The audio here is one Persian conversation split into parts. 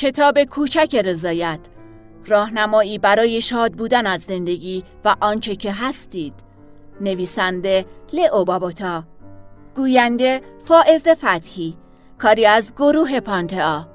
کتاب کوچک رضایت راهنمایی برای شاد بودن از زندگی و آنچه که هستید. نویسنده لئو بابوتا. گوینده فائز فتحی. کاری از گروه پانتئا.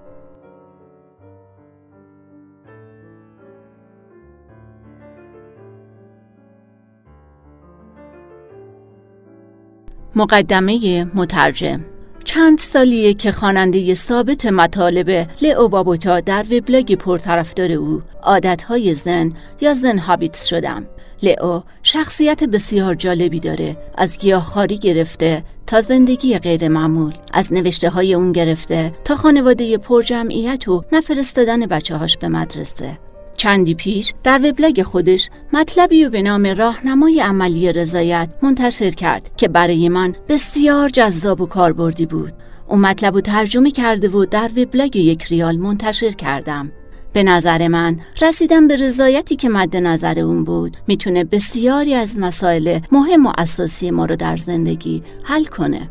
مقدمه مترجم. چند سالیه که خواننده ثابت مطالب لئو بابوتا در وبلاگ پرطرفدار او عادتهای زن یا زن هابیتس شدم. لئو شخصیت بسیار جالبی داره از گیاهخواری گرفته تا زندگی غیر معمول. از نوشته های اون گرفته تا خانواده پرجمعیت و نفرستادن بچه هاش به مدرسه. چندی پیش در وبلاگ خودش مطلبی و به نام راهنمای عملی رضایت منتشر کرد که برای من بسیار جذاب و کاربردی بود. اون مطلب رو ترجمه کرده و در وبلاگ یک ریال منتشر کردم. به نظر من رسیدن به رضایتی که مد نظر اون بود می‌تونه بسیاری از مسائل مهم و اساسی ما رو در زندگی حل کنه.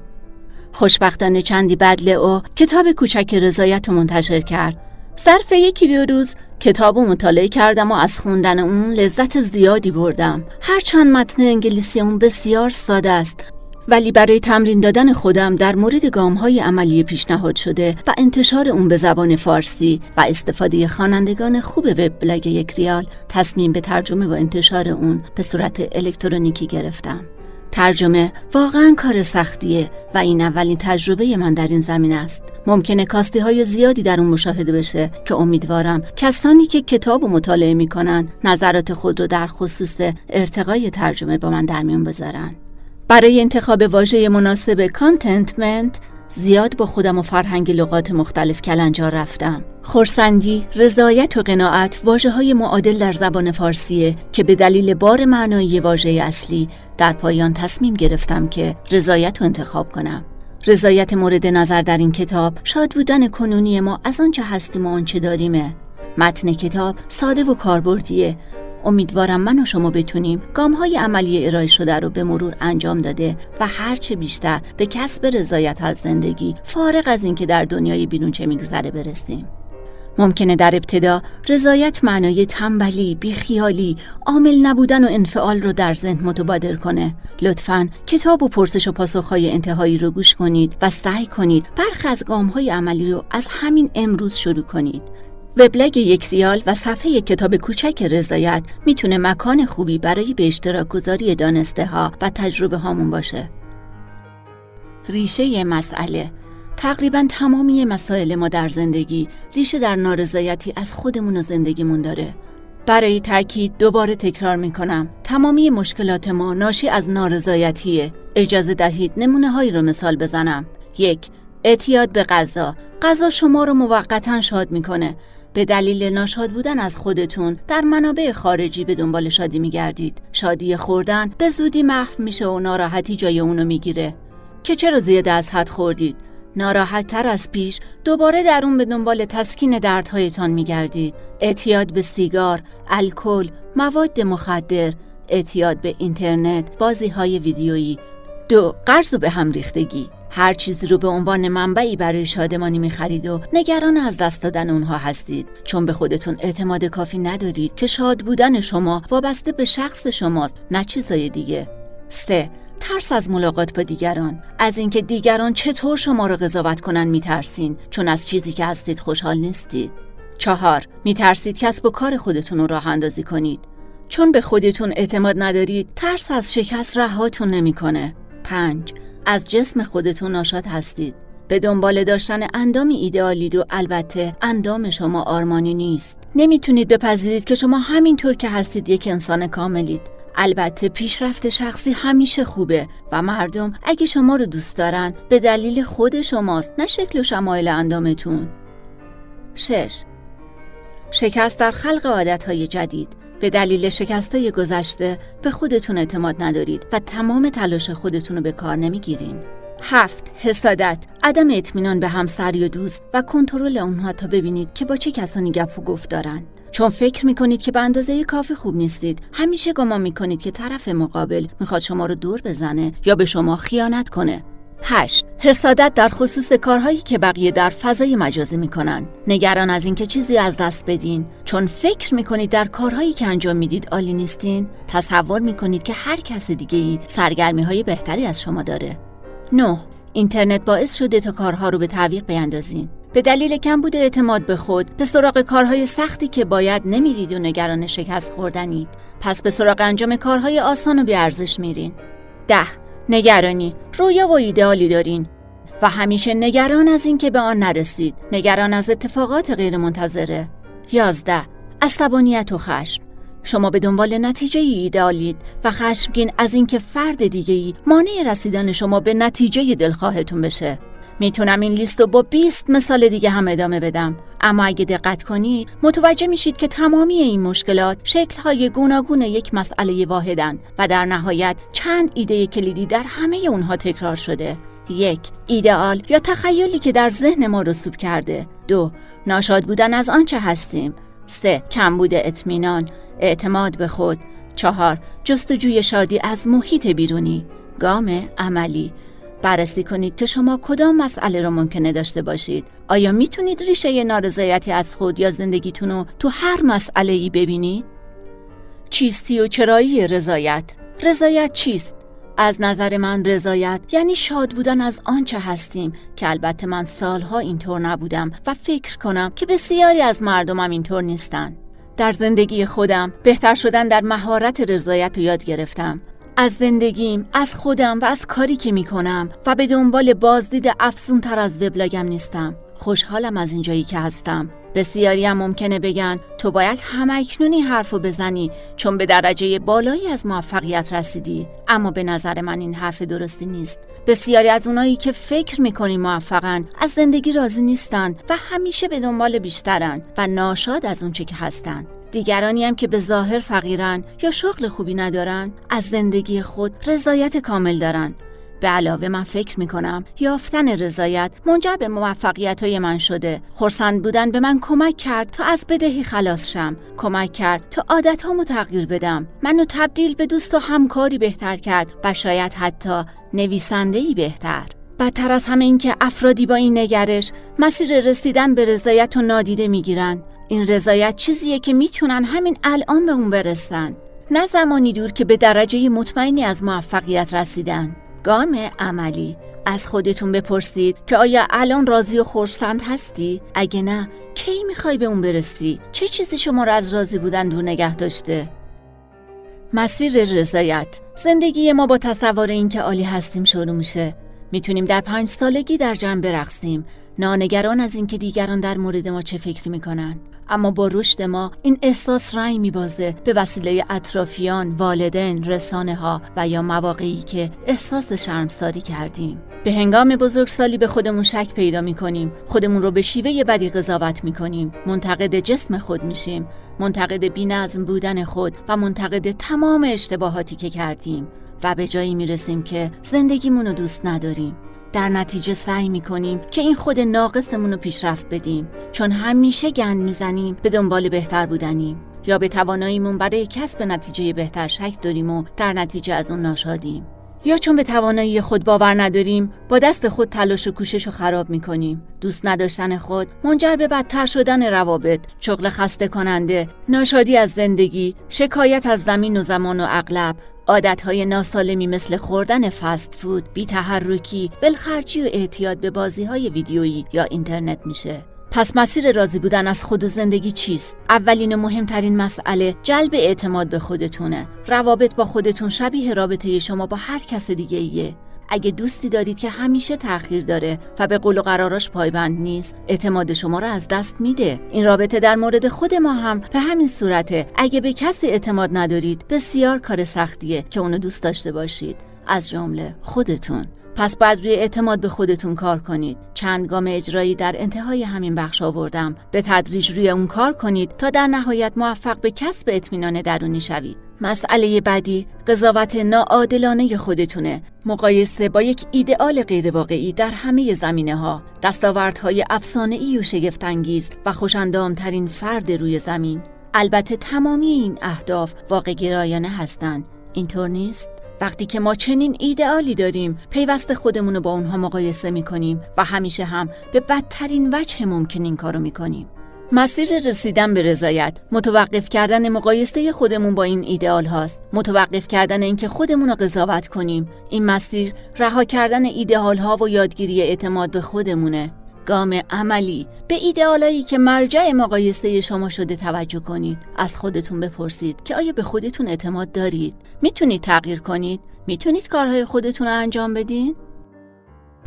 خوشبختانه چندی بعد او کتاب کوچک رضایت رو منتشر کرد ظرف یکی دو روز کتاب و مطالعه کردم و از خوندن اون لذت زیادی بردم. هرچند متن انگلیسی اون بسیار ساده است. ولی برای تمرین دادن خودم در مورد گام های عملی پیشنهاد شده و انتشار اون به زبان فارسی و استفاده خوانندگان خوب وبلاگ یک ریال تصمیم به ترجمه و انتشار اون به صورت الکترونیکی گرفتم. ترجمه واقعا کار سختیه و این اولین تجربه من در این زمین است. ممکنه کاستی های زیادی در اون مشاهده بشه که امیدوارم کسانی که کتاب و مطالعه می‌کنن نظرات خود رو در خصوص ارتقای ترجمه با من در میون بذارن. برای انتخاب واژه مناسب کانتنتمنت زیاد با خودم و فرهنگ لغات مختلف کلنجار رفتم خورسندی، رضایت و قناعت واجه های معادل در زبان فارسیه که به دلیل بار معنایی واژه اصلی در پایان تصمیم گرفتم که رضایت رو انتخاب کنم. رضایت مورد نظر در این کتاب شاد بودن کنونی ما از آنچه هستیم و آنچه داریمه. متن کتاب ساده و کاربردیه امیدوارم من و شما بتونیم گام های عملی ارائه شده رو به مرور انجام داده و هرچه بیشتر به کسب رضایت از زندگی فارغ از اینکه در دنیای بیرون چه میگذره برسیم ممکنه در ابتدا رضایت معنای تنبلی، بیخیالی، عامل نبودن و انفعال رو در ذهن متبادر کنه. لطفا کتاب و پرسش و پاسخهای انتهایی رو گوش کنید و سعی کنید برخ از های عملی رو از همین امروز شروع کنید. وبلاگ یک ریال و صفحه کتاب کوچک رضایت می‌تونه مکان خوبی برای به اشتراک گذاری دانسته ها و تجربه هامون باشه. ریشه مسئله تقریبا تمامی مسائل ما در زندگی ریشه در نارضایتی از خودمون و زندگیمون داره. برای تاکید دوباره تکرار می کنم تمامی مشکلات ما ناشی از نارضایتیه. اجازه دهید نمونه هایی رو مثال بزنم. یک اعتیاد به غذا غذا شما رو موقتا شاد می‌کنه به دلیل ناشاد بودن از خودتون در منابع خارجی به دنبال شادی میگردید. شادی خوردن به زودی محو میشه و ناراحتی جای اونو می‌گیره. که چرا زیاده از حد خوردید؟ ناراحت تر از پیش دوباره در اون به دنبال تسکین دردهایتان میگردید. اعتیاد به سیگار، الکل، مواد مخدر، اعتیاد به اینترنت، بازی های ویدیویی. دو قرض و به هم ریختگی. هر چیزی رو به عنوان منبعی برای شادمانی می‌خرید و نگران از دست دادن اونها هستید. چون به خودتون اعتماد کافی ندارید که شاد بودن شما وابسته به شخص شماست نه چیزای دیگه. سه ترس از ملاقات با دیگران. از اینکه دیگران چطور شما رو قضاوت کنن میترسین چون از چیزی که هستید خوشحال نیستید. چهار میترسید کسب و کار خودتون رو راه اندازی کنید. چون به خودتون اعتماد ندارید ترس از شکست رهاتون نمی‌کنه. پنج از جسم خودتون ناشاد هستید. به دنبال داشتن اندامی ایدئالید و البته اندام شما آرمانی نیست. نمی‌تونید بپذیرید که شما همینطور که هستید یک انسان کاملید. البته پیشرفت شخصی همیشه خوبه و مردم اگه شما رو دوست دارن به دلیل خود شماست نه شکل و شمایل اندامتون. 6. شکست در خلق عادتهای جدید. به دلیل شکستای گذشته به خودتون اعتماد ندارید و تمام تلاش خودتون رو به کار نمی‌گیرین. هفت حسادت. عدم اطمینان به همسر یا دوست و کنترل اونها تا ببینید که با چه کسانی گپ و گفت دارند چون فکر می‌کنید که به اندازه کافی خوب نیستید همیشه گمان می‌کنید که طرف مقابل می‌خواد شما رو دور بزنه یا به شما خیانت کنه. 8. حسادت در خصوص کارهایی که بقیه در فضای مجازی می‌کنن. نگران از اینکه چیزی از دست بدین چون فکر می‌کنید در کارهایی که انجام می‌دید عالی نیستین تصور می‌کنید که هر کس دیگه ای سرگرمی های بهتری از شما داره. 9. اینترنت باعث شده تا کارها رو به تعویق بیندازین. به دلیل کم بوده اعتماد به خود به سراغ کارهای سختی که باید نمیرید و نگران شکست خوردنید پس به سراغ انجام کارهای آسان و بیارزش میرین ده نگرانی رویا و ایدئالی دارین. و همیشه نگران از اینکه به آن نرسید. نگران از اتفاقات غیرمنتظره. یازده عصبانیت و خشم. شما به دنبال نتیجه ایدئالید و خشمگین از اینکه فرد دیگه ای مانع رسیدن شما به نتیجه دلخواهتون بشه. می‌تونم این لیست رو با 20 مثال دیگه هم ادامه بدم. اما اگه دقت کنید متوجه میشید که تمامی این مشکلات شکلهای گوناگون یک مسئله واحدن و در نهایت چند ایده کلیدی در همه اونها تکرار شده. یک ایدئال یا تخیلی که در ذهن ما رسوب کرده. دو ناشاد بودن از آنچه هستیم. سه کمبود اطمینان اعتماد به خود. چهار جستجوی شادی از محیط بیرونی. گام عملی. بررسی کنید که شما کدام مسئله را ممکنه داشته باشید. آیا می‌تونید ریشه نارضایتی از خود یا زندگیتون رو تو هر مسئله ای ببینید؟ چیستی و چرایی رضایت؟ رضایت چیست؟ از نظر من رضایت یعنی شاد بودن از آنچه هستیم که البته من سالها اینطور نبودم و فکر کنم که بسیاری از مردمم اینطور نیستن. در زندگی خودم بهتر شدن در مهارت رضایت رو یاد گرفتم. از زندگیم، از خودم و از کاری که می‌کنم و به دنبال بازدید افزون تر از وبلاگم نیستم. خوشحالم از اینجایی که هستم. بسیاری هم ممکنه بگن تو باید همکنونی حرفو بزنی چون به درجه بالایی از موفقیت رسیدی اما به نظر من این حرف درستی نیست بسیاری از اونایی که فکر می‌کنی موفقن از زندگی راضی نیستن و همیشه به دنبال بیشترن و ناشاد از اونچه که هستن دیگرانی هم که به ظاهر فقیرن یا شغل خوبی ندارن از زندگی خود رضایت کامل دارن. به علاوه من فکر می کنم یافتن رضایت منجر به موفقیت های من شده. خورسند بودن به من کمک کرد تا از بدهی خلاص شم. کمک کرد تا عادت هامو تغییر بدم. منو تبدیل به دوست و همکاری بهتر کرد و شاید حتی نویسنده ای بهتر. بدتر از همه این که افرادی با این نگرش مسیر رسیدن به رضایت و نادیده می‌گیرن. این رضایت چیزیه که می‌تونن همین الان به اون برسن؟ نه زمانی دور که به درجه مطمئنی از موفقیت رسیدن. گام عملی. از خودتون بپرسید که آیا الان راضی و خورسند هستی؟ اگه نه کی می‌خوای به اون برسی؟ چه چیزی شما را از راضی بودن دور نگه داشته؟ مسیر رضایت. زندگی ما با تصور اینکه عالی هستیم شروع میشه. می‌تونیم در پنج سالگی در جمع برقصیم. نانگران از اینکه دیگران در مورد ما چه فکری می‌کنن اما با رشد ما این احساس رنگ میبازه به وسیله اطرافیان، والدین، رسانه ها و یا مواقعی که احساس شرمساری کردیم. به هنگام بزرگسالی به خودمون شک پیدا می‌کنیم، خودمون رو به شیوه بدی قضاوت می‌کنیم، منتقد جسم خود میشیم، منتقد بینظم بودن خود و منتقد تمام اشتباهاتی که کردیم و به جایی می‌رسیم که زندگیمون رو دوست نداریم. در نتیجه سعی می‌کنیم که این خود ناقصمون رو پیشرفت بدیم. چون همیشه گند می‌زنیم به دنبال بهتر بودنیم. یا به تواناییمون برای کسب نتیجه بهتر شک داریم و در نتیجه از اون ناشادیم. یا چون به توانایی خود باور نداریم با دست خود تلاش و کوشش رو خراب می‌کنیم. دوست نداشتن خود منجر به بدتر شدن روابط شغل خسته کننده ناشادی از زندگی شکایت از زمین و زمان و اغلب. عادتهای ناسالمی مثل خوردن فست فود، بیتحرکی، ولخرجی و اعتیاد به بازی های ویدیویی یا اینترنت میشه. پس مسیر راضی بودن از خود و زندگی چیست؟ اولین و مهمترین مسئله جلب اعتماد به خودتونه. روابط با خودتون شبیه رابطه شما با هر کس دیگه ایه. اگه دوستی دارید که همیشه تأخیر داره و به قول و قراراش پایبند نیست اعتماد شما را از دست میده. این رابطه در مورد خود ما هم به همین صورته. اگه به کسی اعتماد ندارید بسیار کار سختیه که اونو دوست داشته باشید. از جمله خودتون. پس باید روی اعتماد به خودتون کار کنید. چند گام اجرایی در انتهای همین بخش آوردم. به تدریج روی اون کار کنید تا در نهایت موفق به کسب اطمینان درونی شوید. مسئله بعدی قضاوت ناعادلانه خودتونه. مقایسه با یک ایدئال غیرواقعی در همه زمینه ها دستاوردهای افسانه ای و شگفتانگیز و خوشندامترین فرد روی زمین. البته تمامی این اهداف واقع گرایانه هستند. اینطور نیست؟ وقتی که ما چنین ایدئالی داریم پیوست خودمون رو با اونها مقایسه می‌کنیم و همیشه هم به بدترین وجه ممکن این کارو می‌کنیم. مسیر رسیدن به رضایت متوقف کردن مقایسه خودمون با این ایدئال هاست. متوقف کردن اینکه خودمون رو قضاوت کنیم. این مسیر رها کردن ایدئال ها و یادگیری اعتماد به خودمونه. گام عملی. به ایدئالایی که مرجع مقایسه شما شده توجه کنید. از خودتون بپرسید که آیا به خودتون اعتماد دارید؟ می‌تونید تغییر کنید؟ می‌تونید کارهای خودتون رو انجام بدین؟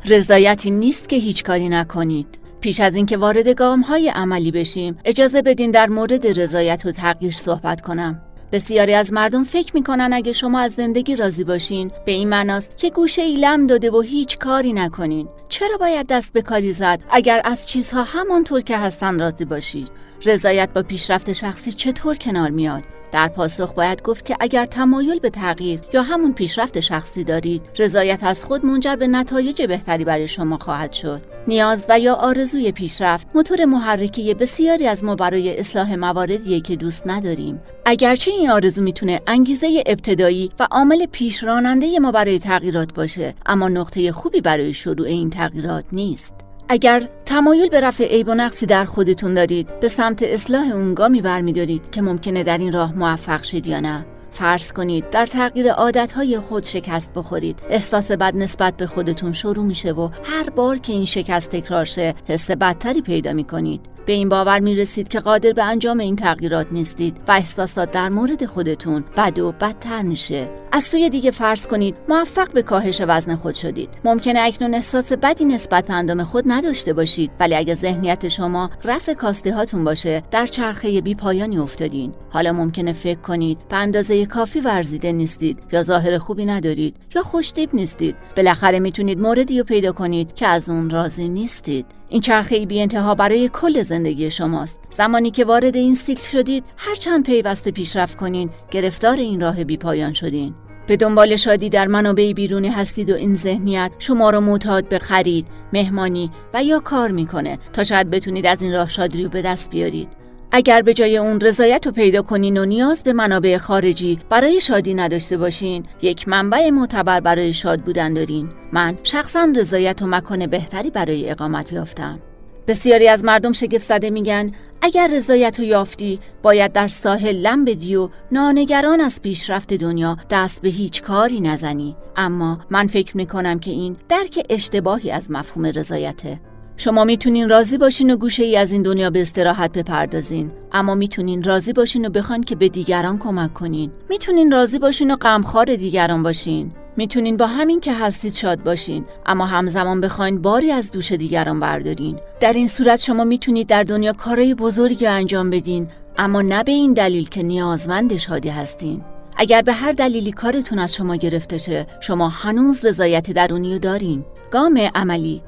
رضایتی نیست که هیچ کاری نکنید. پیش از اینکه وارد گام های عملی بشیم اجازه بدین در مورد رضایت و تغییر صحبت کنم. بسیاری از مردم فکر می‌کنن اگه شما از زندگی راضی باشین به این معناست که گوشه ای لم داده و هیچ کاری نکنین. چرا باید دست به کاری زد اگر از چیزها همانطور که هستن راضی باشید؟ رضایت با پیشرفت شخصی چطور کنار میاد؟ در پاسخ باید گفت که اگر تمایل به تغییر یا همون پیشرفت شخصی دارید رضایت از خود منجر به نتایج بهتری برای شما خواهد شد. نیاز و یا آرزوی پیشرفت موتور محرکه بسیاری از ما برای اصلاح مواردیه که دوست نداریم. اگرچه این آرزو می‌تونه انگیزه ابتدایی و عامل پیشراننده ما برای تغییرات باشه اما نقطه خوبی برای شروع این تغییرات نیست. اگر تمایل به رفع عیب و نقصی در خودتون دارید به سمت اصلاح اون گامی برمیدارید که ممکنه در این راه موفق شید یا نه. فرض کنید در تغییر عادتهای خود شکست بخورید. احساس بد نسبت به خودتون شروع میشه و هر بار که این شکست تکرار شه حس بدتری پیدا می‌کنید. به این باور می رسید که قادر به انجام این تغییرات نیستید و احساسات در مورد خودتون بد و بدتر میشه. از سوی دیگه فرض کنید موفق به کاهش وزن خود شدید. ممکنه اکنون احساس بدی نسبت به اندام خود نداشته باشید ولی اگه ذهنیت شما رفع کاسته هاتون باشه در چرخه بی پایانی افتادین. حالا ممکنه فکر کنید به اندازه کافی ورزیده نیستید یا ظاهر خوبی ندارید یا خوشتیب نیستید. بالاخره می‌تونید موردی رو پیدا کنید که از اون راضی نیستید. این چرخه بی انتها برای کل زندگی شماست زمانی که وارد این سیکل شدید هر چند پیوسته پیشرفت کنین گرفتار این راه بی پایان شدین به دنبال شادی در منابع بیرونی هستید و این ذهنیت شما رو معتاد به خرید، مهمانی و یا کار می‌کنه تا شاید بتونید از این راه شادی رو به دست بیارید. اگر به جای اون رضایت رو پیدا کنین و نیاز به منابع خارجی برای شادی نداشته باشین یک منبع معتبر برای شاد بودن دارین. من شخصا رضایت و مکان بهتری برای اقامت یافتم. بسیاری از مردم شگفت زده میگن اگر رضایت رو یافتی باید در ساحل لم بدی و نانگران از پیشرفت دنیا دست به هیچ کاری نزنی. اما من فکر می‌کنم که این درک اشتباهی از مفهوم رضایته. شما می‌تونین راضی باشین و گوشه ای از این دنیا به استراحت بپردازین. اما می‌تونین راضی باشین و بخواین که به دیگران کمک کنین. می‌تونین راضی باشین و غمخوار دیگران باشین. می‌تونین با همین که هستید شاد باشین. اما همزمان بخواین باری از دوش دیگران بردارین. در این صورت شما می‌تونید در دنیا کارهای بزرگی انجام بدین. اما نه به این دلیل که نیازمند شادی هستین. اگر به هر دلیلی کارتون از شما گرفته شه شما هنوز رضایت درونی دارین. گام عملی.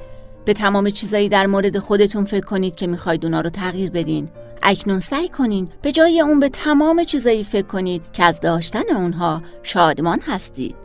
به تمام چیزایی در مورد خودتون فکر کنید که می‌خواید اونا رو تغییر بدین. اکنون سعی کنین به جای اون به تمام چیزایی فکر کنید که از داشتن اونها شادمان هستید.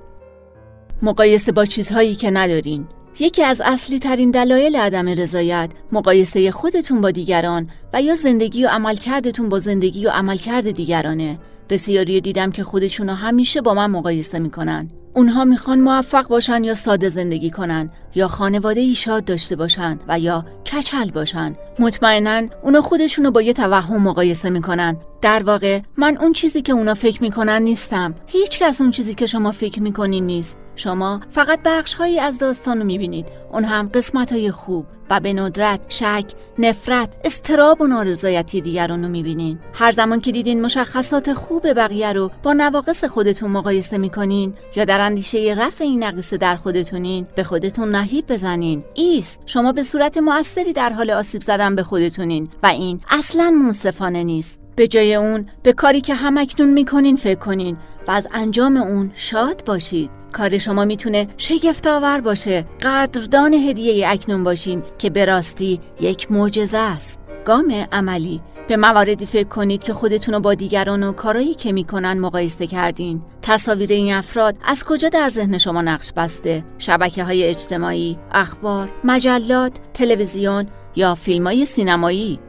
مقایسه با چیزهایی که ندارین. یکی از اصلی ترین دلایل عدم رضایت مقایسه خودتون با دیگران و یا زندگی و عملکردتون با زندگی و عملکرد دیگرانه. بسیاری دیدم که خودشون همیشه با من مقایسه می‌کنن. اونها می‌خوان موفق باشن یا ساده زندگی کنن یا خانواده ای شاد داشته باشن و یا کچل باشن. مطمئنا اونا خودشونو با یه توهم مقایسه می‌کنن. در واقع من اون چیزی که اونا فکر می‌کنن نیستم. هیچ کس اون چیزی که شما فکر می‌کنین نیست. شما فقط بخش هایی از داستان می‌بینید. اون هم قسمت های خوب و به ندرت شک نفرت استراب و نارضایتی دیگران رو می‌بینین. هر زمان که دیدین مشخصات خوب بقیه رو با نواقص خودتون مقایسه می‌کنین یا در اندیشه رفع این نقصه در خودتونین به خودتون نهیب بزنین. ایست. شما به صورت موثری در حال آسیب زدن به خودتونین و این اصلا منصفانه نیست. به جای اون به کاری که همکنون می‌کنین فکر کنین و از انجام اون شاد باشید. کار شما می‌تونه شگفت آور باشه. قدردان هدیه اکنون باشین که به راستی یک معجزه است. گام عملی. به مواردی فکر کنید که خودتون رو با دیگران و کارایی که می‌کنن مقایسه کردین. تصاویر این افراد از کجا در ذهن شما نقش بسته؟ شبکه های اجتماعی اخبار مجلات تلویزیون یا فیلم های سینمایی؟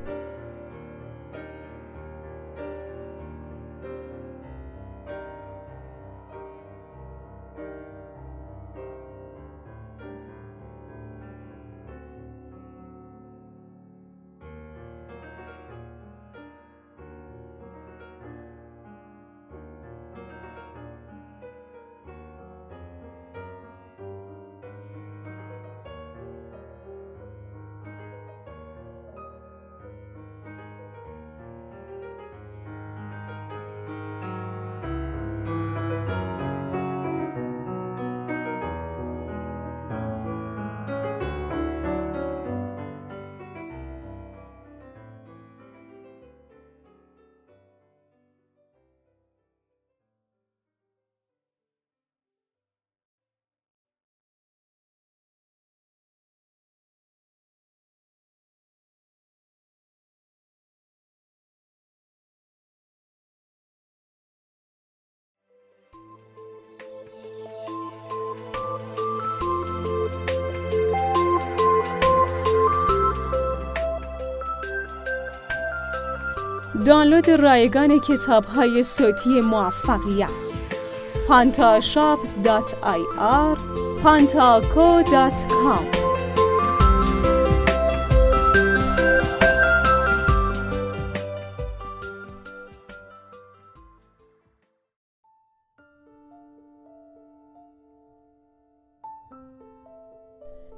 دانلود رایگان کتاب های صوتی موفقیت. pantashop.ir pantaco.com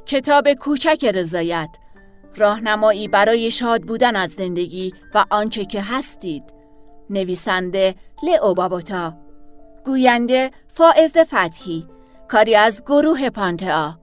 کتاب کوچک رضایت راهنمایی برای شاد بودن از زندگی و آنچه که هستید. نویسنده لئو بابوتا. گوینده فائز فتحی. کاری از گروه پانتا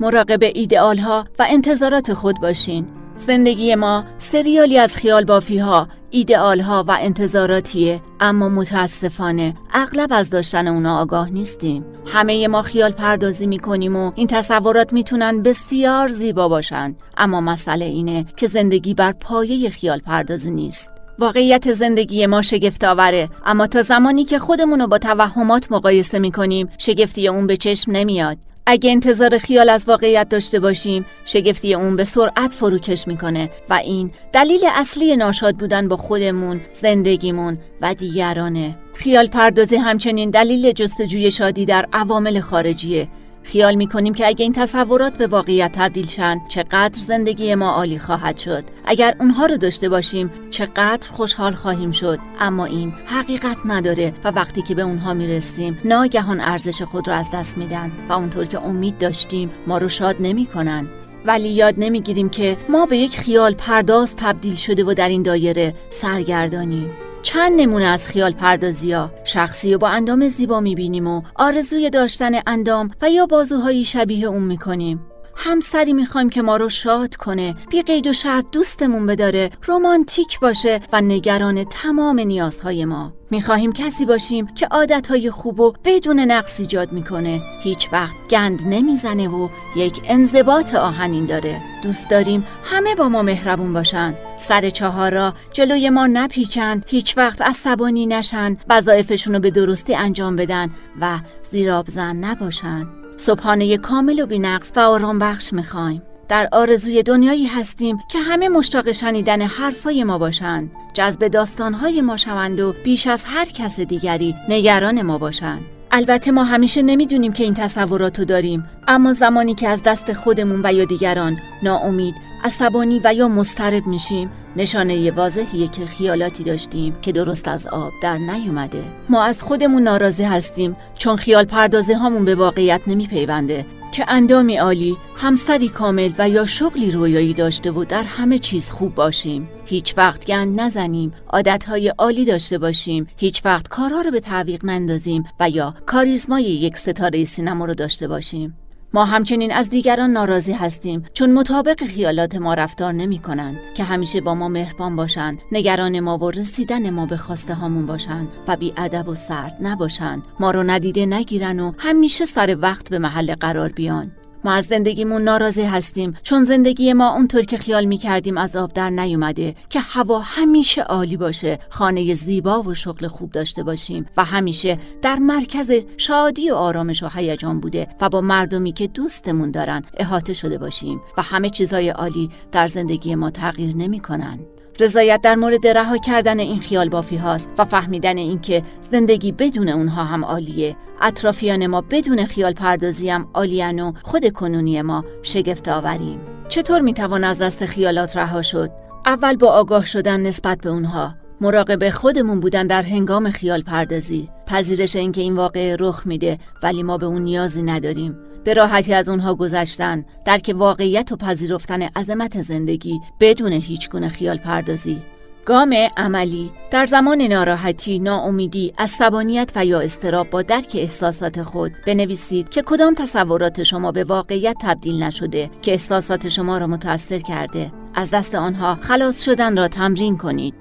مراقب ایدئال ها و انتظارات خود باشین. زندگی ما سریالی از خیال بافی ها، ایدئال ها و انتظاراتیه اما متاسفانه اغلب از داشتن اونا آگاه نیستیم. همه ما خیال پردازی می‌کنیم و این تصورات می‌تونن بسیار زیبا باشن اما مسئله اینه که زندگی بر پایه خیال پردازی نیست. واقعیت زندگی ما شگفت آوره اما تا زمانی که خودمون رو با توهمات مقایسه می‌کنیم شگفتی اون به چشم نمیاد اگه انتظار خیال از واقعیت داشته باشیم شگفتی اون به سرعت فروکش می‌کنه و این دلیل اصلی ناشاد بودن با خودمون زندگیمون و دیگرانه. خیال پردازی همچنین دلیل جستجوی شادی در عوامل خارجیه. خیال می‌کنیم که اگه این تصورات به واقعیت تبدیل شن چقدر زندگی ما عالی خواهد شد. اگر اونها رو داشته باشیم چقدر خوشحال خواهیم شد. اما این حقیقت نداره و وقتی که به اونها می‌رسیم ناگهان ارزش خود رو از دست میدن و اونطور که امید داشتیم ما رو شاد نمی‌کنن. ولی یاد نمی‌گیریم که ما به یک خیال پرداز تبدیل شده و در این دایره سرگردانیم. چند نمونه از خیال پردازی ها شخصی و با اندام زیبا می‌بینیم و آرزوی داشتن اندام و یا بازوهایی شبیه اون می‌کنیم. همسری می‌خوایم که ما رو شاد کنه. بی قید و شرط دوستمون بداره. رومانتیک باشه و نگران تمام نیازهای ما. می‌خواهیم کسی باشیم که عادتهای خوب و بدون نقص ایجاد می‌کنه. هیچ وقت گند نمی‌زنه و یک انضباط آهنین داره. دوست داریم همه با ما مهربون باشن. سر چهار را جلوی ما نپیچند. هیچ وقت عصبانی نشن. وظایفشون رو به درستی انجام بدن و زیرابزن نباشن. صبحانه کامل و بینقص و آرام بخش می‌خوایم. در آرزوی دنیایی هستیم که همه مشتاق شنیدن حرفای ما باشند جذب داستانهای ما شوند و بیش از هر کس دیگری نگران ما باشند. البته ما همیشه نمی‌دونیم که این تصورات رو داریم اما زمانی که از دست خودمون و یا دیگران ناامید عصبانی و یا مسترب میشیم نشانه واضحیه که خیالاتی داشتیم که درست از آب در نیومده ما از خودمون ناراضی هستیم چون خیال پردازی هامون به واقعیت نمیپیونده که اندامی عالی، همسری کامل و یا شغلی رویایی داشته و در همه چیز خوب باشیم. هیچ وقت گند نزنیم، عادتهای عالی داشته باشیم، هیچ وقت کارها رو به تعویق نندازیم و یا کاریزمای یک ستاره سینما رو داشته باشیم. ما همچنین از دیگران ناراضی هستیم چون مطابق خیالات ما رفتار نمی کنند که همیشه با ما مهربان باشند نگران ما و رسیدن ما به خواسته هامون باشند و بی ادب و سرد نباشند. ما رو ندیده نگیرن و همیشه سر وقت به محل قرار بیان. ما از زندگیمون ناراضی هستیم چون زندگی ما اونطور که خیال می کردیم از آب در نیومده که هوا همیشه عالی باشه خانه زیبا و شغل خوب داشته باشیم و همیشه در مرکز شادی و آرامش و هیجان بوده و با مردمی که دوستمون دارن احاطه شده باشیم و همه چیزای عالی در زندگی ما تغییر نمی‌کنن. رضایت در مورد رها کردن این خیال بافی هاست و فهمیدن اینکه زندگی بدون اونها هم عالیه. اطرافیان ما بدون خیال پردازی هم عالیان و خود کنونی ما شگفت آوریم. چطور می‌توان از دست خیالات رها شد؟ اول با آگاه شدن نسبت به اونها. مراقب خودمون بودن در هنگام خیال پردازی. پذیرش اینکه این واقع رخ میده ولی ما به اون نیازی نداریم. به راحتی از اونها گذشتن درک واقعیت و پذیرفتن عظمت زندگی بدون هیچ گونه خیال پردازی. گام عملی در زمان ناراحتی، ناامیدی، عصبانیت و یا استراب با درک احساسات خود بنویسید که کدام تصورات شما به واقعیت تبدیل نشده که احساسات شما را متاثر کرده. از دست آنها خلاص شدن را تمرین کنید.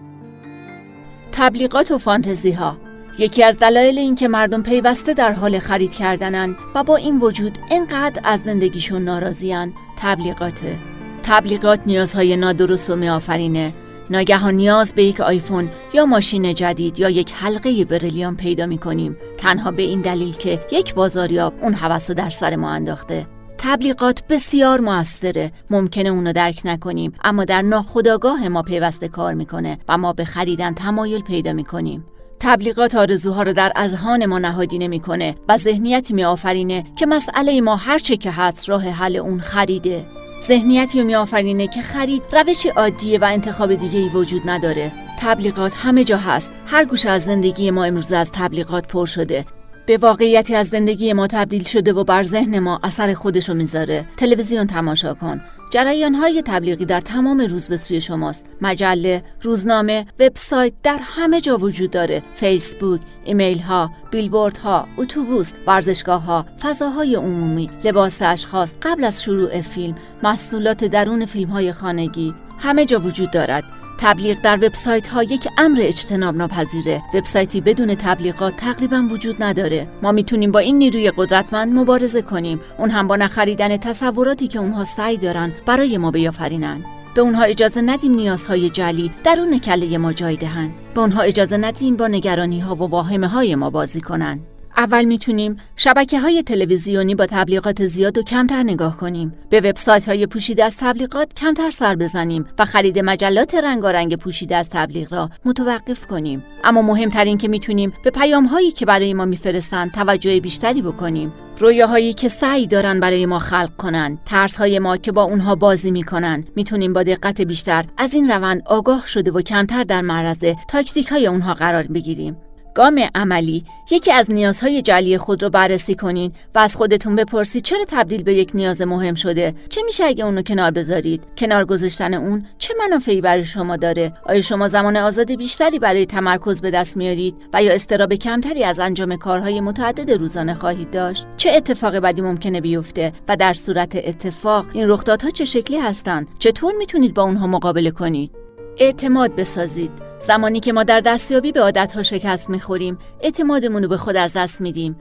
تبلیغات و فانتزی ها یکی از دلایل این که مردم پیوسته در حال خرید کردنن و با این وجود انقدر از زندگیشون ناراضیان تبلیغاته تبلیغات نیازهای نادرست و میآفرینه. ناگهان نیاز به یک آیفون یا ماشین جدید یا یک حلقه بریلیان پیدا می کنیم تنها به این دلیل که یک بازاریاب اون حوث در سر ما انداخته. تبلیغات بسیار موثره. ممکنه اونو درک نکنیم اما در ناخودآگاه ما پیوسته کار می‌کنه و ما به خریدن تمایل پیدا می‌کنیم. تبلیغات آرزوها رو در اذهان ما نهادینه می‌کنه و ذهنیتی میآفرینه که مسئله ما هرچه که هست راه حل اون خریده. ذهنیتی رو میآفرینه که خرید روش عادیه و انتخاب دیگه ای وجود نداره. تبلیغات همه جا هست. هر گوشه از زندگی ما امروز از تبلیغات پر شده. به واقعیتی از زندگی ما تبدیل شده و بر ذهن ما اثر خودشو می‌ذاره. تلویزیون تماشا کن. جریان های تبلیغی در تمام روز به سوی شماست. مجله روزنامه وبسایت در همه جا وجود داره. فیسبوک ایمیل ها بیلبورد ها اتوبوس ورزشگاه ها فضاهای عمومی لباس اشخاص قبل از شروع فیلم محصولات درون فیلم های خانگی همه جا وجود دارد. تبلیغ در وبسایت ها یک امر اجتناب ناپذیره وبسایتی بدون تبلیغات تقریبا وجود نداره. ما می‌تونیم با این نیروی قدرتمند مبارزه کنیم. اون هم با نخریدن تصوراتی که اونها سعی دارن برای ما بیافرینن. به اونها اجازه ندیم نیازهای جلی درون کله ما جای دهند به اونها اجازه ندیم با نگرانی ها و واهمه های ما بازی کنند اول می‌تونیم شبکه های تلویزیونی با تبلیغات زیاد و کمتر نگاه کنیم. به وبسایت های پوشیده از تبلیغات کمتر سر بزنیم و خرید مجلات رنگارنگ پوشیده از تبلیغ را متوقف کنیم. اما مهمترین که می‌تونیم به پیام هایی که برای ما میفرستند توجه بیشتری بکنیم. رویاهایی که سعی دارن برای ما خلق کنند ترس های ما که با اونها بازی می‌کنن. می‌تونیم با دقت بیشتر از این روند آگاه شده و کمتر در معرض تاکتیک های اونها قرار بگیریم. گام عملی یکی از نیازهای جلی خود رو بررسی کنین و از خودتون بپرسید چرا تبدیل به یک نیاز مهم شده. چه میشه اگه اونو کنار بذارید؟ کنار گذاشتن اون چه منافعی برای شما داره؟ آیا شما زمان آزاد بیشتری برای تمرکز به دست میارید و یا استراب کمتری از انجام کارهای متعدد روزانه خواهید داشت؟ چه اتفاق بدی ممکنه بیفته و در صورت اتفاق این رخدادها چه شکلی هستند؟ چطور می‌تونید با اونها مقابله کنید؟ اعتماد بسازید. زمانی که ما در دستیابی به عادتها شکست می‌خوریم اعتمادمون رو به خود از دست میدیم.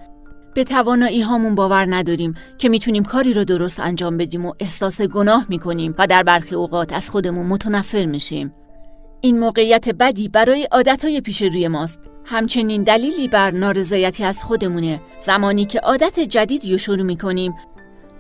به توانایی هامون باور نداریم که می‌تونیم کاری رو درست انجام بدیم و احساس گناه می‌کنیم و در برخی اوقات از خودمون متنفر میشیم. این موقعیت بدی برای عادتهای پیش روی ماست. همچنین دلیلی بر نارضایتی از خودمونه. زمانی که عادت جدیدی رو شروع می‌کنیم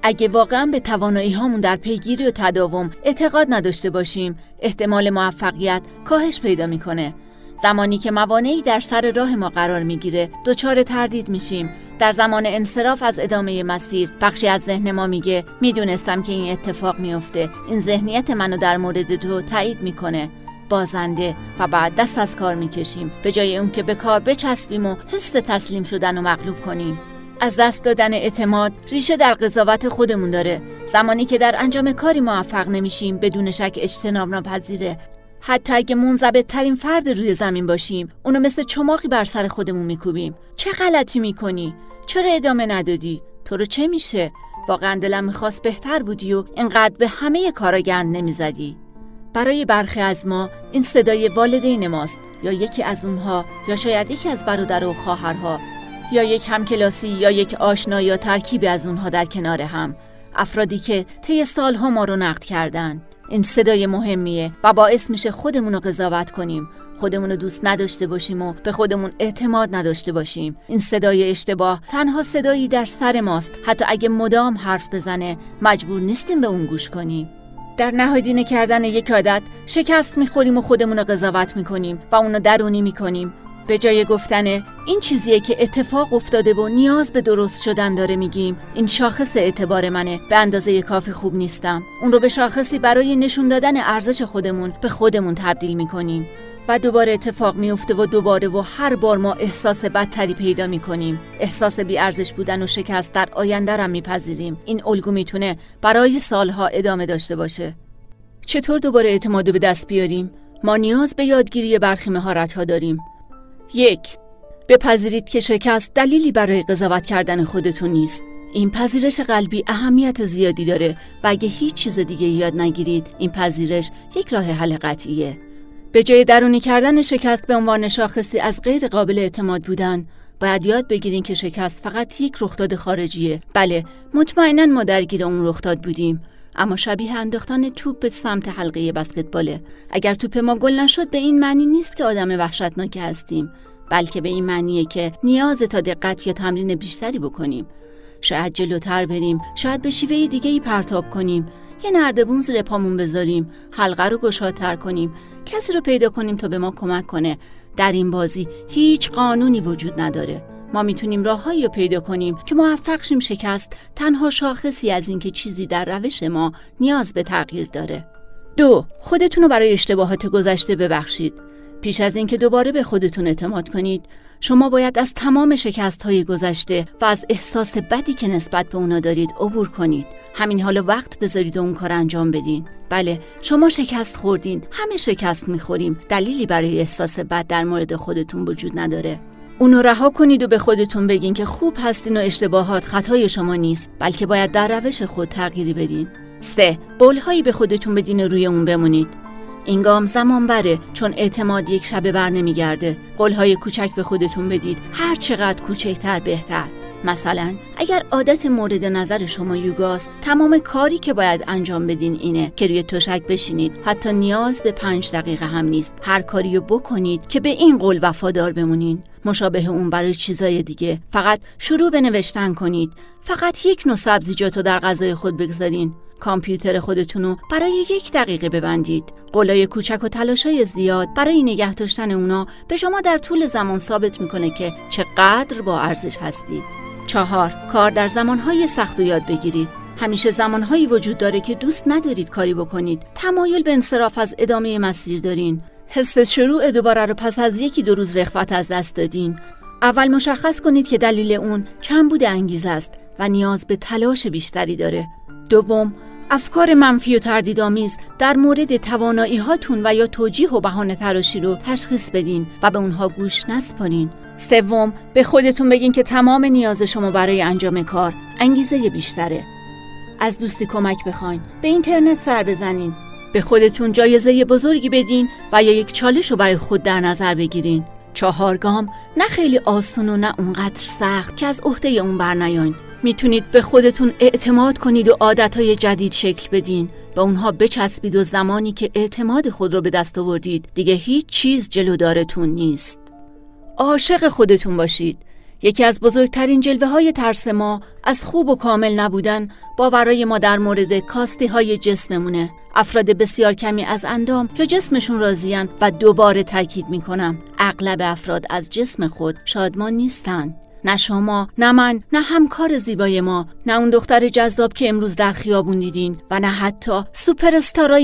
اگه واقعا به توانایی هامون در پیگیری و تداوم اعتقاد نداشته باشیم احتمال موفقیت کاهش پیدا می‌کنه. زمانی که موانعی در سر راه ما قرار می‌گیره دچار تردید میشیم. در زمان انصراف از ادامه مسیر بخشی از ذهن ما میگه می‌دونستم که این اتفاق میفته این ذهنیت منو در مورد تو تایید می‌کنه. بازنده. و بعد دست از کار می‌کشیم. به جای اون که به کار بچسبیم و حس تسلیم شدن و مغلوب کنیم. از دست دادن اعتماد ریشه در قضاوت خودمون داره. زمانی که در انجام کاری موفق نمیشیم بدون شک اجتناب ناپذیره. حتی اگه منضبط ترین فرد روی زمین باشیم اونو مثل چماقی بر سر خودمون میکوبیم. چه غلطی می‌کنی؟ چرا ادامه ندادی؟ تو رو چه میشه؟ واقعا دلم می‌خواست بهتر بودی و اینقدر به همه کارا گند نمی‌زدی. برای برخی از ما این صدای والدین ماست یا یکی از اونها یا شاید یکی از برادر و خواهرها. یا یک همکلاسی یا یک آشنا یا ترکیبی از اونها در کنار هم. افرادی که طی سالها ما رو نقد کردن. این صدای مهمیه و باعث میشه خودمون رو قضاوت کنیم. خودمون رو دوست نداشته باشیم و به خودمون اعتماد نداشته باشیم. این صدای اشتباه تنها صدایی در سر ماست. حتی اگه مدام حرف بزنه مجبور نیستیم به اون گوش کنیم. در نهادینه کردن یک عادت شکست می‌خوریم و خودمون رو قضاوت می‌کنیم و اونو درونی می‌کنیم. به جای گفتن این چیزیه که اتفاق افتاده و نیاز به درست شدن داره میگیم این شاخص اعتبار منه. به اندازه کافی خوب نیستم. اون رو به شاخصی برای نشون دادن ارزش خودمون به خودمون تبدیل می‌کنیم. و دوباره اتفاق میفته و دوباره و هر بار ما احساس بدتری پیدا می‌کنیم. احساس ارزش بودن و شکست در آینده را میپذیریم. این الگو می‌تونه برای سالها ادامه داشته باشه. چطور دوباره اعتماد به دست بیاریم؟ ما نیاز به یادگیری برخی مهارت ها داریم. یک بپذیرید که شکست دلیلی برای قضاوت کردن خودتون نیست. این پذیرش قلبی اهمیت زیادی داره و اگه هیچ چیز دیگه یاد نگیرید این پذیرش یک راه حل قطعیه. به جای درونی کردن شکست به عنوان شاخصی از غیر قابل اعتماد بودن باید یاد بگیرین که شکست فقط یک رخداد خارجیه. بله مطمئنا ما درگیر اون رخداد بودیم. اما شبیه انداختن توپ به سمت حلقه بسکتباله اگر توپ ما گل نشد به این معنی نیست که آدم وحشتناکی هستیم بلکه به این معنیه که نیاز تا دقت یا تمرین بیشتری بکنیم. شاید جلوتر بریم شاید به شیوه دیگه ای پرتاب کنیم. یه نردبون زیر پامون بذاریم حلقه رو گشادتر کنیم. کسی رو پیدا کنیم تا به ما کمک کنه. در این بازی هیچ قانونی وجود نداره. ما می‌تونیم راههایی رو پیدا کنیم که موفق شیم شکست تنها شاخصی از اینکه چیزی در روش ما نیاز به تغییر داره. دو خودتون رو برای اشتباهات گذشته ببخشید. پیش از اینکه دوباره به خودتون اعتماد کنید شما باید از تمام شکست های گذشته و از احساس بدی که نسبت به اونا دارید عبور کنید. همین حالا وقت بذارید و اون کار انجام بدین. بله شما شکست خوردین. همه شکست می‌خوریم. دلیلی برای احساس بد در مورد خودتون وجود نداره. اونو رها کنید و به خودتون بگین که خوب هستین و اشتباهات خطای شما نیست بلکه باید در روش خود تغییری بدین. سه قولهایی به خودتون بدین و روی اون بمونید این گام زمان بره چون اعتماد یک شبه بر نمیگرده. قولهای کوچک به خودتون بدید هر چقدر کوچکتر بهتر. مثلا اگر عادت مورد نظر شما یوگاست تمام کاری که باید انجام بدین اینه که روی تشک بشینید. حتی نیاز به پنج دقیقه هم نیست. هر کاری رو بکنید که به این قول وفادار بمونین. مشابه اون برای چیزای دیگه. فقط شروع به نوشتن کنید. فقط یک نوع سبزیجات رو در غذای خود بگذارین. کامپیوتر خودتون رو برای یک دقیقه ببندید. قلای کوچک و تلاشای زیاد برای نگه داشتن اونا به شما در طول زمان ثابت می‌کنه که چقدر با ارزش هستید. چهار کار در زمانهای سخت و یاد بگیرید. همیشه زمانهایی وجود داره که دوست ندارید کاری بکنید. تمایل به انصراف از ادامه مسیر دارین. حس شروع دوباره رو پس از یکی دو روز رخوت از دست دادین. اول مشخص کنید که دلیل اون کم بوده انگیزه است و نیاز به تلاش بیشتری داره. دوم افکار منفی و تردیدآمیز در مورد توانایی هاتون و یا توجیه و بهانه تراشی رو تشخیص بدین و به اونها گوش نسپارین. سوم به خودتون بگین که تمام نیاز شما برای انجام کار انگیزه بیشتره. از دوستی کمک بخواین، به اینترنت سر بزنین، به خودتون جایزه بزرگی بدین و یا یک چالش رو برای خود در نظر بگیرین. چهارگام نه خیلی آسون و نه اونقدر سخت که از عهده اون برنیاین می‌تونید به خودتون اعتماد کنید و عادتهای جدید شکل بدین و اونها بچسبید و زمانی که اعتماد خود رو به دست آوردید دیگه هیچ چیز جلودارتون نیست. عاشق خودتون باشید. یکی از بزرگترین جلوه های ترس ما از خوب و کامل نبودن باورای ما در مورد کاستی های جسممونه. افراد بسیار کمی از اندام یا جسمشون راضیان و دوباره تاکید می‌کنم اغلب افراد از جسم خود شادمان نیستند نه شما نه من نه همکار زیبای ما نه اون دختر جذاب که امروز در خیابون دیدین و نه حتی سوپر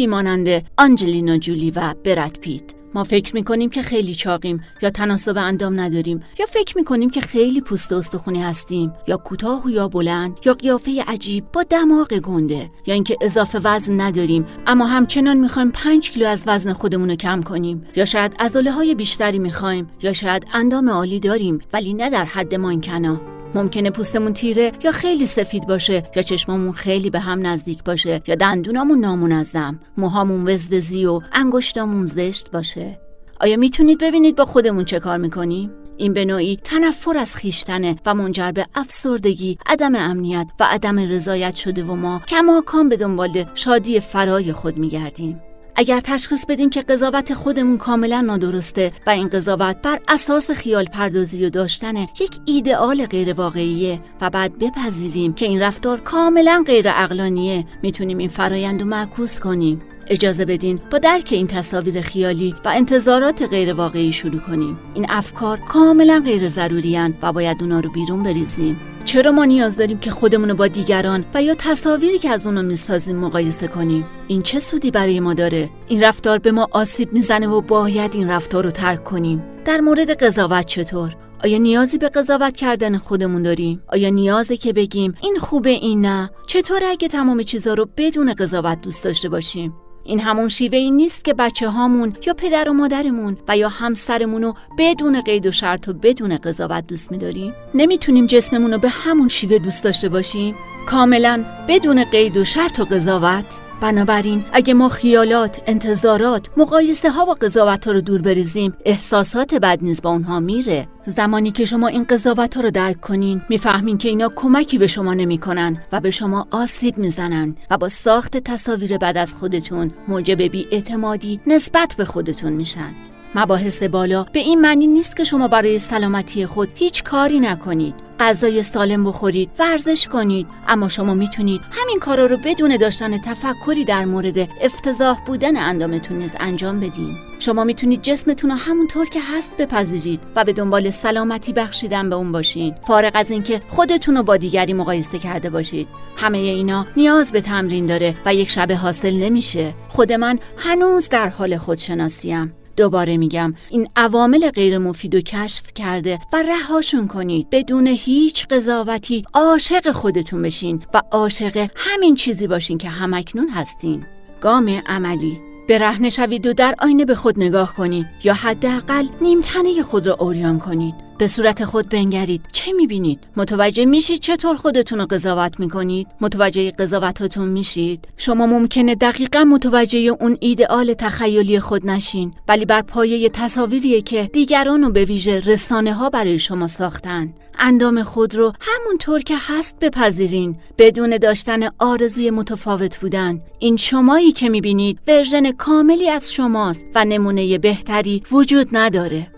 ماننده آنجلینا جولی و برد پیت. ما فکر می‌کنیم که خیلی چاقیم یا تناسب اندام نداریم یا فکر می‌کنیم که خیلی پوست استخونی هستیم یا کوتاه و یا بلند یا قیافه عجیب با دماغ گنده یا اینکه اضافه وزن نداریم اما همچنان می‌خوایم 5 کیلو از وزن خودمون رو کم کنیم یا شاید عضله های بیشتری می‌خوایم یا شاید اندام عالی داریم ولی نه در حد مانکنا. ممکنه پوستمون تیره یا خیلی سفید باشه یا چشممون خیلی به هم نزدیک باشه یا دندونامون نامنظم موهامون وزوزی و انگشتامون زشت باشه آیا می‌تونید ببینید با خودمون چه کار می‌کنیم؟ این به نوعی تنفر از خیشتنه و منجر به افسردگی، عدم امنیت و عدم رضایت شده و ما کماکان به دنبال شادی فرای خود میگردیم. اگر تشخیص بدیم که قضاوت خودمون کاملا نادرسته و این قضاوت بر اساس خیال پردازی و داشتن یک ایدئال غیر واقعیه و بعد بپذیریم که این رفتار کاملا غیر اقلانیه می‌تونیم این فرایند رو معکوس کنیم. اجازه بدین با درک این تصاویر خیالی و انتظارات غیر واقعی شروع کنیم این افکار کاملا غیر ضروری و باید اونا رو بیرون بریزیم چرا ما نیاز داریم که خودمون رو با دیگران و یا تصاویری که از اونو می‌سازیم مقایسه کنیم این چه سودی برای ما داره این رفتار به ما آسیب می‌زنه و باید این رفتار رو ترک کنیم در مورد قضاوت چطور آیا نیازی به قضاوت کردن خودمون داریم؟ آیا نیازه که بگیم این خوبه این نه؟ چطور اگه تمام چیزا رو بدون قضاوت دوست داشته باشیم؟ این همون شیوه ای نیست که بچه هامون یا پدر و مادرمون و یا همسرمون رو بدون قید و شرط و بدون قضاوت دوست میداریم؟ نمی‌تونیم جسممون رو به همون شیوه دوست داشته باشیم؟ کاملا بدون قید و شرط و قضاوت؟ بنابراین اگه ما خیالات، انتظارات، مقایسه ها و قضاوت ها رو دور بریزیم احساسات بد نیز با اونها میره. زمانی که شما این قضاوت ها رو درک کنین می‌فهمین که اینا کمکی به شما نمی‌کنن و به شما آسیب می‌زنن و با ساخت تصاویر بد از خودتون موجب اعتمادی نسبت به خودتون میشن. مباحث بالا به این معنی نیست که شما برای سلامتی خود هیچ کاری نکنید. غذای سالم بخورید ورزش کنید. اما شما می‌تونید همین کارا رو بدون داشتن تفکری در مورد افتضاح بودن اندامتون نیز انجام بدین. شما می‌تونید جسمتون رو همونطور که هست بپذیرید و به دنبال سلامتی بخشیدن به اون باشین. فارغ از اینکه خودتون رو با دیگری مقایسه کرده باشید. همه اینا نیاز به تمرین داره و یک شب حاصل نمیشه. خود من هنوز در حال خودشناسیم. دوباره میگم این عوامل غیر مفید و کشف کرده و رهاشون کنید. بدون هیچ قضاوتی عاشق خودتون بشین و عاشق همین چیزی باشین که همکنون هستین. گام عملی. به رهنه شوید و در آینه به خود نگاه کنید یا حداقل نیمتنه خود را اوریان کنید. به صورت خود بنگرید. چه می‌بینید؟ متوجه میشید چطور خودتون رو قضاوت می‌کنید؟ متوجه قضاوتاتون میشید؟ شما ممکنه دقیقا متوجه اون ایدئال تخیلی خود نشین ولی بر پایه تصاویریه که دیگران رو به ویژه رسانه ها برای شما ساختن. اندام خود رو همونطور که هست بپذیرین. بدون داشتن آرزوی متفاوت بودن. این شمایی که می‌بینید ورژن کاملی از شماست و نمونه بهتری وجود نداره.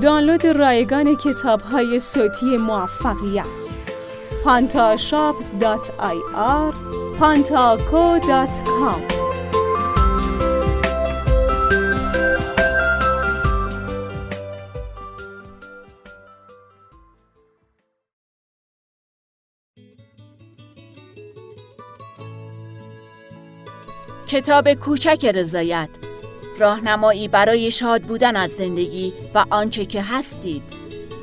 دانلود رایگان کتاب های صوتی موفقیت. pantashop.ir pantaco.com کتاب کوچک رضایت. راهنمایی برای شاد بودن از زندگی و آنچه که هستید.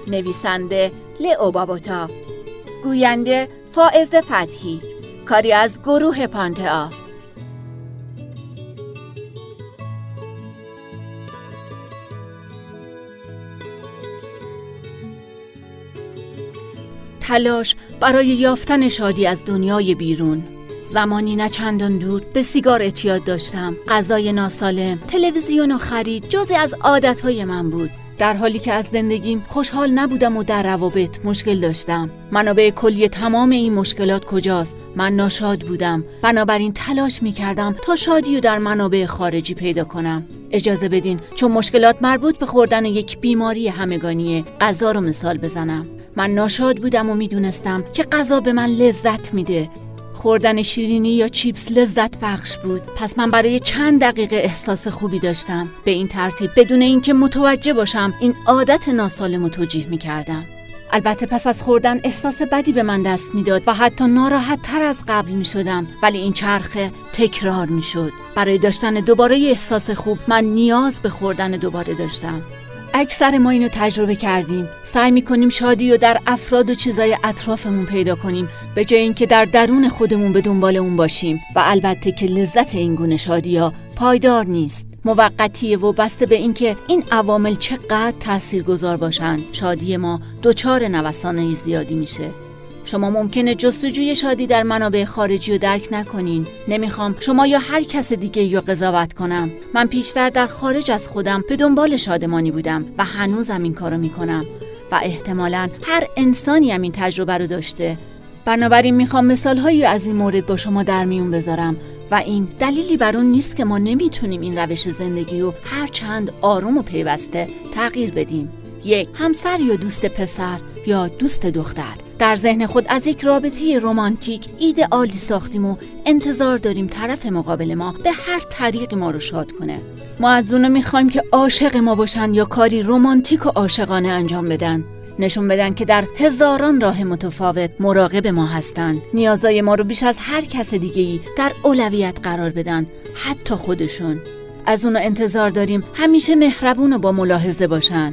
نویسنده لئو بابوتا. گوینده فائز فتحی. کاری از گروه پانتا تلاش برای یافتن شادی از دنیای بیرون. زمانی نه چندان دور به سیگار اعتیاد داشتم. غذای ناسالم تلویزیون و خرید جزی از عادتهای من بود. در حالی که از زندگیم خوشحال نبودم و در روابط مشکل داشتم. منابع کلی تمام این مشکلات کجاست؟ من ناشاد بودم. بنابراین تلاش می کردم تا شادی و در منابع خارجی پیدا کنم. اجازه بدین چون مشکلات مربوط به خوردن یک بیماری همگانیه غذا رو مثال بزنم. من ناشاد بودم و می‌دونستم که غذا به من لذت میده. خوردن شیرینی یا چیپس لذت بخش بود. پس من برای چند دقیقه احساس خوبی داشتم. به این ترتیب بدون اینکه متوجه باشم این عادت ناسالم و توجیه می کردم البته پس از خوردن احساس بدی به من دست می‌داد و حتی ناراحت تر از قبل می شدم ولی این چرخه تکرار می شد برای داشتن دوباره احساس خوب من نیاز به خوردن دوباره داشتم. اکثر ما اینو تجربه کردیم. سعی می‌کنیم شادی و در افراد و چیزای اطرافمون پیدا کنیم. به جای اینکه در درون خودمون به دنبال اون باشیم. و البته که لذت این گونه شادی ها پایدار نیست. موقتیه و بسته به اینکه این عوامل چقدر تأثیر گذار باشند شادی ما دچار نوسانه زیادی میشه. شما ممکنه جستجوی شادی در منابع خارجی رو درک نکنین. نمی‌خوام شما یا هر کس دیگه یا قضاوت کنم. من پیشتر در خارج از خودم به دنبال شادمانی بودم و هنوزم این کارو می‌کنم. و احتمالا هر انسانی هم این تجربه رو داشته. بنابراین می‌خوام مثال هایی از این مورد با شما در میون بذارم. و این دلیلی بر اون نیست که ما نمی‌تونیم این روش زندگی رو هر چند آروم و پیوسته تغییر بدیم. یک همسر یا دوست پسر یا دوست دختر. در ذهن خود از یک رابطه رمانتیک ایدئالی ساختیم و انتظار داریم طرف مقابل ما به هر طریقی ما رو شاد کنه. ما از اونو می‌خوایم که عاشق ما باشن یا کاری رمانتیک و عاشقانه انجام بدن. نشون بدن که در هزاران راه متفاوت مراقب ما هستند نیازای ما رو بیش از هر کس دیگه ای در اولویت قرار بدن حتی خودشون. از اونو انتظار داریم همیشه مهربون و با ملاحظه باشن.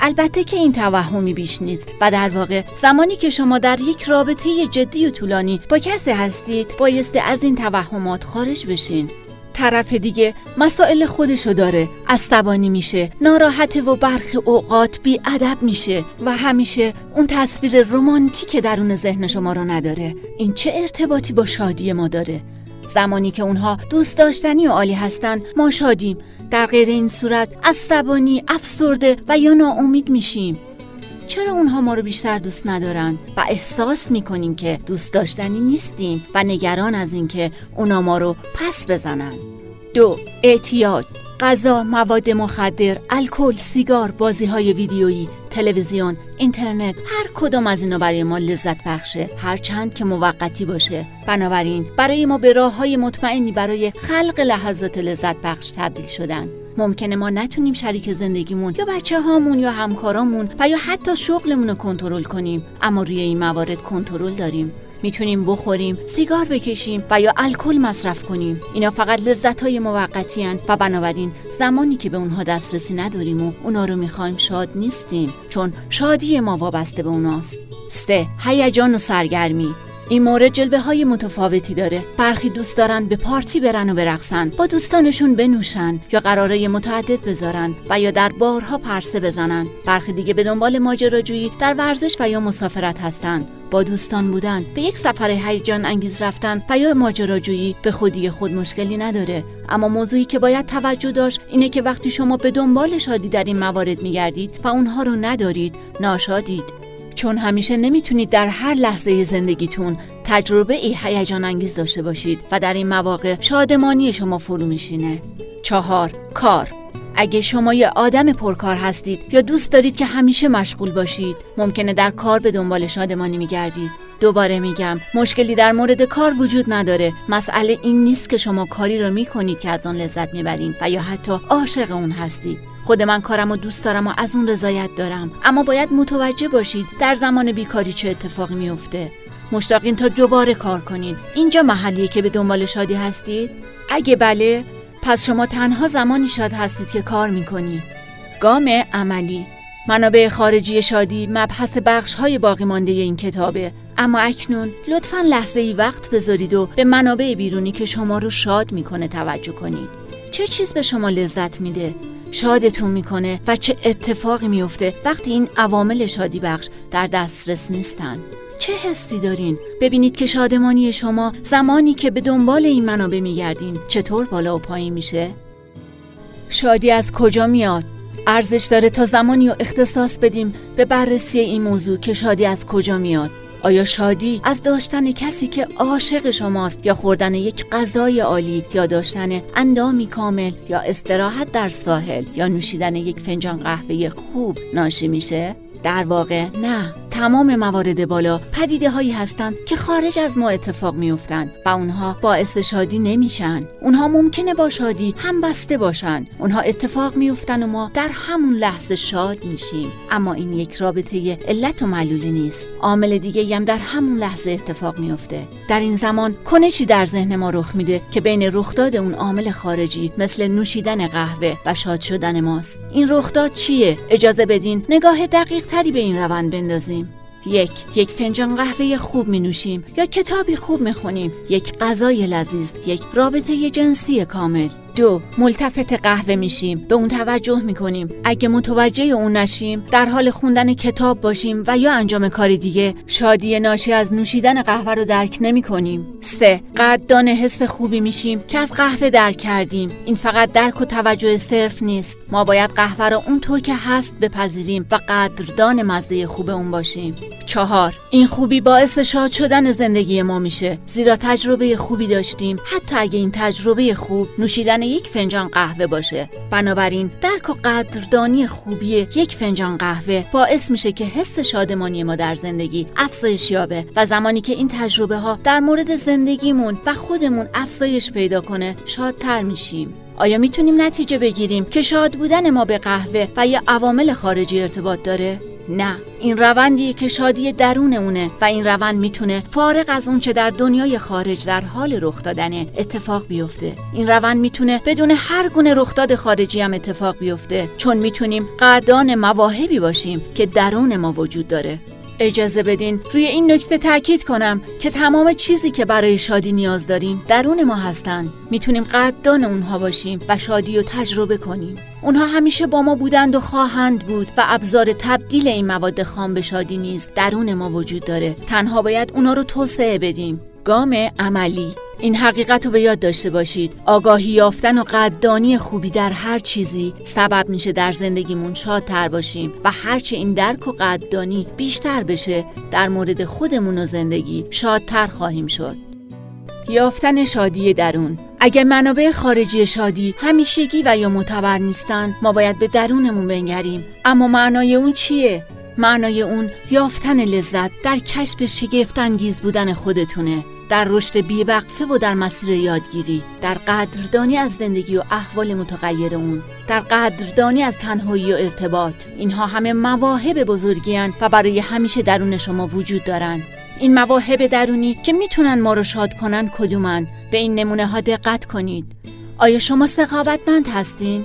البته که این توهمی بیش نیست و در واقع زمانی که شما در یک رابطه جدی و طولانی با کسی هستید بایسته از این توهمات خارج بشین. طرف دیگه مسائل خودشو داره عصبانی میشه ناراحت و برخی اوقات بی ادب میشه و همیشه اون تصویر رمانتیک درون ذهن شما رو نداره. این چه ارتباطی با شادی ما داره؟ زمانی که اونها دوست داشتنی و عالی هستن ما شادیم. در غیر این صورت عصبانی افسرده و یا ناامید میشیم. چرا اونها ما رو بیشتر دوست ندارن؟ و احساس می‌کنیم که دوست داشتنی نیستیم و نگران از اینکه اونا ما رو پس بزنن. دو اعتیاد. غذا، مواد مخدر، الکل، سیگار، بازی های ویدیویی، تلویزیون، اینترنت هر کدام از اینا برای ما لذت بخشه. هر چند که موقتی باشه. بنابراین برای ما به راه های مطمئنی برای خلق لحظات لذت بخش تبدیل شدن. ممکنه ما نتونیم شریک زندگیمون یا بچه هامون یا همکارامون و یا حتی شغلمون رو کنترل کنیم. اما روی این موارد کنترل داریم. می‌تونیم بخوریم سیگار بکشیم و یا الکل مصرف کنیم. اینا فقط لذت های موقتی و بنابراین زمانی که به اونها دسترسی نداریم و اونا رو می‌خوایم شاد نیستیم چون شادی ما وابسته به اوناست. سه هیجان و سرگرمی. این مورد جلوه های متفاوتی داره. برخی دوست دارن به پارتی برن و برقصن. با دوستانشون بنوشن یا قراره متعدد بذارن و یا در بارها پرسه بزنن. برخی دیگه به دنبال ماجراجویی در ورزش و یا مسافرت هستند با دوستان بودن به یک سفر هیجان انگیز رفتن و یا ماجراجویی به خودی خود مشکلی نداره. اما موضوعی که باید توجه داشت اینه که وقتی شما به دنبال شادی در این موارد میگردید و اونها رو ندارید ناشادید. چون همیشه نمی‌تونید در هر لحظه زندگیتون تجربه ای هیجان انگیز داشته باشید و در این مواقع شادمانی شما فرو میشینه. چهار کار. اگه شما یه آدم پرکار هستید یا دوست دارید که همیشه مشغول باشید ممکنه در کار به دنبال شادمانی میگردید. دوباره میگم مشکلی در مورد کار وجود نداره. مسئله این نیست که شما کاری رو می‌کنید که از آن لذت می‌برید و یا حتی عاشق اون هستید. خود من کارم و دوست دارم و از اون رضایت دارم. اما باید متوجه باشید در زمان بیکاری چه اتفاقی میفته مشتاقین تا دوباره کار کنید اینجا محلیه که به دنبال شادی هستید؟ اگه بله پس شما تنها زمانی شاد هستید که کار می‌کنید گام عملی. منابع خارجی شادی مبحث بخش های باقی مانده این کتابه. اما اکنون لطفا لحظه ای وقت بذارید و به منابع بیرونی که شما رو شاد می‌کنه توجه کنید. چه چیز به شما لذت میده؟ شادتون می‌کنه و چه اتفاقی میفته وقتی این عوامل شادی بخش در دسترس نیستن چه حسی دارین؟ ببینید که شادمانی شما زمانی که به دنبال این منابع میگردین چطور بالا و پایین میشه؟ شادی از کجا میاد؟ ارزش داره تا زمانی رو اختصاص بدیم به بررسی این موضوع که شادی از کجا میاد آیا شادی از داشتن کسی که عاشق شماست یا خوردن یک غذای عالی یا داشتن اندامی کامل یا استراحت در ساحل یا نوشیدن یک فنجان قهوه خوب ناشی میشه؟ در واقع نه. تمام موارد بالا پدیده هایی هستند که خارج از ما اتفاق میافتند و اونها باعث شادی نمیشن. اونها ممکنه با شادی هم بسته باشند اونها اتفاق میافتن و ما در همون لحظه شاد میشیم. اما این یک رابطه علت و معلولی نیست. عامل دیگه هم در همون لحظه اتفاق میافته. در این زمان کنشی در ذهن ما رخ میده که بین رخداد اون عامل خارجی مثل نوشیدن قهوه و شاد شدن ماست. این رخداد چیه؟ اجازه بدین نگاه دقیق تری به این روند بندازیم. یک یک فنجان قهوه خوب می نوشیم یا کتابی خوب می خونیم یک غذای لذیذ یک رابطه جنسی کامل. دو ملتفت قهوه میشیم. به اون توجه می‌کنیم. اگه متوجه اون نشیم در حال خوندن کتاب باشیم و یا انجام کاری دیگه شادی ناشی از نوشیدن قهوه رو درک نمی کنیم سه قدردان حس خوبی میشیم که از قهوه درک کردیم. این فقط درک و توجه صرف نیست. ما باید قهوه رو اونطور که هست بپذیریم و قدردان مزه خوب اون باشیم. چهار این خوبی باعث شاد شدن زندگی ما میشه. زیرا تجربه خوبی داشتیم. حتی اگه این تجربه خوب نوشیدن یک فنجان قهوه باشه بنابراین درک و قدردانی خوبی یک فنجان قهوه باعث میشه که حس شادمانی ما در زندگی افزایش یابه و زمانی که این تجربه ها در مورد زندگیمون و خودمون افزایش پیدا کنه شادتر میشیم آیا می‌تونیم نتیجه بگیریم که شاد بودن ما به قهوه و یا عوامل خارجی ارتباط داره؟ نه این روندیه که شادی درون اونه و این روند می‌تونه فارغ از اونچه در دنیای خارج در حال رخ دادنه اتفاق بیفته. این روند می‌تونه بدون هر گونه رخداد خارجی هم اتفاق بیفته چون می‌تونیم قدردان مواهبی باشیم که درون ما وجود داره. اجازه بدین روی این نکته تاکید کنم که تمام چیزی که برای شادی نیاز داریم درون ما هستند می‌تونیم قدردان اونها باشیم و شادی رو تجربه کنیم. اونها همیشه با ما بودند و خواهند بود و ابزار تبدیل این مواد خام به شادی نیز درون ما وجود داره. تنها باید اونا رو توسعه بدیم. گام عملی. این حقیقت رو به یاد داشته باشید. آگاهی یافتن و قدردانی خوبی در هر چیزی سبب میشه در زندگیمون شادتر باشیم و هرچه این درک و قدردانی بیشتر بشه در مورد خودمون و زندگی شادتر خواهیم شد. یافتن شادی درون. اگر منابع خارجی شادی همیشگی و یا معتبر نیستن ما باید به درونمون بنگریم. اما معنای اون چیه؟ معنای اون یافتن لذت در کشف شگفت انگیز بودن خودتونه. در رشد بیوقفه و در مسیر یادگیری در قدردانی از زندگی و احوال متغیر اون در قدردانی از تنهایی و ارتباط اینها همه مواهب بزرگی و برای همیشه درون شما وجود دارن این مواهب درونی که می‌تونن ما رو شاد کنن کدومن به این نمونه ها دقت کنید آیا شما سخاوتمند هستین؟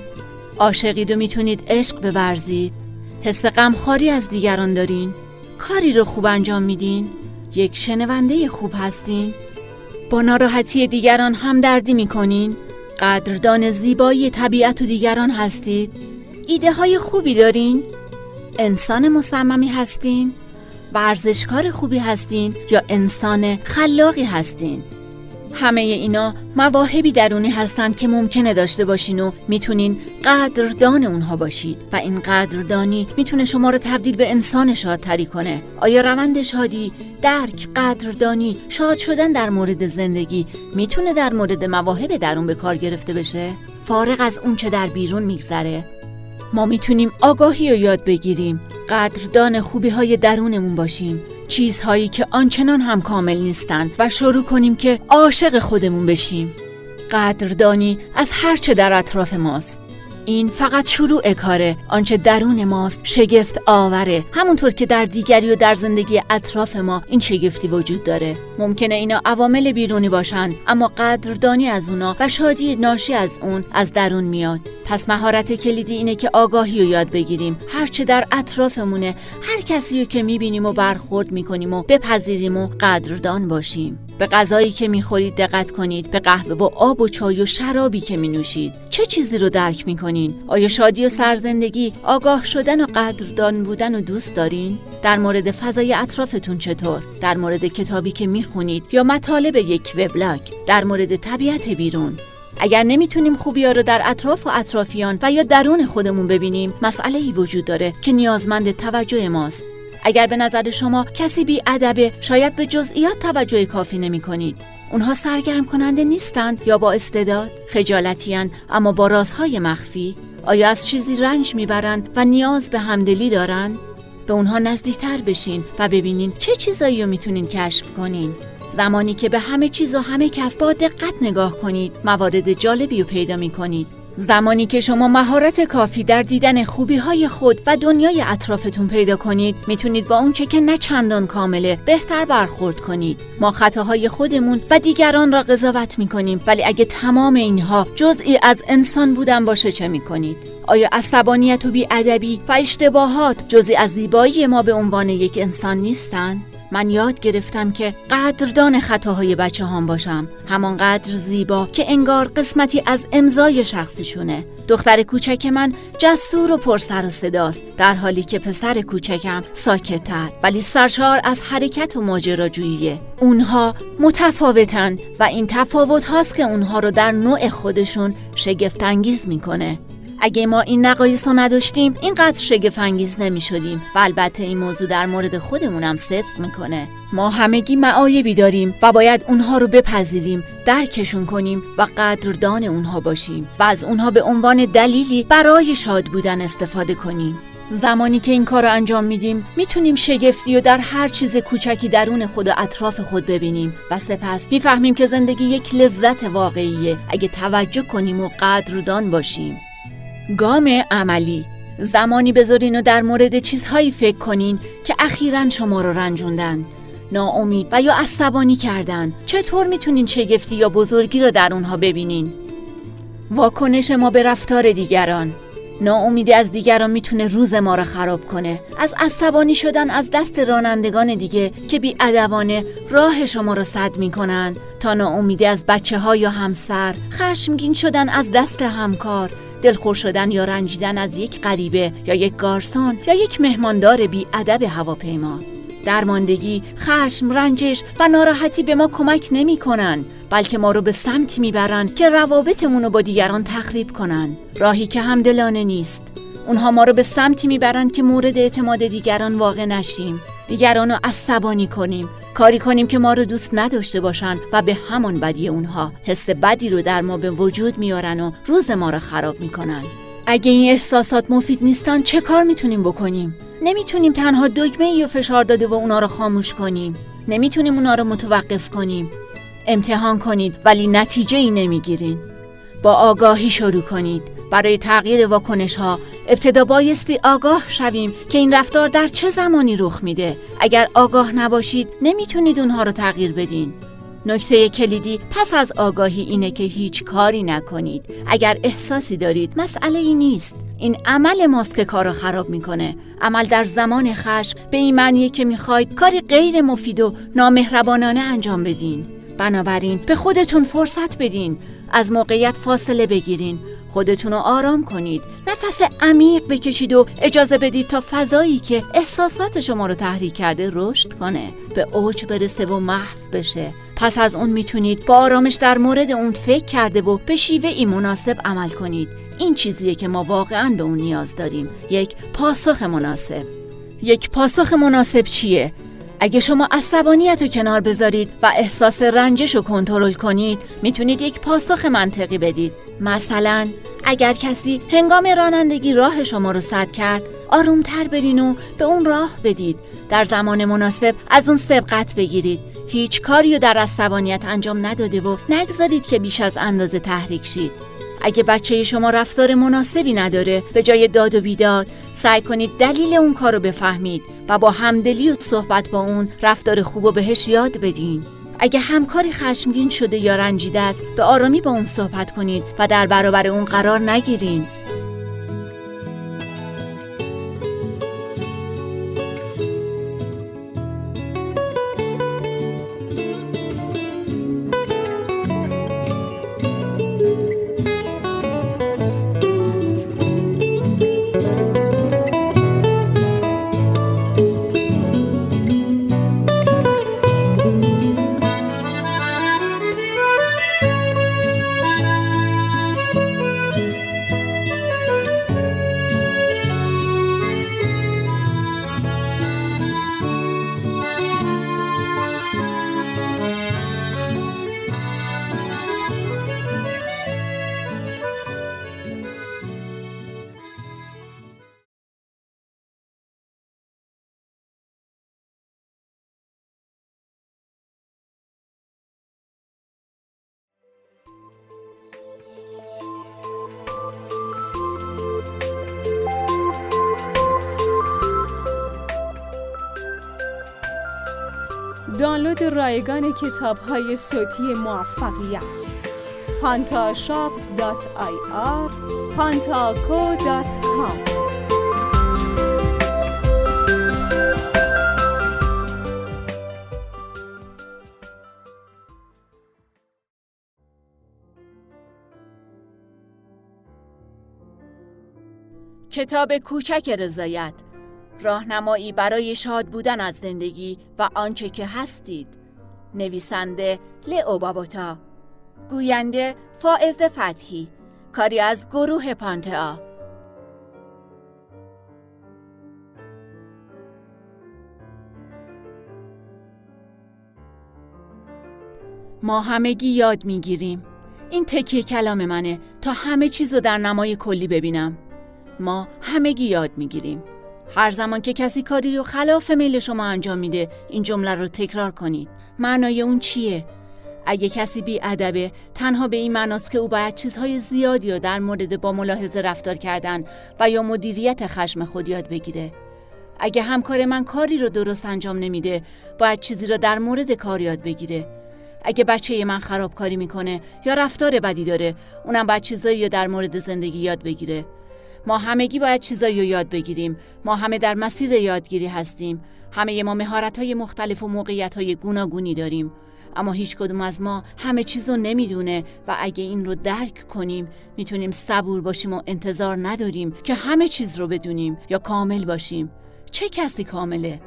عاشقید و می‌تونید عشق بورزید؟ حس غمخواری از دیگران دارین؟ کاری رو خوب انجام میدین؟ یک شنونده خوب هستین؟ با ناراحتی دیگران همدردی می‌کنین؟ قدردان زیبایی طبیعت و دیگران هستید؟ ایده های خوبی دارین؟ انسان مصممی هستین؟ ورزشکار خوبی هستین یا انسان خلاقی هستین؟ همه اینا مواهبی درونی هستند که ممکنه داشته باشین و می‌تونین قدردان اونها باشید. و این قدردانی می‌تونه شما رو تبدیل به انسان شادتری کنه. آیا روند شادی درک قدردانی شاد شدن در مورد زندگی می‌تونه در مورد مواهب درون به کار گرفته بشه؟ فارغ از اون چه در بیرون میگذره؟ ما می‌تونیم آگاهی رو یاد بگیریم. قدردان خوبی های درونمون باشیم. چیزهایی که آنچنان هم کامل نیستند و شروع کنیم که عاشق خودمون بشیم. قدردانی از هرچه در اطراف ماست. این فقط شروع کاره. آنچه درون ماست شگفت آوره. همونطور که در دیگری و در زندگی اطراف ما این شگفتی وجود داره. ممکنه اینا عوامل بیرونی باشند اما قدردانی از اونا و شادی ناشی از اون از درون میاد. پس مهارت کلیدی اینه که آگاهی رو یاد بگیریم. هرچه در اطرافمونه هر کسی رو که می‌بینیم و برخورد می‌کنیم و بپذیریم و قدردان باشیم. به غذایی که می‌خورید دقت کنید به قهوه و آب و چای و شرابی که مینوشید. چه چیزی رو درک می‌کنین؟ آیا شادی و سرزندگی آگاه شدن و قدردان بودن و دوست دارین؟ در مورد فضای اطرافتون چطور؟ در مورد کتابی که می‌خونید یا مطالب یک وبلاگ؟ در مورد طبیعت بیرون؟ اگر نمی‌تونیم خوبی ها رو در اطراف و اطرافیان و یا درون خودمون ببینیم مسئله ای وجود داره که نیازمند توجه ماست. اگر به نظر شما کسی بی ادبه شاید به جزئیات توجه کافی نمی کنید. اونها سرگرم کننده نیستند یا با استعداد خجالتیان اما با رازهای مخفی. آیا از چیزی رنج می‌برند و نیاز به همدلی دارند؟ به اونها نزدیکتر بشین و ببینین چه چیزایی رو می‌تونین کشف کنین. زمانی که به همه چیز و همه کس با دقت نگاه کنید موارد جالبی رو پیدا می‌کنید زمانی که شما مهارت کافی در دیدن خوبی های خود و دنیای اطرافتون پیدا کنید می‌تونید با اونچه که نه چندان کامله بهتر برخورد کنید. ما خطاهای خودمون و دیگران را قضاوت می‌کنیم ولی اگه تمام اینها جزئی از انسان بودن باشه چه می‌کنید؟ آیا عصبانیت و بیادبی و اشتباهات جزی از زیبایی ما به عنوان یک انسان نیستند من یاد گرفتم که قدردان خطاهای بچه هم باشم. همانقدر زیبا که انگار قسمتی از امضای شخصیشونه. دختر کوچک من جسور و پرسر و صداست. در حالی که پسر کوچکم ساکتتر ولی سرشار از حرکت و ماجراجوییه. اونها متفاوتن و این تفاوت هاست که اونها رو در نوع خودشون شگفتانگیز می‌کنه. اگه ما این نقایص رو نداشتیم اینقدر شگفت انگیز نمی شدیم و البته این موضوع در مورد خودمونم صدق می‌کنه. ما همگی معایبی داریم و باید اونها رو بپذیریم درکشون کنیم و قدردان اونها باشیم و از اونها به عنوان دلیلی برای شاد بودن استفاده کنیم. زمانی که این کار رو انجام میدیم می‌تونیم شگفتی و در هر چیز کوچکی درون خود و اطراف خود ببینیم. و سپس می‌فهمیم که زندگی یک لذت واقعیه. اگه توجه کنیم و قدردان باشیم. گام عملی. زمانی بذارین و در مورد چیزهایی فکر کنین که اخیرا شما رو رنجوندن. ناامید و یا عصبانی کردن. چطور می‌تونین شگفتی یا بزرگی رو در اونها ببینین؟ واکنش ما به رفتار دیگران. ناامیدی از دیگران می‌تونه روز ما رو خراب کنه. از عصبانی شدن از دست رانندگان دیگه که بی ادبانه راه شما رو صد می‌کنن. تا ناامیدی از بچه ها یا همسر خشمگین شدن از دست همکار دلخور شدن یا رنجیدن از یک غریبه یا یک گارسون یا یک مهماندار بی ادب هواپیما. درماندگی، خشم، رنجش و ناراحتی به ما کمک نمی کنن بلکه ما رو به سمتی می‌برن که روابطمون رو با دیگران تخریب کنن. راهی که همدلانه نیست. اونها ما رو به سمتی می‌برن که مورد اعتماد دیگران واقع نشیم. دیگران رو عصبانی کنیم. کاری کنیم که ما رو دوست نداشته باشن و به همان بدی اونها. حس بدی رو در ما به وجود میارن و روز ما رو خراب می‌کنن. اگه این احساسات مفید نیستن چه کار می‌تونیم بکنیم؟ نمی‌تونیم تنها دگمه و فشار داده و اونا رو خاموش کنیم. نمی‌تونیم اونا رو متوقف کنیم. امتحان کنید ولی نتیجه ای نمی‌گیرین. با آگاهی شروع کنید. برای تغییر واکنش ها ابتدا بایستی آگاه شویم که این رفتار در چه زمانی رخ میده. اگر آگاه نباشید نمی‌تونید اونها رو تغییر بدین. نکته کلیدی پس از آگاهی اینه که هیچ کاری نکنید. اگر احساسی دارید مسئله ای نیست. این عمل ماست که کار خراب می‌کنه. عمل در زمان خشم به این معنیه که می‌خواید کاری غیر مفید و نامهربانانه انجام بدین. بنابراین به خودتون فرصت بدین. از موقعیت فاصله بگیرین. خودتون رو آرام کنید. نفس عمیق بکشید و اجازه بدید تا فضایی که احساسات شما رو تحریک کرده رشد کنه. به اوج برسه و محو بشه. پس از اون می‌تونید با آرامش در مورد اون فکر کرده و به شیوه ای مناسب عمل کنید. این چیزیه که ما واقعا به اون نیاز داریم. یک پاسخ مناسب. یک پاسخ مناسب چیه؟ اگه شما عصبانیت رو کنار بذارید و احساس رنجش رو کنترل کنید می‌تونید یک پاسخ منطقی بدید. مثلا اگر کسی هنگام رانندگی راه شما رو صد کرد آرومتر برین و به اون راه بدید. در زمان مناسب از اون سبقت بگیرید. هیچ کاری رو در عصبانیت انجام نداده و نگذارید که بیش از اندازه تحریک شید. اگه بچه شما رفتار مناسبی نداره به جای داد و بیداد سعی کنید دلیل اون کار رو بفهمید و با همدلی و صحبت با اون رفتار خوب و بهش یاد بدین. اگه همکاری خشمگین شده یا رنجیده است به آرامی با اون صحبت کنید و در برابر اون قرار نگیرین. رایگان کتاب های صوتی موفقیت. pantashop.ir pantaco.com کتاب کوچک رضایت راهنمایی برای شاد بودن از زندگی و آنچه که هستید. نویسنده لئو بابوتا. گوینده فائز فتحی. کاری از گروه پانتا ما همگی یاد می‌گیریم. این تکیه کلام منه تا همه چیز رو در نمای کلی ببینم. ما همگی یاد می‌گیریم. هر زمان که کسی کاری رو خلاف میل شما انجام میده این جمله رو تکرار کنید. معنای اون چیه؟ اگه کسی بی ادبه تنها به این معناست که او باید چیزهای زیادی رو در مورد با ملاحظه رفتار کردن و یا مدیریت خشم خود یاد بگیره. اگه همکار من کاری رو درست انجام نمیده باید چیزی رو در مورد کار یاد بگیره. اگه بچه من خرابکاری می‌کنه یا رفتار بدی داره اونم باید چیزایی رو در مورد زندگی یاد بگیره. ما همگی باید چیزایی رو یاد بگیریم. ما همه در مسیر یادگیری هستیم. همه ما مهارت های مختلف و موقعیت های گوناگونی داریم. اما هیچ کدوم از ما همه چیز رو نمی‌دونه و اگه این رو درک کنیم می‌تونیم صبور باشیم و انتظار نداریم که همه چیز رو بدونیم یا کامل باشیم. چه کسی کامله؟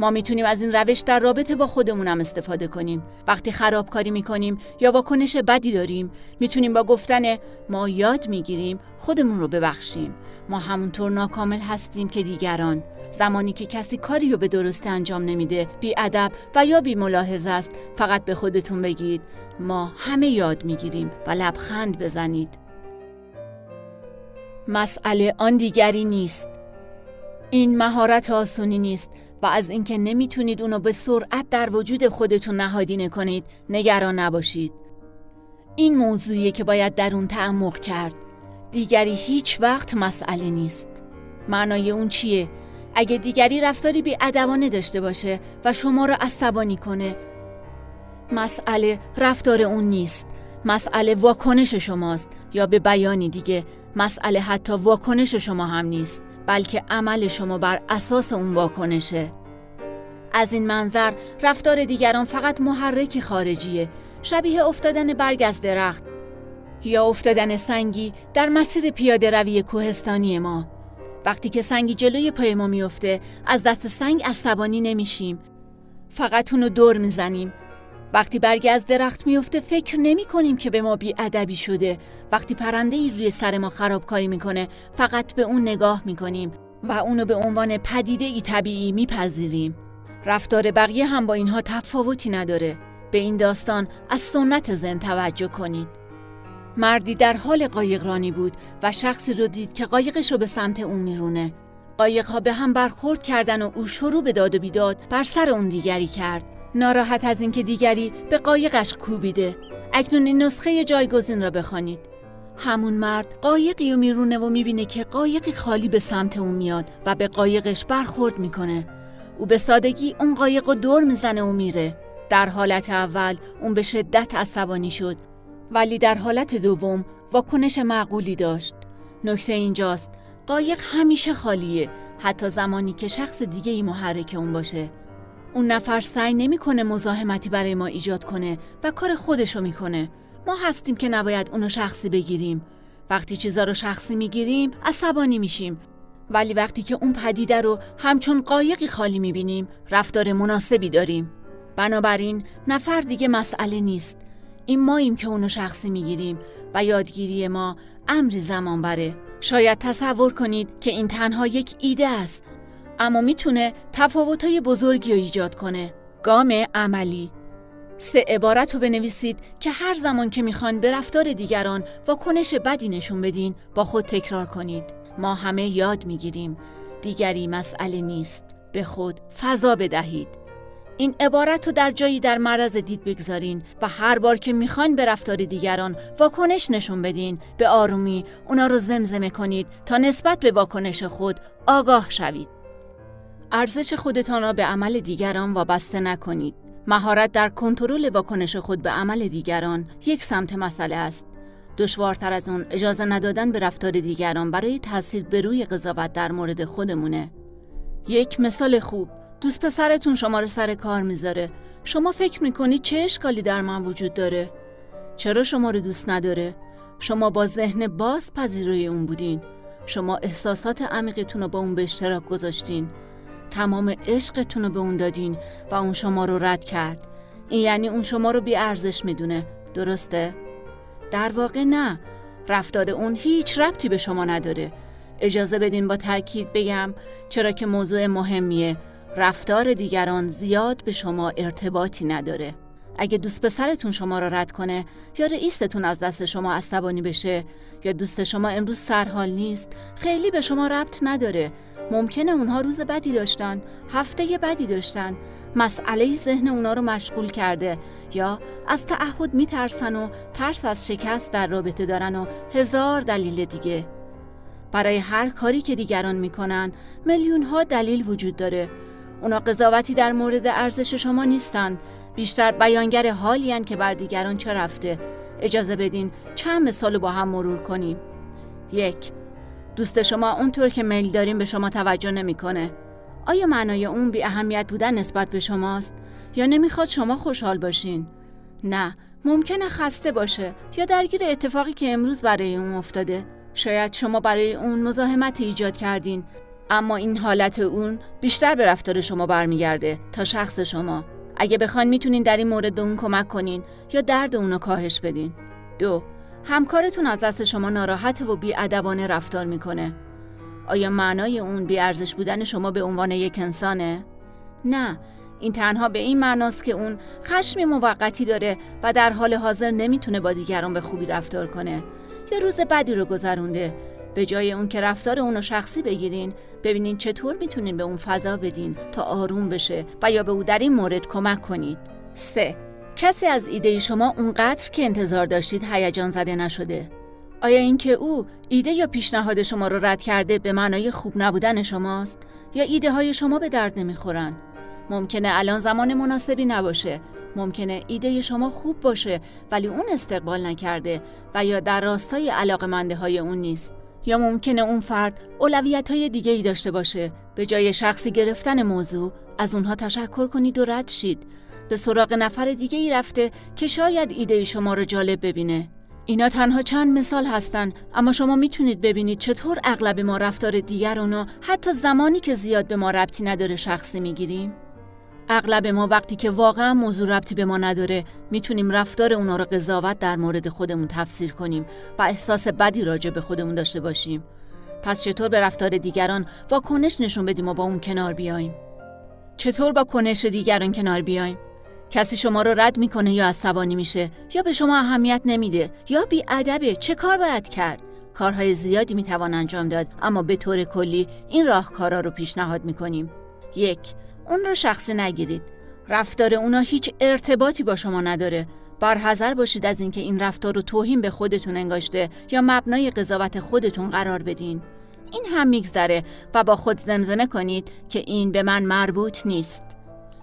ما می‌تونیم از این روش در رابطه با خودمونم استفاده کنیم. وقتی خرابکاری می‌کنیم یا واکنش بدی داریم می‌تونیم با گفتن ما یاد می‌گیریم خودمون رو ببخشیم. ما همونطور ناکامل هستیم که دیگران. زمانی که کسی کاری رو به درستی انجام نمیده بی ادب و یا بی ملاحظه است فقط به خودتون بگید. ما همه یاد می‌گیریم و لبخند بزنید. مسئله آن دیگری نیست. این مهارت آسونی نیست. و از اینکه نمی‌تونید اونو به سرعت در وجود خودتون نهادینه کنید نگران نباشید. این موضوعیه که باید در اون تعمق کرد. دیگری هیچ وقت مسئله نیست. معنای اون چیه؟ اگه دیگری رفتاری بی ادبانه داشته باشه و شما رو عصبانی کنه مسئله رفتار اون نیست. مسئله واکنش شماست. یا به بیانی دیگه مسئله حتی واکنش شما هم نیست. بلکه عمل شما بر اساس اون واکنشه. از این منظر رفتار دیگران فقط محرک خارجیه. شبیه افتادن برگ از درخت یا افتادن سنگی در مسیر پیاده روی کوهستانی ما. وقتی که سنگی جلوی پای ما میفته از دست سنگ عصبانی نمیشیم. فقط اونو دور می‌زنیم. وقتی برگی از درخت میفته فکر نمی کنیم که به ما بی ادبی شده. وقتی پرنده ای روی سر ما خرابکاری می‌کنه فقط به اون نگاه می‌کنیم و اونو به عنوان پدیده ای طبیعی میپذیریم. رفتار بقیه هم با اینها تفاوتی نداره. به این داستان از سنت زن توجه کنید. مردی در حال قایقرانی بود و شخصی رو دید که قایقش رو به سمت اون میرونه. قایق ها به هم برخورد کردن و او شروع به داد و بیداد بر سر اون دیگری کرد. ناراحت از اینکه دیگری به قایقش کوبیده. اکنون نسخه جایگزین را بخوانید. همون مرد قایقی رو میرونه و می‌بینه که قایقی خالی به سمت اون میاد و به قایقش برخورد می‌کنه. او به سادگی اون قایق رو دور می‌زنه و میره. در حالت اول اون به شدت عصبانی شد ولی در حالت دوم واکنش معقولی داشت. نکته اینجاست قایق همیشه خالیه حتی زمانی که شخص دیگه ای محرک اون باشه. اون نفر سعی نمی‌کنه مزاحمتی برای ما ایجاد کنه و کار خودشو می‌کنه. ما هستیم که نباید اونو شخصی بگیریم. وقتی چیزا رو شخصی می‌گیریم عصبانی میشیم. ولی وقتی که اون پدیده رو همچون قایقی خالی می‌بینیم رفتار مناسبی داریم. بنابراین نفر دیگه مسئله نیست. این ماییم که اونو شخصی می‌گیریم و یادگیری ما امری زمان بره. شاید تصور کنید که این تنها یک ایده است. اما می‌تونه تفاوتهای بزرگی رو ایجاد کنه. گام عملی. سه عبارت رو بنویسید که هر زمان که می‌خوان به رفتار دیگران واکنش بدی نشون بدین با خود تکرار کنید. ما همه یاد می‌گیریم. دیگری مسئله نیست. به خود فضا بدهید. این عبارت رو در جایی در معرض دید بگذارین و هر بار که می‌خواین به رفتار دیگران واکنش نشون بدین. به آرومی اونا رو زمزمه کنید تا نسبت به واکنش خود آگاه شوید. ارزش خودتان را به عمل دیگران وابسته نکنید. مهارت در کنترل واکنش خود به عمل دیگران یک سمت مسئله است. دشوارتر از اون اجازه ندادن به رفتار دیگران برای تاثیر به روی قضاوت در مورد خودمونه. یک مثال خوب دوست پسرتون شما رو سر کار می‌ذاره. شما فکر می‌کنید چه اشکالی در من وجود داره؟ چرا شما رو دوست نداره؟ شما با ذهن باز پذیرای اون بودین. شما احساسات عمیقتون رو با اون به اشتراک گذاشتین. تمام عشقتون رو به اون دادین و اون شما رو رد کرد. این یعنی اون شما رو بی ارزش می‌دونه. درسته؟ در واقع نه. رفتار اون هیچ ربطی به شما نداره. اجازه بدین با تاکید بگم چرا که موضوع مهمیه. رفتار دیگران زیاد به شما ارتباطی نداره. اگه دوست پسرتون شما را رد کنه یا رئیستون از دست شما عصبانی بشه یا دوست شما امروز سرحال نیست خیلی به شما ربط نداره. ممکنه اونها روز بدی داشتن هفته بدی داشتن. مسئله ذهن اونها رو مشغول کرده. یا از تعهد میترسن و ترس از شکست در رابطه دارن و هزار دلیل دیگه. برای هر کاری که دیگران می‌کنن میلیون ها دلیل وجود داره. اونا قضاوتی در مورد ارزش شما نیستند بیشتر بیانگر حالی که بر دیگران چه رفته. اجازه بدین چند مثال با هم مرور کنیم. یک دوست شما اونطور که میل داریم به شما توجه نمی‌کنه. آیا معنای اون بی اهمیت بودن نسبت به شماست یا نمی‌خواد شما خوشحال باشین؟ نه، ممکنه خسته باشه یا درگیر اتفاقی که امروز برای اون افتاده. شاید شما برای اون مزاحمت ایجاد کردین اما این حالت اون بیشتر به رفتار شما برمیگرده تا شخص شما. اگه بخواین می‌تونین در این مورد به اون کمک کنین یا درد اونو کاهش بدین. دو همکارتون از دست شما ناراحت و بیادبانه رفتار می‌کنه. آیا معنای اون بیارزش بودن شما به عنوان یک انسانه؟ نه این تنها به این معناست که اون خشم موقتی داره و در حال حاضر نمی‌تونه با دیگران به خوبی رفتار کنه. یا روز بدی رو گذرونده. به جای اون که رفتار اونو شخصی بگیرین ببینین چطور می‌تونین به اون فضا بدین تا آروم بشه و یا به او در این مورد کمک کنید. سه. کسی از ایده شما اونقدر که انتظار داشتید هیجان زده نشده؟ آیا اینکه او ایده یا پیشنهاد شما رو رد کرده به معنای خوب نبودن شماست؟ یا ایده های شما به درد نمی‌خورن؟ ممکنه الان زمان مناسبی نباشه. ممکنه ایده شما خوب باشه ولی اون استقبال نکرده و یا در راستای علاقمنده های اون نیست. یا ممکنه اون فرد اولویت های دیگه ای داشته باشه. به جای شخصی گرفتن موضوع از اونها تشکر کنید و رد شید. به سراغ نفر دیگه ای رفته که شاید ایده شما رو جالب ببینه. اینا تنها چند مثال هستن اما شما می‌تونید ببینید چطور اغلب ما رفتار دیگرانو حتی زمانی که زیاد به ما ربطی نداره شخصی می‌گیریم. اغلب ما وقتی که واقعا موضوع ربطی به ما نداره می‌تونیم رفتار اونا رو قضاوت در مورد خودمون تفسیر کنیم و احساس بدی راجع به خودمون داشته باشیم. پس چطور به رفتار دیگران واکنش نشون بدیم و با اون کنار بیایم؟ چطور با کنش دیگران کنار بیایم؟ کسی شما رو رد می‌کنه یا عصبانی میشه؟ یا به شما اهمیت نمیده؟ یا بی ادبه چه کار باید کرد؟ کارهای زیادی می‌توان انجام داد اما به طور کلی این راهکارا رو پیشنهاد می‌کنیم. یک اون رو شخصی نگیرید. رفتار اونا هیچ ارتباطی با شما نداره. برحذر باشید از اینکه این رفتار رو توهین به خودتون انگاشته یا مبنای قضاوت خودتون قرار بدین. این هم میگذره و با خود زمزمه کنید که این به من مربوط نیست.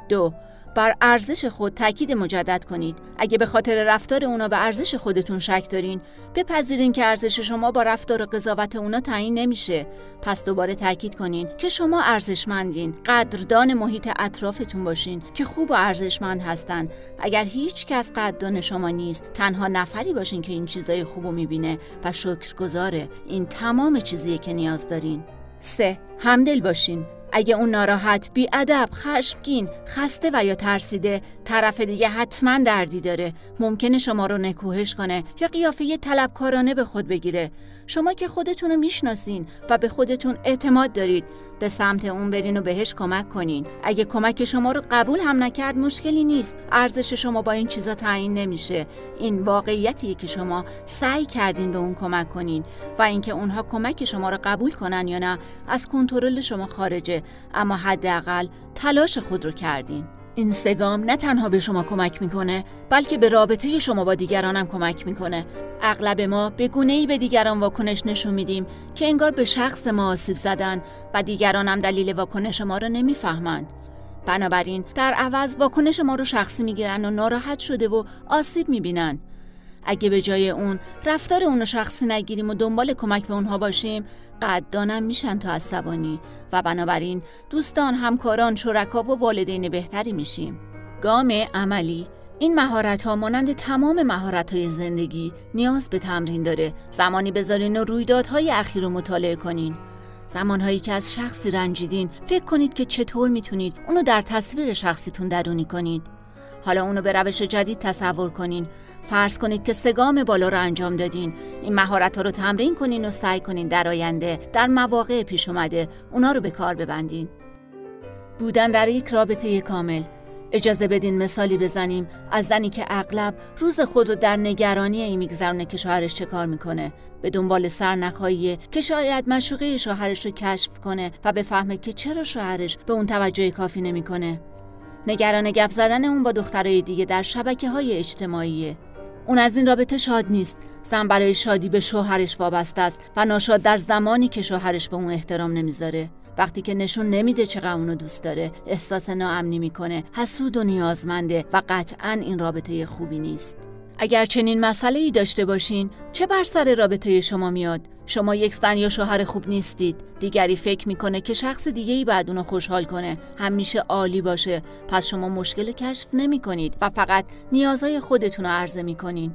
دو بر ارزش خود تاکید مجدد کنید. اگه به خاطر رفتار اونا به ارزش خودتون شک دارین بپذیرین که ارزش شما با رفتار و قضاوت اونا تعیین نمیشه. پس دوباره تاکید کنین که شما ارزشمندین. قدردان محیط اطرافتون باشین که خوب و ارزشمند هستن. اگر هیچ کس قدردان شما نیست تنها نفری باشین که این چیزای خوبو می‌بینه و شکرگزاره. این تمام چیزیه که نیاز دارین. سه همدل باشین. اگه اون ناراحت، ادب، خشمگین، خسته و یا ترسیده، طرف دیگه حتما دردی داره. ممکنه شما رو نکوهش کنه یا قیافه طلبکارانه به خود بگیره. شما که خودتون رو می‌شناسین و به خودتون اعتماد دارید به سمت اون برین و بهش کمک کنین. اگه کمک شما رو قبول هم نکرد مشکلی نیست. ارزش شما با این چیزا تعیین نمیشه. این واقعیتیه که شما سعی کردین به اون کمک کنین و اینکه اونها کمک شما رو قبول کنن یا نه از کنترل شما خارجه. اما حداقل تلاش خود رو کردین. اینستاگرام نه تنها به شما کمک می‌کنه بلکه به رابطه شما با دیگرانم کمک می‌کنه. اغلب ما به گونه ای به دیگران واکنش نشون میدیم که انگار به شخص ما آسیب زدن و دیگرانم دلیل واکنش ما رو نمی‌فهمند. بنابراین در عوض واکنش ما رو شخصی می‌گیرن و ناراحت شده و آسیب می‌بینن. اگه به جای اون رفتار اونو شخصی نگیریم و دنبال کمک به اونها باشیم قدردانم میشن تا عصبانی و بنابراین دوستان همکاران شرکا و والدین بهتری میشیم. گام عملی این مهارت ها مانند تمام مهارت های زندگی نیاز به تمرین داره. زمانی بذارین و رویدادهای اخیر رو مطالعه کنین. زمانهایی که از شخصی رنجیدین فکر کنید که چطور می‌تونید اونو در تصویر شخصیتون درونی کنید. حالا اونو به روش جدید تصور کنین. فرض کنید که سگام بالا رو انجام دادین. این مهارت ها رو تمرین کنین و سعی کنین در آینده در مواقع پیش اومده اونا رو به کار ببندین. بودن در یک رابطه کامل. اجازه بدین مثالی بزنیم از زنی که اغلب روز خود رو در نگرانی این میگذرونه که شوهرش چه کار می‌کنه. به دنبال سرنخهاییه که شاید مشوقه شوهرش رو کشف کنه و بفهمه که چرا شوهرش به اون توجه کافی نمی‌کنه. نگران گپ زدن اون با دخترای دیگه در شبکه های اجتماعیه. اون از این رابطه شاد نیست. زن برای شادی به شوهرش وابسته است و ناشاد در زمانی که شوهرش به اون احترام نمی‌ذاره. وقتی که نشون نمیده چقدر اونو دوست داره احساس ناامنی می‌کنه حسود و نیازمنده و قطعا این رابطه خوبی نیست. اگر چنین مسئله ای داشته باشین چه بر سر رابطه شما میاد؟ شما یک زن یا شوهر خوب نیستید. دیگری فکر می‌کنه که شخص دیگه ای بعد اونو خوشحال کنه. همیشه عالی باشه. پس شما مشکل کشف نمی کنید و فقط نیازهای خودتون رو عرضه می‌کنین.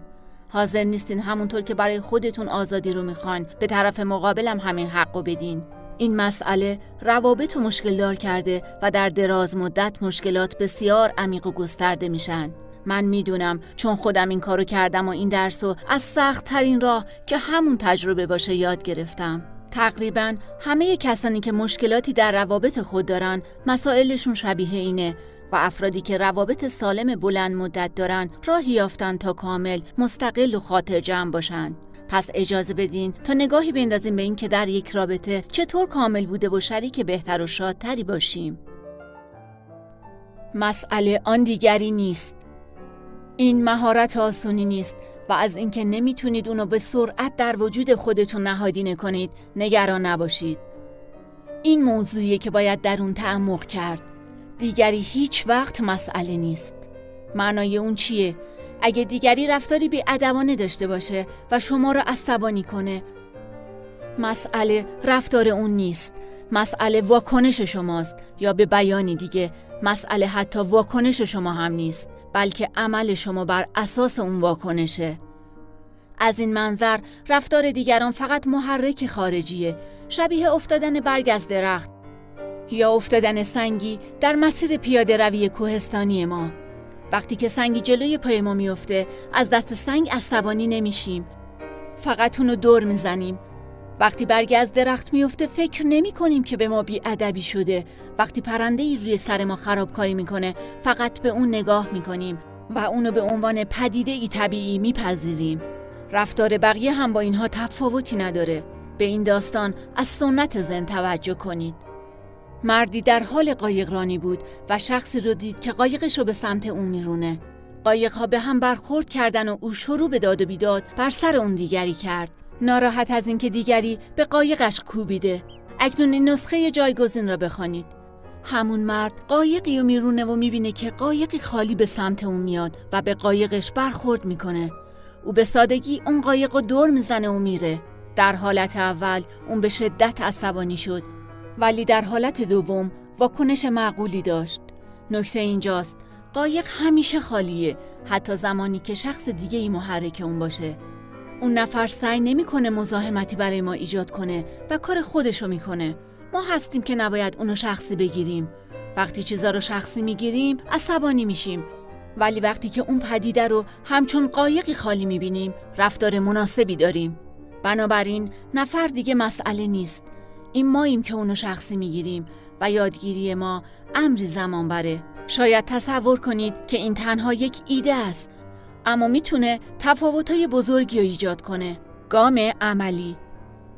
حاضر نیستین همونطور که برای خودتون آزادی رو می‌خوان به طرف مقابلم همین حق بدین. این مسئله روابط و مشکل دار کرده و در دراز مدت مشکلات بسیار عمیق و گسترده میشن. من می‌دونم چون خودم این کارو کردم و این درس رو از سخت ترین راه که همون تجربه باشه یاد گرفتم. تقریبا همه کسانی که مشکلاتی در روابط خود دارن مسائلشون شبیه اینه و افرادی که روابط سالم بلند مدت دارن راهی یافتن تا کامل مستقل و خاطر جمع باشن. پس اجازه بدین تا نگاهی بندازیم به این که در یک رابطه چطور کامل بوده و شریک بهتر و شادتری باشیم. مسئله آن دیگری نیست. این مهارت آسونی نیست و از اینکه نمی‌تونید اونو به سرعت در وجود خودتون نهادینه کنید نگران نباشید. این موضوعیه که باید در اون تعمق کرد. دیگری هیچ وقت مسئله نیست. معنای اون چیه؟ اگه دیگری رفتاری بی ادبانه داشته باشه و شما را عصبانی کنه مسئله رفتار اون نیست مسئله واکنش شماست یا به بیانی دیگه مسئله حتی واکنش شما هم نیست بلکه عمل شما بر اساس اون واکنشه. از این منظر رفتار دیگران فقط محرک خارجیه. شبیه افتادن برگ از درخت یا افتادن سنگی در مسیر پیاده روی کوهستانی ما. وقتی که سنگی جلوی پای ما میفته از دست سنگ عصبانی نمیشیم. فقط اونو دور می‌زنیم. وقتی برگی از درخت میفته فکر نمی کنیم که به ما بی ادبی شده وقتی پرنده ای روی سر ما خرابکاری می‌کنه فقط به اون نگاه می‌کنیم و اونو به عنوان پدیده ای طبیعی میپذیریم رفتار بقیه هم با اینها تفاوتی نداره به این داستان از سنت زن توجه کنید مردی در حال قایقرانی بود و شخصی رو دید که قایقش رو به سمت اون میرونه. قایقها به هم برخورد کردن و او شروع به داد و بیداد بر سر اون دیگری کرد. ناراحت از اینکه دیگری به قایقش کوبیده. اکنون نسخه جایگزین را بخوانید. همون مرد قایقی رو میرونه و می‌بینه که قایقی خالی به سمت اون میاد و به قایقش برخورد می‌کنه. او به سادگی اون قایق رو دور می‌زنه و میره. در حالت اول اون به شدت عصبانی شد ولی در حالت دوم واکنش معقولی داشت. نکته اینجاست قایق همیشه خالیه حتی زمانی که شخص دیگه ای محرک اون باشه. اون نفر سعی نمی‌کنه مزاحمتی برای ما ایجاد کنه و کار خودشو می‌کنه. ما هستیم که نباید اونو شخصی بگیریم. وقتی چیزا رو شخصی می‌گیریم عصبانی میشیم ولی وقتی که اون پدیده رو همچون قایقی خالی می‌بینیم رفتار مناسبی داریم. بنابراین نفر دیگه مسئله نیست این ماییم که اونو شخصی می‌گیریم و یادگیری ما امری زمان بره شاید تصور کنید که این تنها یک ایده است اما می‌تونه تفاوتهای بزرگی رو ایجاد کنه. گام عملی.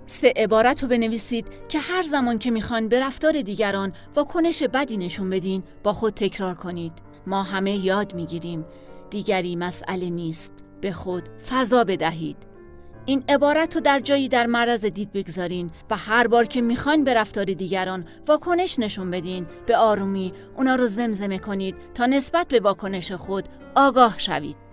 سه عبارت رو بنویسید که هر زمان که می‌خوان به رفتار دیگران واکنش بدی نشون بدین با خود تکرار کنید. ما همه یاد می‌گیریم. دیگری مسئله نیست. به خود فضا بدهید. این عبارت رو در جایی در معرض دید بگذارین و هر بار که می‌خواین به رفتار دیگران واکنش نشون بدین. به آرومی اونا رو زمزمه کنید تا نسبت به واکنش خود آگاه شوید.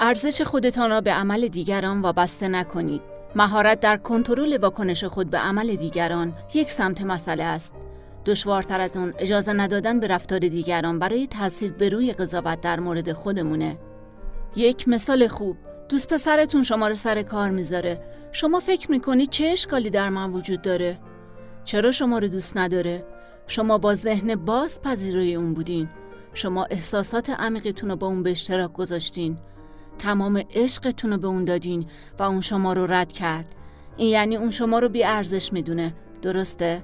ارزش خودتان را به عمل دیگران وابسته نکنید. مهارت در کنترل واکنش خود به عمل دیگران یک سمت مسئله است. دشوارتر از اون اجازه ندادن به رفتار دیگران برای تاثیر به روی قضاوت در مورد خودمونه. یک مثال خوب دوست پسرتون شما رو سر کار می‌ذاره شما فکر می‌کنید چه اشکالی در من وجود داره چرا شما رو دوست نداره شما با ذهن باز پذیرای اون بودین شما احساسات عمیقتون رو با اون به اشتراک گذاشتین تمام عشقتون رو به اون دادین و اون شما رو رد کرد. این یعنی اون شما رو بی ارزش می‌دونه. درسته؟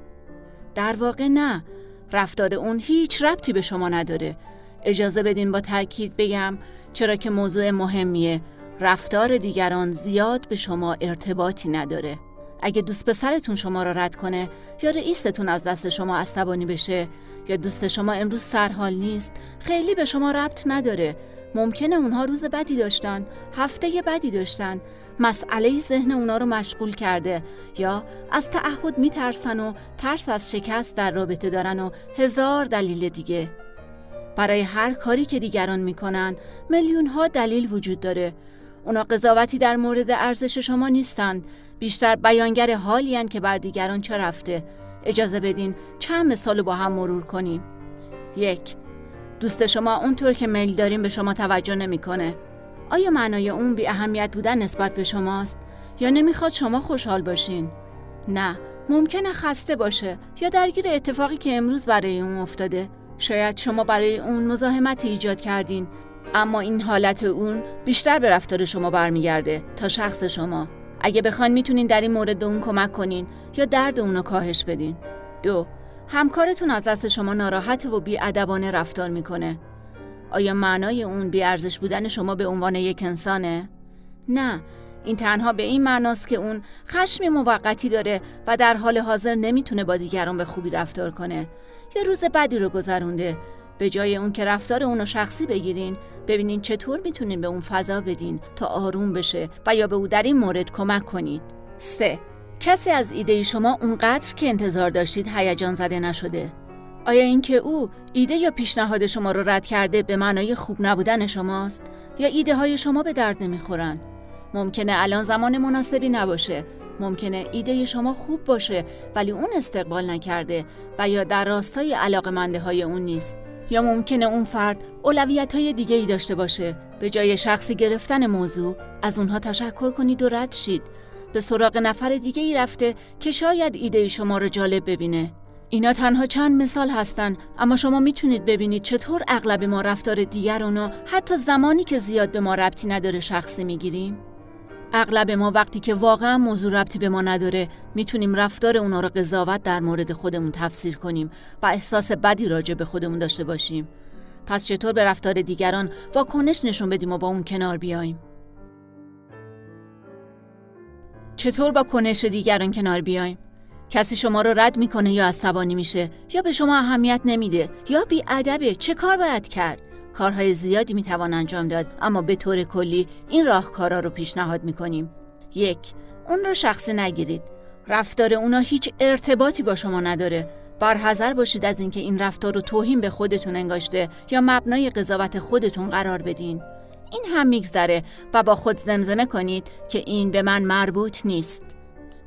در واقع نه. رفتار اون هیچ ربطی به شما نداره. اجازه بدین با تاکید بگم چرا که موضوع مهمیه. رفتار دیگران زیاد به شما ارتباطی نداره. اگه دوست پسرتون شما را رد کنه یا رئیستون از دست شما عصبانی بشه یا دوست شما امروز سرحال نیست خیلی به شما ربط نداره. ممکنه اونها روز بدی داشتن هفته بدی داشتن. مسئله ذهن اونا رو مشغول کرده. یا از تعهد میترسن و ترس از شکست در رابطه دارن و هزار دلیل دیگه. برای هر کاری که دیگران می‌کنن میلیون ها دلیل وجود داره. اونا قضاوتی در مورد ارزش شما نیستند بیشتر بیانگر حالی که بر دیگران چه رفته. اجازه بدین چند مثال با هم مرور کنیم. یک دوست شما اونطور که میل داریم به شما توجه نمی‌کنه. آیا معنای اون بی اهمیت بودن نسبت به شماست؟ یا نمی‌خواد شما خوشحال باشین؟ نه ممکنه خسته باشه یا درگیر اتفاقی که امروز برای اون افتاده. شاید شما برای اون مزاحمت ایجاد کردین اما این حالت اون بیشتر به رفتار شما برمیگرده تا شخص شما. اگه بخواین می‌تونین در این مورد به اون کمک کنین یا درد اونو کاهش بدین. دو همکارتون از دست شما ناراحت و بیادبانه رفتار می‌کنه آیا معنای اون بیارزش بودن شما به عنوان یک انسانه؟ نه این تنها به این معناست که اون خشمی موقتی داره و در حال حاضر نمی‌تونه با دیگران به خوبی رفتار کنه یا روز بدی رو گذرونده به جای اون که رفتار اونو شخصی بگیرین ببینین چطور می‌تونین به اون فضا بدین تا آروم بشه و یا به او در این مورد کمک کنید 3. کسی از ایده شما اونقدر که انتظار داشتید هیجان زده نشده؟ آیا اینکه او ایده یا پیشنهاد شما رو رد کرده به معنای خوب نبودن شماست؟ یا ایده های شما به درد نمی‌خورن؟ ممکنه الان زمان مناسبی نباشه. ممکنه ایده شما خوب باشه ولی اون استقبال نکرده و یا در راستای علاقمنده های اون نیست. یا ممکنه اون فرد اولویت های دیگه ای داشته باشه. به جای شخصی گرفتن موضوع از اونها تشکر کنید و رد شید. به سراغ نفر دیگه ای رفته که شاید ایده شما رو جالب ببینه. اینا تنها چند مثال هستن اما شما می‌تونید ببینید چطور اغلب ما رفتار دیگرانو حتی زمانی که زیاد به ما ربطی نداره شخصی می‌گیریم. اغلب ما وقتی که واقعا موضوع ربطی به ما نداره می‌تونیم رفتار اونا رو قضاوت در مورد خودمون تفسیر کنیم و احساس بدی راجع به خودمون داشته باشیم. پس چطور به رفتار دیگران واکنش نشون بدیم و با اون کنار بیایم؟ چطور با کنش دیگران کنار بیایم؟ کسی شما رو رد می‌کنه یا عصبانی میشه؟ یا به شما اهمیت نمیده؟ یا بی ادبه چه کار باید کرد؟ کارهای زیادی می‌توان انجام داد اما به طور کلی این راهکارا رو پیشنهاد می‌کنیم. یک اون رو شخصی نگیرید. رفتار اونا هیچ ارتباطی با شما نداره. برحذر باشید از اینکه این رفتار رو توهین به خودتون انگاشته یا مبنای قضاوت خودتون قرار بدین. این هم میگذره و با خود زمزمه کنید که این به من مربوط نیست.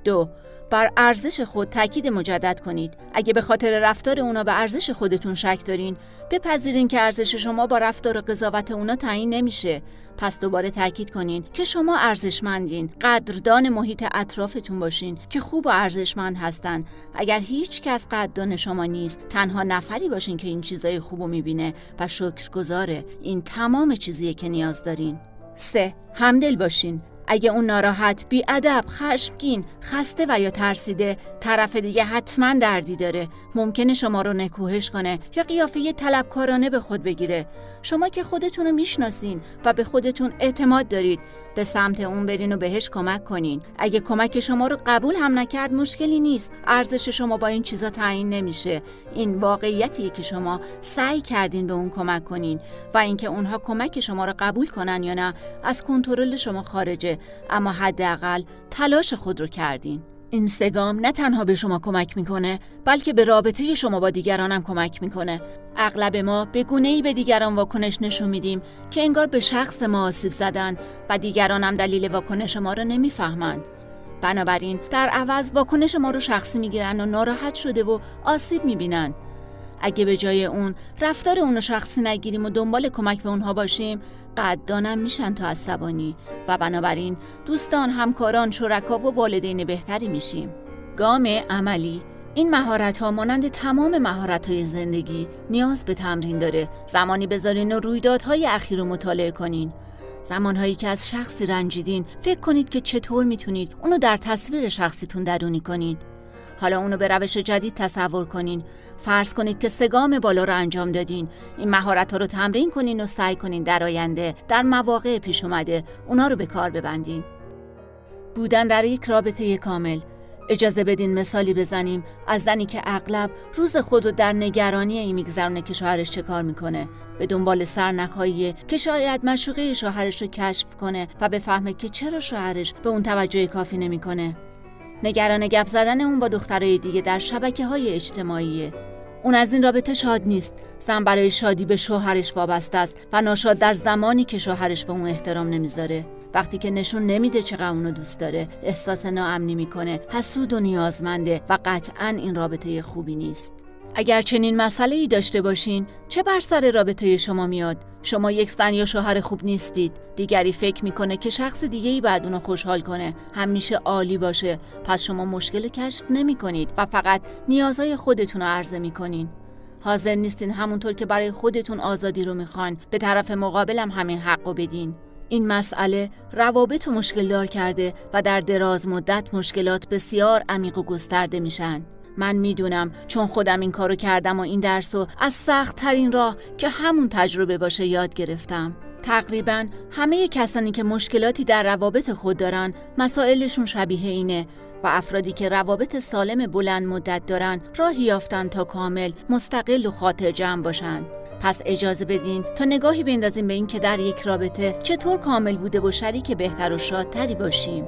دو بر ارزش خود تاکید مجدد کنید. اگه به خاطر رفتار اونا به ارزش خودتون شک دارین بپذیرین که ارزش شما با رفتار و قضاوت اونا تعیین نمیشه. پس دوباره تاکید کنین که شما ارزشمندین. قدردان محیط اطرافتون باشین که خوب و ارزشمند هستن. اگر هیچ کس قدردان شما نیست تنها نفری باشین که این چیزای خوبو می‌بینه و شکرگزاره. این تمام چیزیه که نیاز دارین. سه همدل باشین. اگه اون ناراحت، ادب، خشمگین، خسته و یا ترسیده، طرف دیگه حتما دردی داره. ممکنه شما رو نکوهش کنه یا قیافه طلبکارانه به خود بگیره. شما که خودتون رو می‌شناسین و به خودتون اعتماد دارید، به سمت اون برین و بهش کمک کنین. اگه کمک شما رو قبول هم نکرد مشکلی نیست. ارزش شما با این چیزا تعیین نمیشه. این واقعیتیه که شما سعی کردین به اون کمک کنین و اینکه اونها کمک شما رو قبول کنن یا نه از کنترل شما خارجه اما حداقل تلاش خود رو کردین. این سگام نه تنها به شما کمک می‌کنه بلکه به رابطه شما با دیگرانم کمک می‌کنه. اغلب ما به گونه ای به دیگران واکنش نشون میدیم که انگار به شخص ما آسیب زدن و دیگران هم دلیل واکنش ما رو نمی‌فهمند. بنابراین در عوض واکنش ما رو شخصی می‌گیرن و ناراحت شده و آسیب می‌بینن. اگه به جای اون رفتار اونو شخصی نگیریم و دنبال کمک به اونها باشیم قدردانم میشن تا عصبانی و بنابراین دوستان همکاران شرکا و والدین بهتری میشیم. گام عملی. این مهارت ها مانند تمام مهارت های زندگی نیاز به تمرین داره. زمانی بذارین و رویدادهای اخیر رو مطالعه کنین. زمانهایی که از شخصی رنجیدین فکر کنید که چطور می‌تونید اونو در تصویر شخصیتون درونی کنید حالا اونو به روش جدید تصور کنین. فرض کنید که سگام بالا رو انجام دادین. این مهارت ها رو تمرین کنین و سعی کنین در آینده در مواقع پیش اومده اونا رو به کار ببندین. بودن در یک رابطه کامل. اجازه بدین مثالی بزنیم از زنی که اغلب روز خود رو در نگرانی این میگذرونه که شوهرش چه کار می‌کنه. به دنبال سرنخهایی که شاید مشوقه شوهرش رو کشف کنه و بفهمه که چرا شوهرش به اون توجه کافی نمی‌کنه. نگران گپ زدن اون با دخترای دیگه در شبکه های اجتماعیه. اون از این رابطه شاد نیست. زن برای شادی به شوهرش وابسته است و ناشاد در زمانی که شوهرش به اون احترام نمی‌ذاره. وقتی که نشون نمیده چقدر اونو دوست داره احساس ناامنی می‌کنه. حسود و نیازمنده و قطعا این رابطه خوبی نیست. اگر چنین مسئله ای داشته باشین چه بر سر رابطه شما میاد؟ شما یک زن یا شوهر خوب نیستید. دیگری فکر می‌کنه که شخص دیگه ای بعد اونو خوشحال کنه. همیشه عالی باشه. پس شما مشکل کشف نمی کنید و فقط نیازهای خودتون رو عرضه می‌کنین. حاضر نیستین همونطور که برای خودتون آزادی رو می‌خوان به طرف مقابلم همین حق بدین. این مسئله روابط و مشکل دار کرده و در دراز مدت مشکلات بسیار عمیق و گسترده میشن. من می‌دونم چون خودم این کارو کردم و این درس رو از سخت ترین راه که همون تجربه باشه یاد گرفتم. تقریبا همه کسانی که مشکلاتی در روابط خود دارن مسائلشون شبیه اینه و افرادی که روابط سالم بلند مدت دارن راهی یافتن تا کامل مستقل و خاطر جمع باشن. پس اجازه بدین تا نگاهی بندازیم به این که در یک رابطه چطور کامل بوده و شریک بهتر و شادتری باشیم.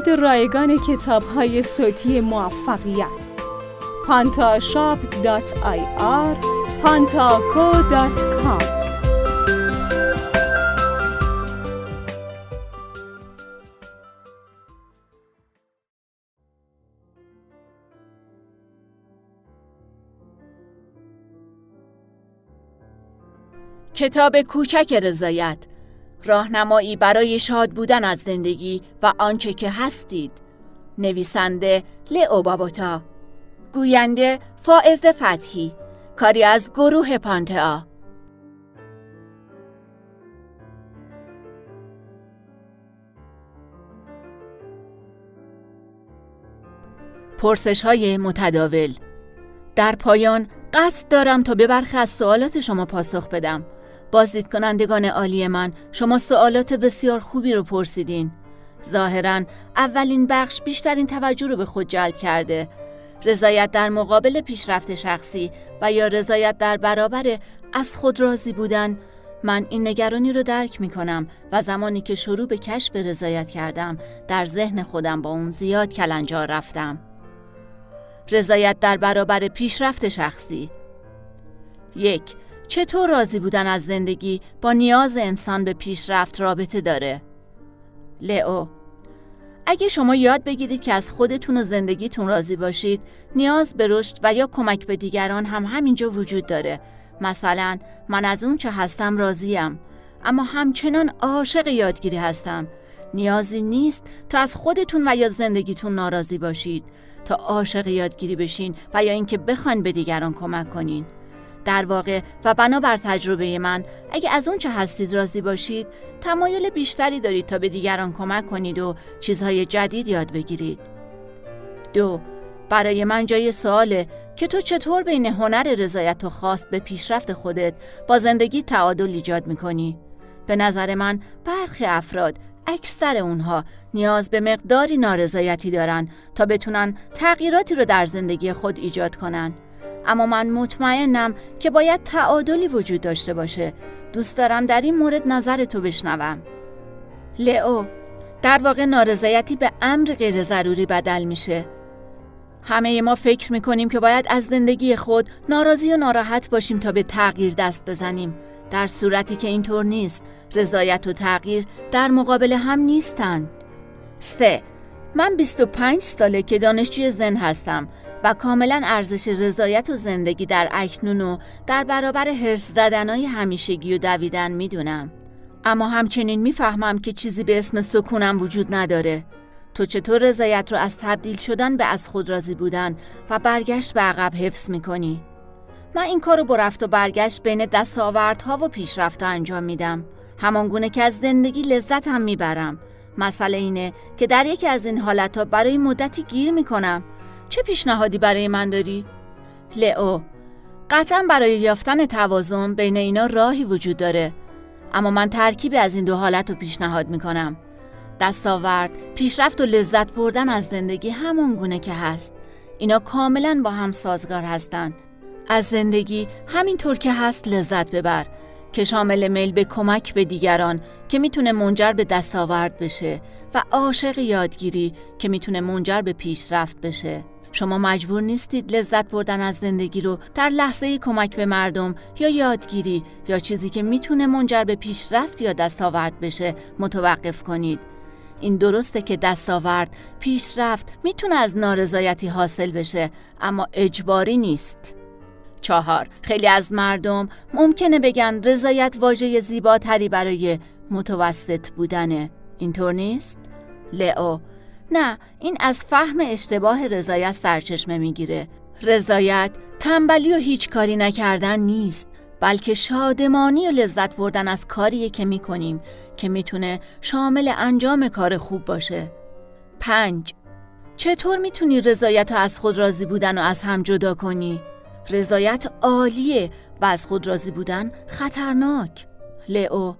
دانلود رایگان کتاب های صوتی موفقیت. pantashop.ir pantaco.com کتاب کوچک رضایت. راهنمایی برای شاد بودن از زندگی و آنچه که هستید. نویسنده لئو بابوتا. گوینده فائز فتحی. کاری از گروه پانتا پرسش های متداول. در پایان قصد دارم تا به برخی از سوالات شما پاسخ بدم. بازدید کنندگان عالی من شما سوالات بسیار خوبی رو پرسیدین. ظاهرا اولین بخش بیشترین توجه رو به خود جلب کرده. رضایت در مقابل پیشرفت شخصی و یا رضایت در برابر از خود راضی بودن من این نگرانی رو درک می کنم و زمانی که شروع به کشف رضایت کردم در ذهن خودم با اون زیاد کلنجار رفتم. رضایت در برابر پیشرفت شخصی. یک چطور راضی بودن از زندگی؟ با نیاز انسان به پیشرفت رابطه داره؟ لئو اگه شما یاد بگیرید که از خودتون و زندگیتون راضی باشید نیاز به رشد و یا کمک به دیگران هم همینجا وجود داره. مثلا من از اون چه هستم راضیم اما همچنان عاشق یادگیری هستم. نیازی نیست تا از خودتون و یا زندگیتون ناراضی باشید. تا عاشق یادگیری بشین و یا اینکه بخواین به دیگران کمک کنین. در واقع. و بنابر تجربه من. اگه از اون چه هستید راضی باشید تمایل بیشتری دارید تا به دیگران کمک کنید و چیزهای جدید یاد بگیرید. دو برای من جای سواله که تو چطور بین هنر رضایت و خواست به پیشرفت خودت با زندگی تعادل ایجاد می‌کنی؟ به نظر من برخی افراد اکثر اونها نیاز به مقداری نارضایتی دارن تا بتونن تغییراتی رو در زندگی خود ایجاد کنن. اما من مطمئنم که باید تعادلی وجود داشته باشه. دوست دارم در این مورد نظر تو بشنوم. لئو در واقع نارضایتی به امر غیر ضروری بدل میشه. همه ما فکر می‌کنیم که باید از زندگی خود ناراضی و ناراحت باشیم تا به تغییر دست بزنیم. در صورتی که اینطور نیست. رضایت و تغییر در مقابل هم نیستند. سه من 25 ساله که دانشجوی زن هستم و کاملا ارزش رضایت و زندگی در اکنون و در برابر هرس زدنهای همیشگی و دویدن می‌دونم. اما همچنین می‌فهمم که چیزی به اسم سکونم وجود نداره. تو چطور رضایت رو از تبدیل شدن به از خود راضی بودن و برگشت به عقب حفظ می‌کنی؟ من این کارو با رفت و برگشت بین دستاوردها و پیشرفت انجام میدم. همانگونه که از زندگی لذت هم می‌برم. مسئله اینه که در یکی از این حالتها برای مدتی گیر می‌کنم. چه پیشنهادی برای من داری؟ لئو قطعا برای یافتن توازن بین اینا راهی وجود داره. اما من ترکیبی از این دو حالت رو پیشنهاد می‌کنم. دستاورد، پیشرفت و لذت بردن از زندگی همون گونه که هست. اینا کاملا با هم سازگار هستند از زندگی همینطور که هست لذت ببر. که شامل میل به کمک به دیگران که می‌تونه منجر به دستاورد بشه و عاشق یادگیری که می‌تونه منجر به پیشرفت بشه. شما مجبور نیستید لذت بردن از زندگی رو در لحظه کمک به مردم یا یادگیری یا چیزی که می‌تونه منجر به پیشرفت یا دستاورد بشه متوقف کنید. این درسته که دستاورد پیشرفت می‌تونه از نارضایتی حاصل بشه اما اجباری نیست. چهار. خیلی از مردم ممکنه بگن رضایت واژه زیباتری برای متوسط بودنه. اینطور نیست؟ لئو. نه این از فهم اشتباه رضایت سرچشمه می‌گیره. رضایت تنبلی و هیچ کاری نکردن نیست بلکه شادمانی و لذت بردن از کاریه که می‌کنیم که می‌تونه شامل انجام کار خوب باشه. پنج. چطور می‌تونی رضایت و از خود راضی بودن و از هم جدا کنی؟ رضایت عالیه و از خود راضی بودن خطرناک. لئو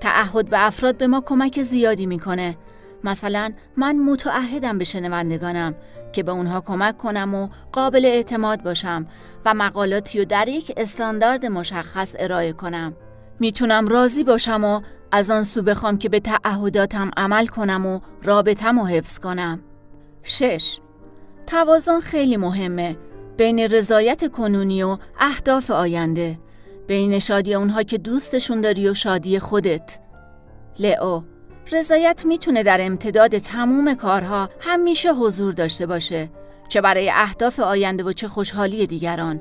تعهد به افراد به ما کمک زیادی می‌کنه. مثلا من متعهدم به شنوندگانم که به اونها کمک کنم و قابل اعتماد باشم و مقالاتی رو در یک استاندارد مشخص ارائه کنم. می‌تونم راضی باشم و از آن سو بخوام که به تعهداتم عمل کنم و رابطم و حفظ کنم. شش توازن خیلی مهمه. بین رضایت کنونی و اهداف آینده. بین شادی اونها که دوستشون داری و شادی خودت. لئو رضایت می‌تونه در امتداد تموم کارها همیشه حضور داشته باشه. چه برای اهداف آینده و چه خوشحالی دیگران.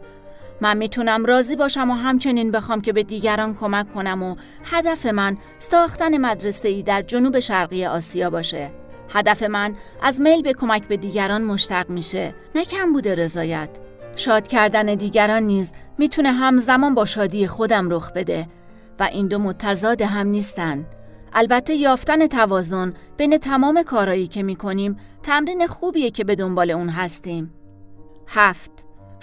من می‌تونم راضی باشم و همچنین بخوام که به دیگران کمک کنم و هدف من ساختن مدرسه ای در جنوب شرقی آسیا باشه. هدف من از میل به کمک به دیگران مشتق میشه نه کم بوده رضایت. شاد کردن دیگران نیز می‌تونه همزمان با شادی خودم رخ بده و این دو متضاد هم نیستند البته یافتن توازن بین تمام کارایی که می‌کنیم تمرین خوبیه که به دنبال اون هستیم. هفت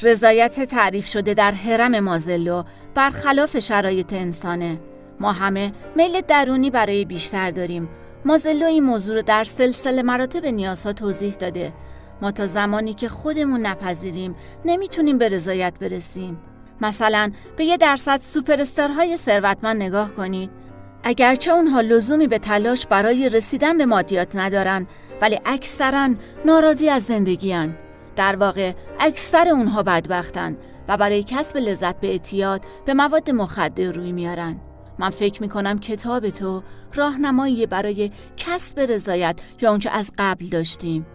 رضایت تعریف شده در حرم مازلو برخلاف شرایط انسانه. ما همه میل درونی برای بیشتر داریم. مازلو این موضوع رو در سلسله مراتب نیازها توضیح داده. ما تا زمانی که خودمون نپذیریم نمی‌تونیم به رضایت برسیم. مثلا به یه درصد سوپرستارهای ثروتمند نگاه کنید. اگرچه اونها لزومی به تلاش برای رسیدن به مادیات ندارن ولی اکثرا ناراضی از زندگیان در واقع اکثر اونها بدبختن و برای کسب لذت به اعتیاد به مواد مخدر روی میارن. من فکر می‌کنم کتاب تو راهنمایی برای کسب رضایت یا اونچه از قبل داشتیم.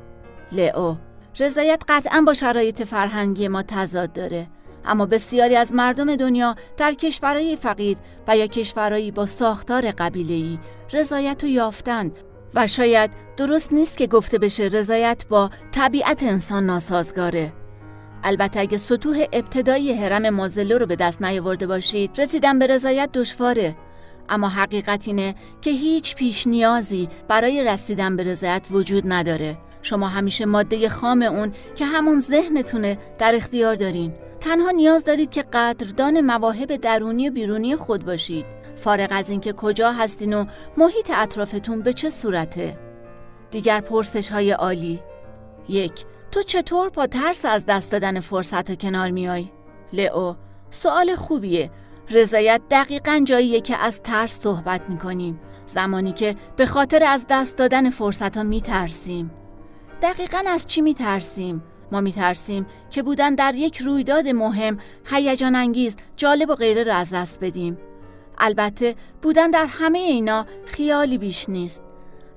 لئو. رضایت قطعا با شرایط فرهنگی ما تضاد داره. اما بسیاری از مردم دنیا در کشورهای فقیر و یا کشورهایی با ساختار قبیله‌ای رضایت رو یافتند و شاید درست نیست که گفته بشه رضایت با طبیعت انسان ناسازگاره. البته اگه سطوح ابتدایی حرم مازلو رو به دست نیاورده باشید رسیدن به رضایت دشواره. اما حقیقت اینه که هیچ پیش نیازی برای رسیدن به رضایت وجود نداره. شما همیشه ماده خام اون که همون ذهنتونه در اختیار دارین. تنها نیاز دارید که قدردان مواهب درونی و بیرونی خود باشید. فارغ از اینکه کجا هستین و محیط اطرافتون به چه صورته. دیگر پرسش های عالی. یک تو چطور با ترس از دست دادن فرصت کنار میای؟ لئو سوال خوبیه. رضایت دقیقا جاییه که از ترس صحبت می‌کنیم. زمانی که به خاطر از دست دادن فرصت ها میترسیم. دقیقا از چی میترسیم؟ ما میترسیم که بودن در یک رویداد مهم هیجان انگیز جالب و غیره را از دست بدیم. البته بودن در همه اینا خیالی بیش نیست.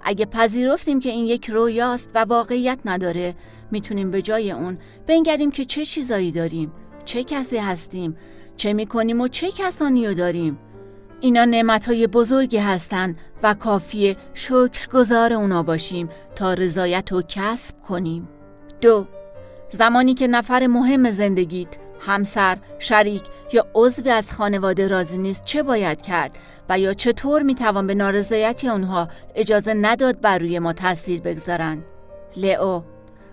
اگه پذیرفتیم که این یک رویاست و واقعیت نداره می‌تونیم به جای اون بنگریم که چه چیزایی داریم چه کسی هستیم چه می‌کنیم و چه کسانی رو داریم. اینا نعمتهای بزرگی هستند و کافیه شکرگزار اونا باشیم تا رضایت و کسب کنیم. دو زمانی که نفر مهم زندگیت همسر، شریک یا عضو از خانواده راضی نیست چه باید کرد؟ و یا چطور می‌توان به نارضایتی آنها اجازه نداد بر روی ما تاثیر بگذارند لئو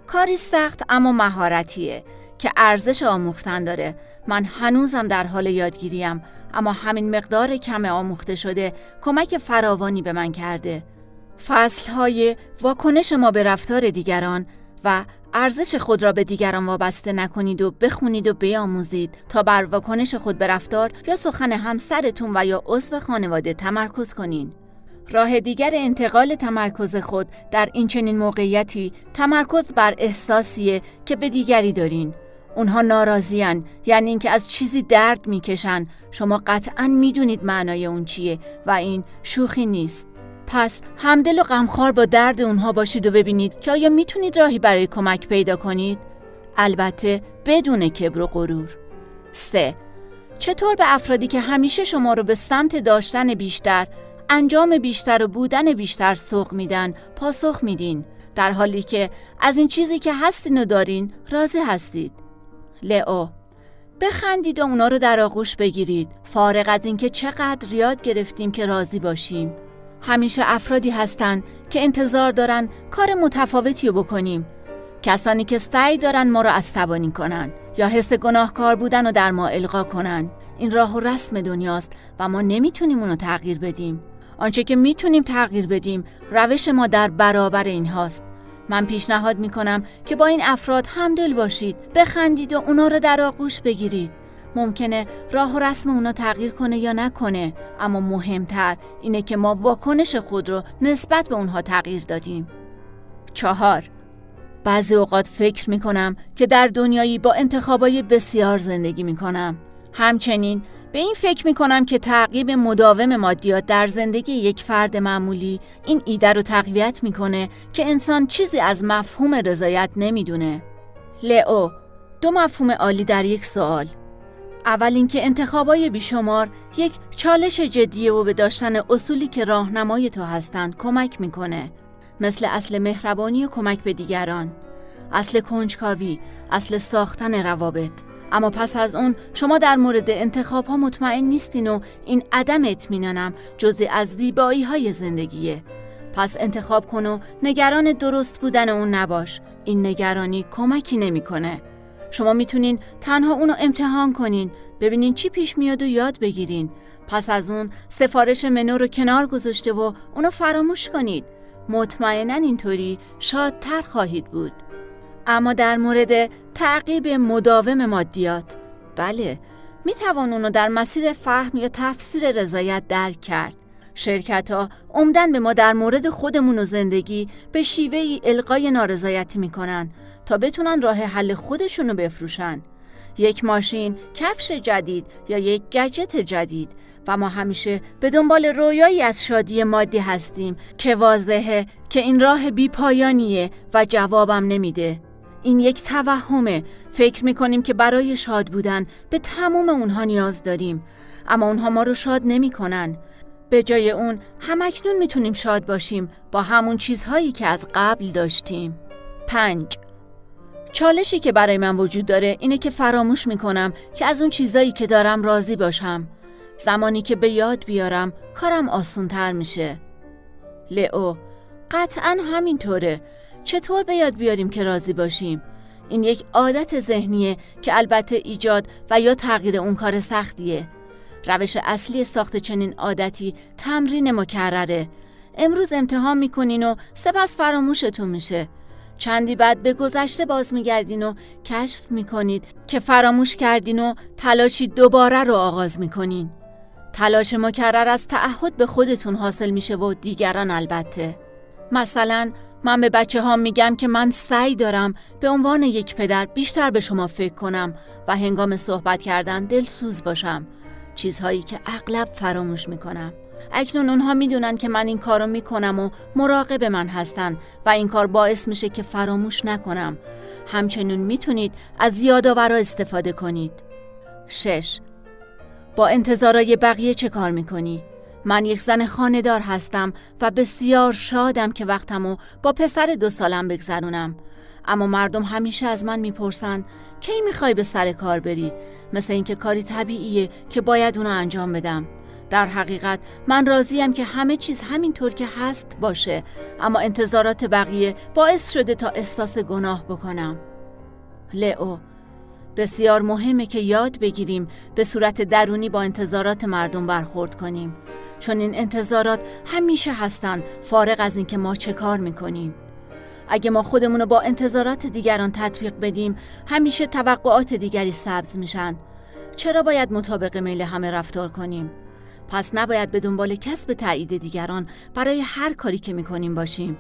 کاری سخت اما مهارتیه. که ارزش آموختن داره من هنوزم در حال یادگیریم اما همین مقدار کم آموخته شده کمک فراوانی به من کرده فصلهای واکنش ما به رفتار دیگران و ارزش خود را به دیگران وابسته نکنید و بخونید و بیاموزید تا بر واکنش خود به رفتار یا سخن همسرتون و یا عضو خانواده تمرکز کنید. راه دیگر انتقال تمرکز خود در این چنین موقعیتی تمرکز بر احساسیه که به دیگری دارین. اونها ناراضیان یعنی اینکه از چیزی درد می‌کشن شما قطعا می‌دونید معنای اون چیه و این شوخی نیست. پس همدل و غمخوار با درد اونها باشید و ببینید که آیا می‌تونید راهی برای کمک پیدا کنید؟ البته بدون کبر و غرور. 3. چطور به افرادی که همیشه شما رو به سمت داشتن بیشتر، انجام بیشتر و بودن بیشتر سوق میدن، پاسخ میدین در حالی که از این چیزی که هستین و دارین راضی هستید. لئو. بخندید و اونا رو در آغوش بگیرید. فارغ از اینکه چقدر یاد گرفتیم که راضی باشیم. همیشه افرادی هستند که انتظار دارن کار متفاوتی رو بکنیم. کسانی که سعی دارن ما رو عصبانی کنن یا حس گناهکار بودن و در ما القا کنن. این راه و رسم دنیاست و ما نمی‌تونیم اونو تغییر بدیم. آنچه که می‌تونیم تغییر بدیم روش ما در برابر این هاست من پیشنهاد می‌کنم که با این افراد همدل باشید بخندید و اونا رو در آغوش بگیرید. ممکنه راه و رسم اونا تغییر کنه یا نکنه اما مهمتر اینه که ما واکنش خود رو نسبت به اونها تغییر دادیم. چهار بعضی اوقات فکر می‌کنم که در دنیایی با انتخابای بسیار زندگی می‌کنم. همچنین به این فکر می‌کنم که تعقیب مداوم مادیات در زندگی یک فرد معمولی این ایده رو تقویت می‌کنه که انسان چیزی از مفهوم رضایت نمی‌دونه. لئو دو مفهوم عالی در یک سوال. اول اینکه انتخابای بیشمار یک چالش جدیه و به داشتن اصولی که راهنمای تو هستند کمک می‌کنه. مثل اصل مهربانی و کمک به دیگران. اصل کنجکاوی اصل ساختن روابط. اما پس از اون شما در مورد انتخاب ها مطمئن نیستین و این عدم اطمینانم جزی از زیبایی های زندگیه. پس انتخاب کن و نگران درست بودن اون نباش. این نگرانی کمکی نمی‌کنه. شما می‌تونین تنها اونو امتحان کنین. ببینین چی پیش میاد و یاد بگیرین. پس از اون سفارش منو رو کنار گذاشته و اونو فراموش کنید. مطمئنا اینطوری شادتر خواهید بود. اما در مورد تعقیب مداوم مادیات بله می توان اونو در مسیر فهم یا تفسیر رضایت درک کرد. شرکت ها عمدن به ما در مورد خودمون و زندگی به شیوه ای القای نارضایتی می‌کنن تا بتونن راه حل خودشونو بفروشن. یک ماشین، کفش جدید یا یک گجت جدید و ما همیشه به دنبال رویایی از شادی مادی هستیم که واضحه که این راه بی پایانیه و جوابم نمیده. این یک توهمه فکر می‌کنیم که برای شاد بودن به تمام اونها نیاز داریم اما اونها ما رو شاد نمی‌کنن. به جای اون همکنون می‌تونیم شاد باشیم با همون چیزهایی که از قبل داشتیم. پنج چالشی که برای من وجود داره اینه که فراموش می‌کنم که از اون چیزایی که دارم راضی باشم. زمانی که به یاد بیارم کارم آسون تر میشه. لئو قطعا همینطوره. چطور به یاد بیاریم که راضی باشیم؟ این یک عادت ذهنیه که البته ایجاد و یا تغییر اون کار سختیه. روش اصلی ساخت چنین عادتی تمرین مکرره. امروز امتحان می‌کنین و سپس فراموشتون میشه. چندی بعد به گذشته باز میگردین و کشف می‌کنید که فراموش کردین و تلاشی دوباره رو آغاز می‌کنین. تلاش مکرر از تعهد به خودتون حاصل میشه و دیگران البته. مثلا من به بچه ها میگم که من سعی دارم به عنوان یک پدر بیشتر به شما فکر کنم و هنگام صحبت کردن دلسوز باشم. چیزهایی که اغلب فراموش می‌کنم. اکنون اونها می‌دونن که من این کارو می‌کنم و مراقب من هستن و این کار باعث میشه که فراموش نکنم. همچنین می‌تونید از یادآورا استفاده کنید. 6. با انتظارای بقیه چه کار می‌کنی؟ من یک زن خاندار هستم و بسیار شادم که وقتمو با پسر دو سالم بگذرونم. اما مردم همیشه از من می‌پرسن کی می‌خوای به سر کار بری؟ مثل اینکه کاری طبیعیه که باید اونو انجام بدم. در حقیقت من راضیم که همه چیز همینطور که هست باشه اما انتظارات بقیه باعث شده تا احساس گناه بکنم. لئو بسیار مهمه که یاد بگیریم به صورت درونی با انتظارات مردم برخورد کنیم. چون این انتظارات همیشه هستن فارغ از اینکه ما چه کار می‌کنیم. اگه ما خودمون رو با انتظارات دیگران تطبیق بدیم همیشه توقعات دیگری سبز میشن. چرا باید مطابق میل همه رفتار کنیم؟ پس نباید به دنبال کسب تایید دیگران برای هر کاری که می‌کنیم باشیم.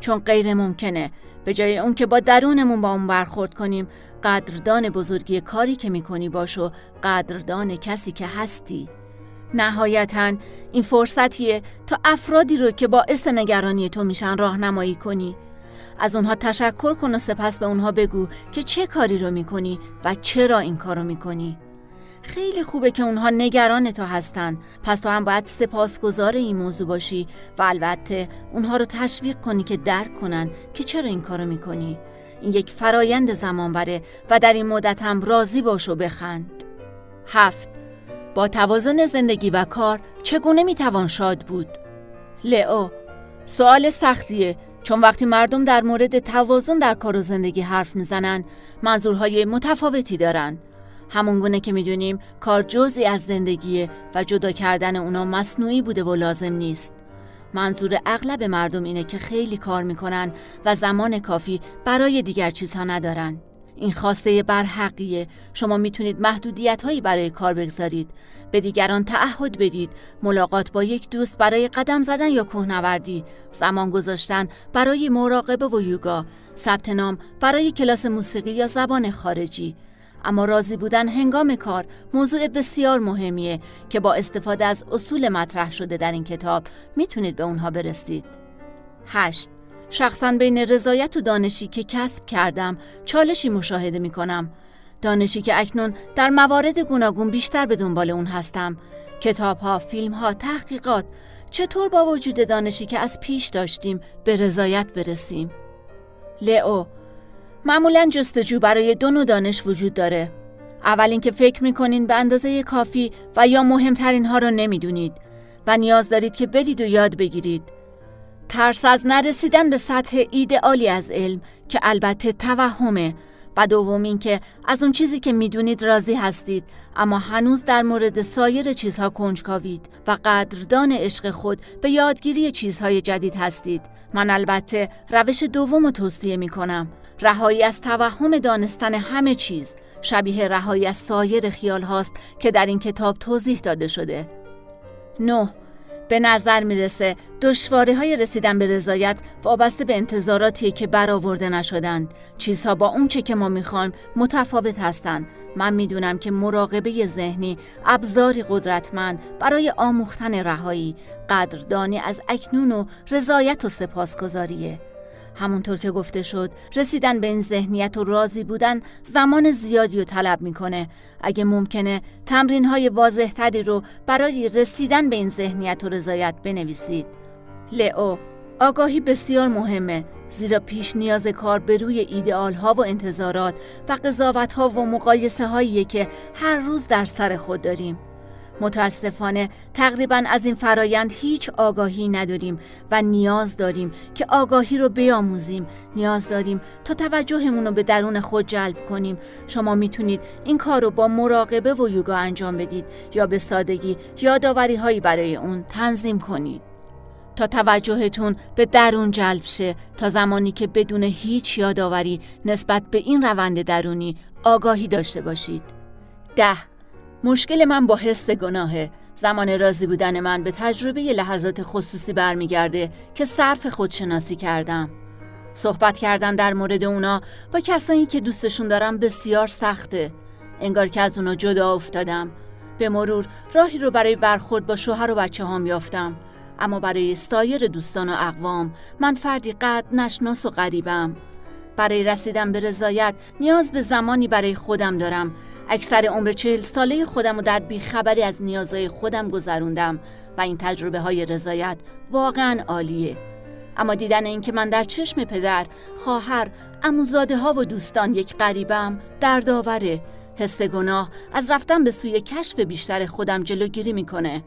چون غیر ممکنه به جای اون که با درونمون با اون برخورد کنیم قدردان بزرگی کاری که می‌کنی باش و قدردان کسی که هستی. نهایتا این فرصتیه تا افرادی رو که باعث نگرانی تو میشن راهنمایی کنی. از اونها تشکر کن و سپس به اونها بگو که چه کاری رو می‌کنی و چرا این کارو می‌کنی. خیلی خوبه که اونها نگران تو هستن. پس تو هم باید سپاسگزار این موضوع باشی و البته اونها رو تشویق کنی که درک کنن که چرا این کارو می‌کنی. این یک فرایند زمان بره و در این مدت هم راضی باش و بخند. هفت با توازن زندگی و کار چگونه می‌توان شاد بود؟ لئو سوال سختیه. چون وقتی مردم در مورد توازن در کار و زندگی حرف می‌زنن منظورهای متفاوتی دارن. همونگونه که می‌دونیم کار جزئی از زندگیه و جدا کردن اونا مصنوعی بوده و لازم نیست. منظور اغلب مردم اینه که خیلی کار می‌کنن و زمان کافی برای دیگر چیزها ندارن. این خواسته برحقیه. شما می‌تونید محدودیت هایی برای کار بگذارید. به دیگران تعهد بدید. ملاقات با یک دوست برای قدم زدن یا کوهنوردی زمان گذاشتن برای مراقبه و یوگا. ثبت نام برای کلاس موسیقی یا زبان خارجی. اما راضی بودن هنگام کار موضوع بسیار مهمیه که با استفاده از اصول مطرح شده در این کتاب می‌تونید به اونها برسید. 8. شخصا بین رضایت و دانشی که کسب کردم چالشی مشاهده می کنم. دانشی که اکنون در موارد گوناگون بیشتر به دنبال اون هستم. کتاب ها، فیلم ها، تحقیقات چطور با وجود دانشی که از پیش داشتیم به رضایت برسیم؟ لئو معمولا جستجو برای دو نوع دانش وجود داره. اول اینکه فکر می‌کنین به اندازه کافی و یا مهمترین ها رو نمی‌دونید و نیاز دارید که برید و یاد بگیرید. ترس از نرسیدن به سطح ایدئالی از علم که البته توهمه و دوم اینکه از اون چیزی که می‌دونید راضی هستید اما هنوز در مورد سایر چیزها کنجکاوید و قدردان عشق خود به یادگیری چیزهای جدید هستید من البته روش دوم رو توصیه می کنم رهایی از توهم دانستن همه چیز. شبیه رهایی از سایر خیال هاست که در این کتاب توضیح داده شده. 9. به نظر می‌رسه دشواری های رسیدن به رضایت وابسته به انتظاراتی که برآورده نشدند. چیزها با اونچه که ما می‌خوایم متفاوت هستند. من می‌دونم که مراقبه ذهنی ابزاری قدرتمند برای آموختن رهایی قدردانی از اکنون و رضایت و سپاسگزاریه. همونطور که گفته شد رسیدن به این ذهنیت و راضی بودن زمان زیادی رو طلب می‌کنه. اگه ممکنه تمرین های واضح تری رو برای رسیدن به این ذهنیت و رضایت بنویسید. لئو آگاهی بسیار مهمه. زیرا پیش نیاز کار به روی ایدئال ها و انتظارات و قضاوت ها و مقایسه هایی که هر روز در سر خود داریم. متاسفانه تقریبا از این فرایند هیچ آگاهی نداریم و نیاز داریم که آگاهی رو بیاموزیم. نیاز داریم تا توجهمون رو به درون خود جلب کنیم. شما می‌تونید این کار رو با مراقبه و یوگا انجام بدید یا به سادگی یادآوری هایی برای اون تنظیم کنید. تا توجهتون به درون جلب شه تا زمانی که بدون هیچ یادآوری نسبت به این روند درونی آگاهی داشته باشید. ده. مشکل من با حس گناهه. زمان راضی بودن من به تجربه لحظات خصوصی برمیگرده که صرف خودشناسی کردم. صحبت کردن در مورد اونا با کسانی که دوستشون دارم بسیار سخته. انگار که از اونا جدا افتادم. به مرور راهی رو برای برخورد با شوهر و بچه هم یافتم. اما برای سایر دوستان و اقوام من فردی قد نشناس و غریبم. برای رسیدن به رضایت نیاز به زمانی برای خودم دارم اکثر عمر چهل ساله خودم رو در بیخبری از نیازهای خودم گذروندم و این تجربه های رضایت واقعا عالیه. اما دیدن اینکه من در چشم پدر، خواهر، اموزاده ها و دوستان یک غریبم دردآوره. حس گناه از رفتن به سوی کشف بیشتر خودم جلوگیری می‌کنه.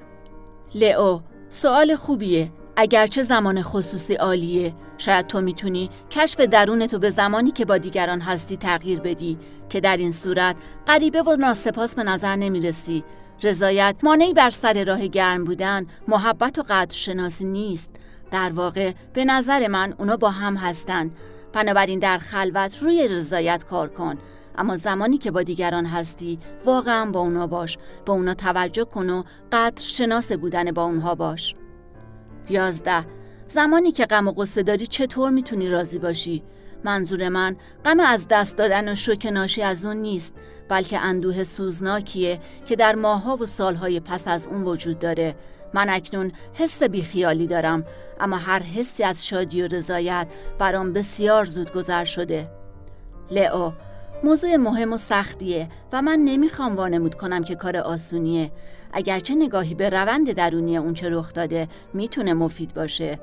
لئو سوال خوبیه. اگرچه زمان خصوصی عالیه شاید تو می‌تونی کشف درون تو به زمانی که با دیگران هستی تغییر بدی که در این صورت غریبه و ناسپاس به نظر نمی‌رسی. رضایت مانعی بر سر راه گرم بودن محبت و قدر شناسی نیست. در واقع به نظر من اونا با هم هستن. بنابراین در خلوت روی رضایت کار کن. اما زمانی که با دیگران هستی واقعا با اونا باش. با اونا توجه کن و قدر شناس بودن با اونها باش. یازده. زمانی که غم و قصه داری چطور می‌تونی راضی باشی؟ منظور من غم از دست دادن و شوک ناشی از اون نیست بلکه اندوه سوزناکیه که در ماها و سالهای پس از اون وجود داره. من اکنون حس بیخیالی دارم اما هر حسی از شادی و رضایت برام بسیار زود گذر شده. لئو موضوع مهم و سختیه و من نمی‌خوام وانمود کنم که کار آسونیه. اگرچه نگاهی به روند درونی اون چه رخ داده می‌تونه مفید باشه.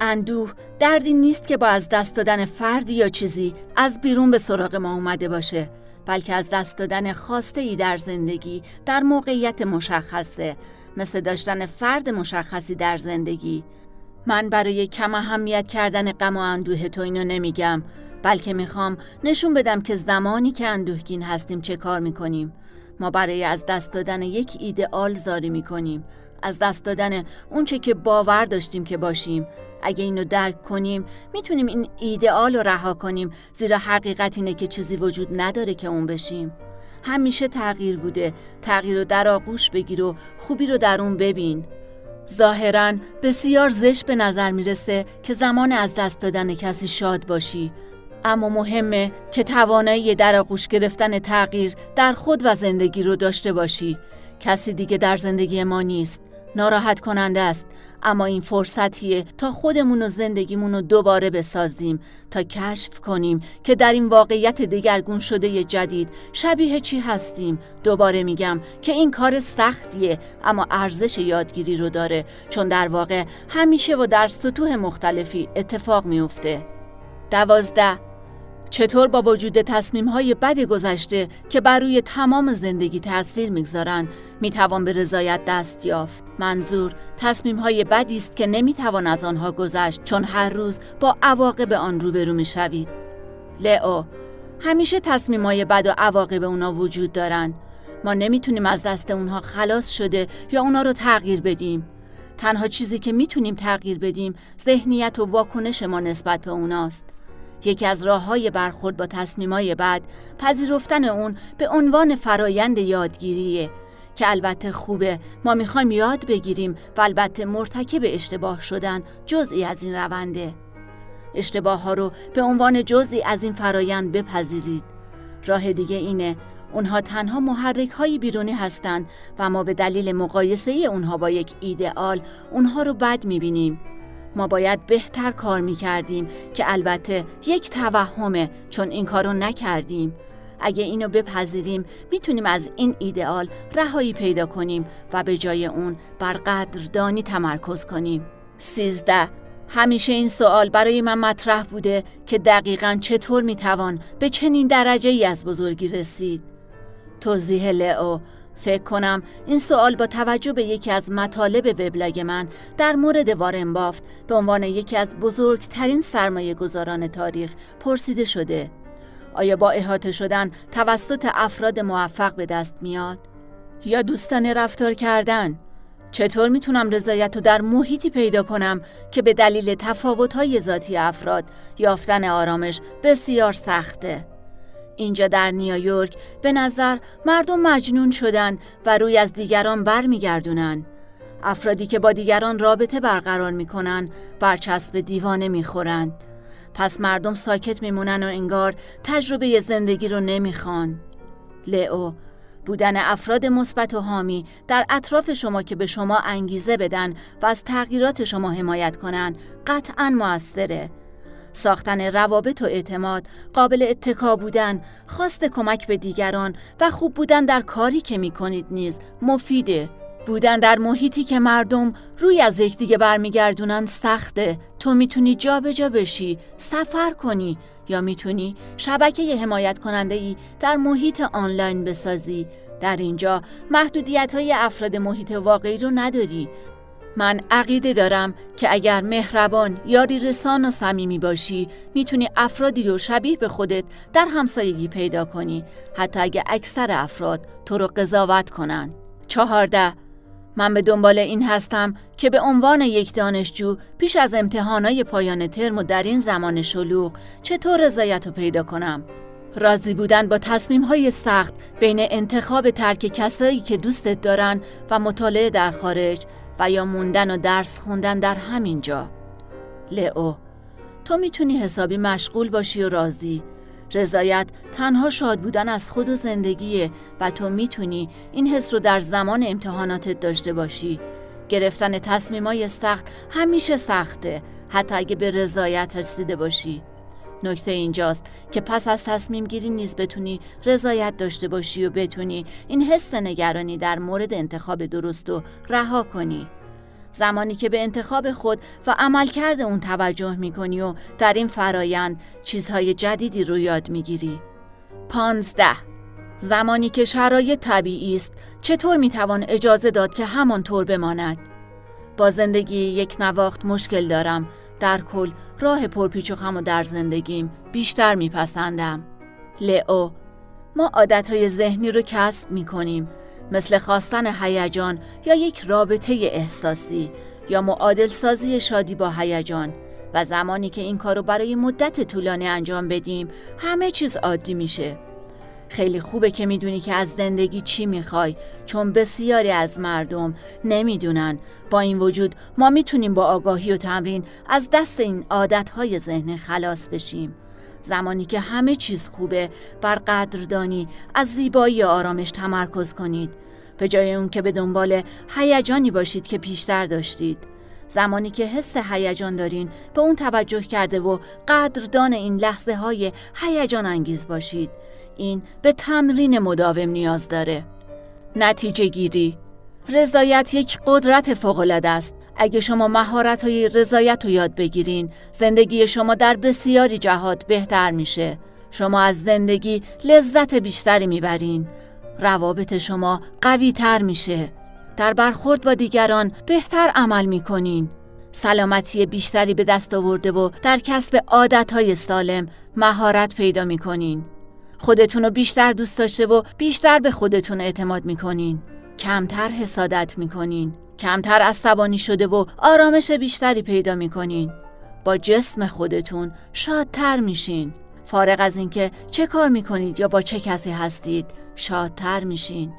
اندوه دردی نیست که با از دست دادن فردی یا چیزی از بیرون به سراغ ما اومده باشه بلکه از دست دادن خواسته ای در زندگی در موقعیت مشخصه مثل داشتن فرد مشخصی در زندگی. من برای کم اهمیت کردن غم و اندوه تو اینو نمیگم. بلکه می‌خوام نشون بدم که زمانی که اندوهگین هستیم چه کار می‌کنیم. ما برای از دست دادن یک ایدئال زاری می‌کنیم. از دست دادن اونچه که باور داشتیم که باشیم. اگه اینو درک کنیم می‌تونیم این ایدئال رو رها کنیم. زیرا حقیقت اینه که چیزی وجود نداره که اون بشیم. همیشه تغییر بوده. تغییر رو در آغوش بگیر و خوبی رو در اون ببین. ظاهرا بسیار زشت به نظر می‌رسه که زمان از دست دادن کسی شاد باشی. اما مهمه که توانایی در آغوش گرفتن تغییر در خود و زندگی رو داشته باشی. کسی دیگه در زندگی ما نیست. ناراحت کننده است. اما این فرصتیه تا خودمون و زندگیمون رو دوباره بسازیم تا کشف کنیم که در این واقعیت دگرگون شده جدید شبیه چی هستیم. دوباره میگم که این کار سختیه اما ارزش یادگیری رو داره. چون در واقع همیشه و در سطوح مختلفی اتفاق میفته دوازده. چطور با وجود تصمیم های بد گذشته که بر روی تمام زندگی تاثیر می‌گذارند می‌توان به رضایت دست یافت. منظور تصمیم های بدی است که نمی‌توان از آنها گذشت چون هر روز با عواقب آن روبرو می‌شوید. لئو همیشه تصمیم های بد و عواقب اونا وجود دارند. ما نمی‌تونیم از دست اونها خلاص شده یا اونا رو تغییر بدیم. تنها چیزی که می‌تونیم تغییر بدیم ذهنیت و واکنش ما نسبت به اوناست. یکی از راه های برخورد با تصمیمای بعد پذیرفتن اون به عنوان فرایند یادگیریه که البته خوبه. ما می‌خوایم یاد بگیریم و البته مرتکب اشتباه شدن جزئی از این رونده. اشتباه ها رو به عنوان جزئی از این فرایند بپذیرید. راه دیگه اینه اونها تنها محرک های بیرونی هستند و ما به دلیل مقایسه اونها با یک ایدئال اونها رو بد می‌بینیم. ما باید بهتر کار می‌کردیم که البته یک توهمه چون این کارو نکردیم اگه اینو بپذیریم می‌تونیم از این ایدئال رهایی پیدا کنیم و به جای اون بر قدردانی تمرکز کنیم. سیزده همیشه این سوال برای من مطرح بوده که دقیقا چطور می‌توان به چنین درجه ای از بزرگی رسید. توضیح لئو فکر کنم این سوال با توجه به یکی از مطالب وبلاگ من در مورد وارن بافت به عنوان یکی از بزرگترین سرمایه گذاران تاریخ پرسیده شده. آیا با احاطه شدن توسط افراد موفق به دست میاد؟ یا دوستانه رفتار کردن؟ چطور می‌تونم رضایت رو در محیطی پیدا کنم که به دلیل تفاوت‌های ذاتی افراد یافتن آرامش بسیار سخته؟ اینجا در نیویورک به نظر مردم مجنون شدن و روی از دیگران برمیگردونن. افرادی که با دیگران رابطه برقرار می‌کنن برچسب دیوانه می‌خورند. پس مردم ساکت میمونن و انگار تجربه زندگی رو نمی‌خوان. لئو بودن افراد مثبت و حامی در اطراف شما که به شما انگیزه بدن و از تغییرات شما حمایت کنن قطعا موثره. ساختن روابط و اعتماد، قابل اتکا بودن، خواست کمک به دیگران و خوب بودن در کاری که می کنید نیز مفیده. بودن در محیطی که مردم روی از یکدیگه برمیگردونن سخته. تو می‌تونی جابجا بشی سفر کنی یا می‌تونی شبکه حمایت کننده ای در محیط آنلاین بسازی. در اینجا محدودیت های افراد محیط واقعی رو نداری. من عقیده دارم که اگر مهربان یاری رسان و صمیمی باشی می‌تونی افرادی رو شبیه به خودت در همسایگی پیدا کنی. حتی اگه اکثر افراد تو رو قضاوت کنن. چهارده من به دنبال این هستم که به عنوان یک دانشجو پیش از امتحانای پایان ترم و در این زمان شلوغ چطور رضایت رو پیدا کنم؟ راضی بودن با تصمیم های سخت بین انتخاب ترک کسایی که دوستت دارن و مطالعه در خارج و یا موندن و درس خوندن در همین جا. لئو تو می‌تونی حسابی مشغول باشی و راضی. رضایت تنها شاد بودن از خود و زندگیه و تو می‌تونی این حس رو در زمان امتحاناتت داشته باشی. گرفتن تصمیمای سخت همیشه سخته حتی اگه به رضایت رسیده باشی. نکته اینجاست که پس از تصمیم گیری نیز بتونی رضایت داشته باشی و بتونی این حس نگرانی در مورد انتخاب درست و رها کنی زمانی که به انتخاب خود و عملکرد اون توجه می‌کنی و در این فرایند چیزهای جدیدی رو یاد می‌گیری. پانزده زمانی که شرایط طبیعی است چطور می‌توان اجازه داد که همانطور بماند؟ با زندگی یک نواخت مشکل دارم در کل راه پرپیچ و خم و در زندگیم بیشتر میپسندم. لئو ما عادتهای ذهنی رو کسب می‌کنیم مثل خواستن هیجان یا یک رابطه احساسی یا معادل سازی شادی با هیجان و زمانی که این کارو برای مدت طولانی انجام بدیم همه چیز عادی میشه خیلی خوبه که می‌دونی که از زندگی چی می‌خوای چون بسیاری از مردم نمی‌دونن. با این وجود ما می‌تونیم با آگاهی و تمرین از دست این عادتهای ذهن خلاص بشیم. زمانی که همه چیز خوبه بر قدردانی از زیبایی آرامش تمرکز کنید. به جای اون که به دنبال هیجانی باشید که پیشتر داشتید. زمانی که حس هیجان دارین به اون توجه کرده و قدردان این لحظه های هیجان انگیز باشید. این به تمرین مداوم نیاز داره. نتیجه گیری. رضایت یک قدرت فوق‌العاده است. اگه شما مهارت های رضایت رو یاد بگیرین زندگی شما در بسیاری جهات بهتر میشه. شما از زندگی لذت بیشتری می‌برین. روابط شما قوی تر میشه. در برخورد با دیگران بهتر عمل می‌کنین. سلامتی بیشتری به دست آورده و در کسب عادتهای سالم مهارت پیدا می‌کنین. خودتون رو بیشتر دوست داشته و بیشتر به خودتون اعتماد می‌کنین. کمتر حسادت می‌کنین. کمتر عصبانی شده و آرامش بیشتری پیدا می‌کنین. با جسم خودتون شادتر میشین. فارغ از اینکه چه کار می‌کنید یا با چه کسی هستید شادتر میشین.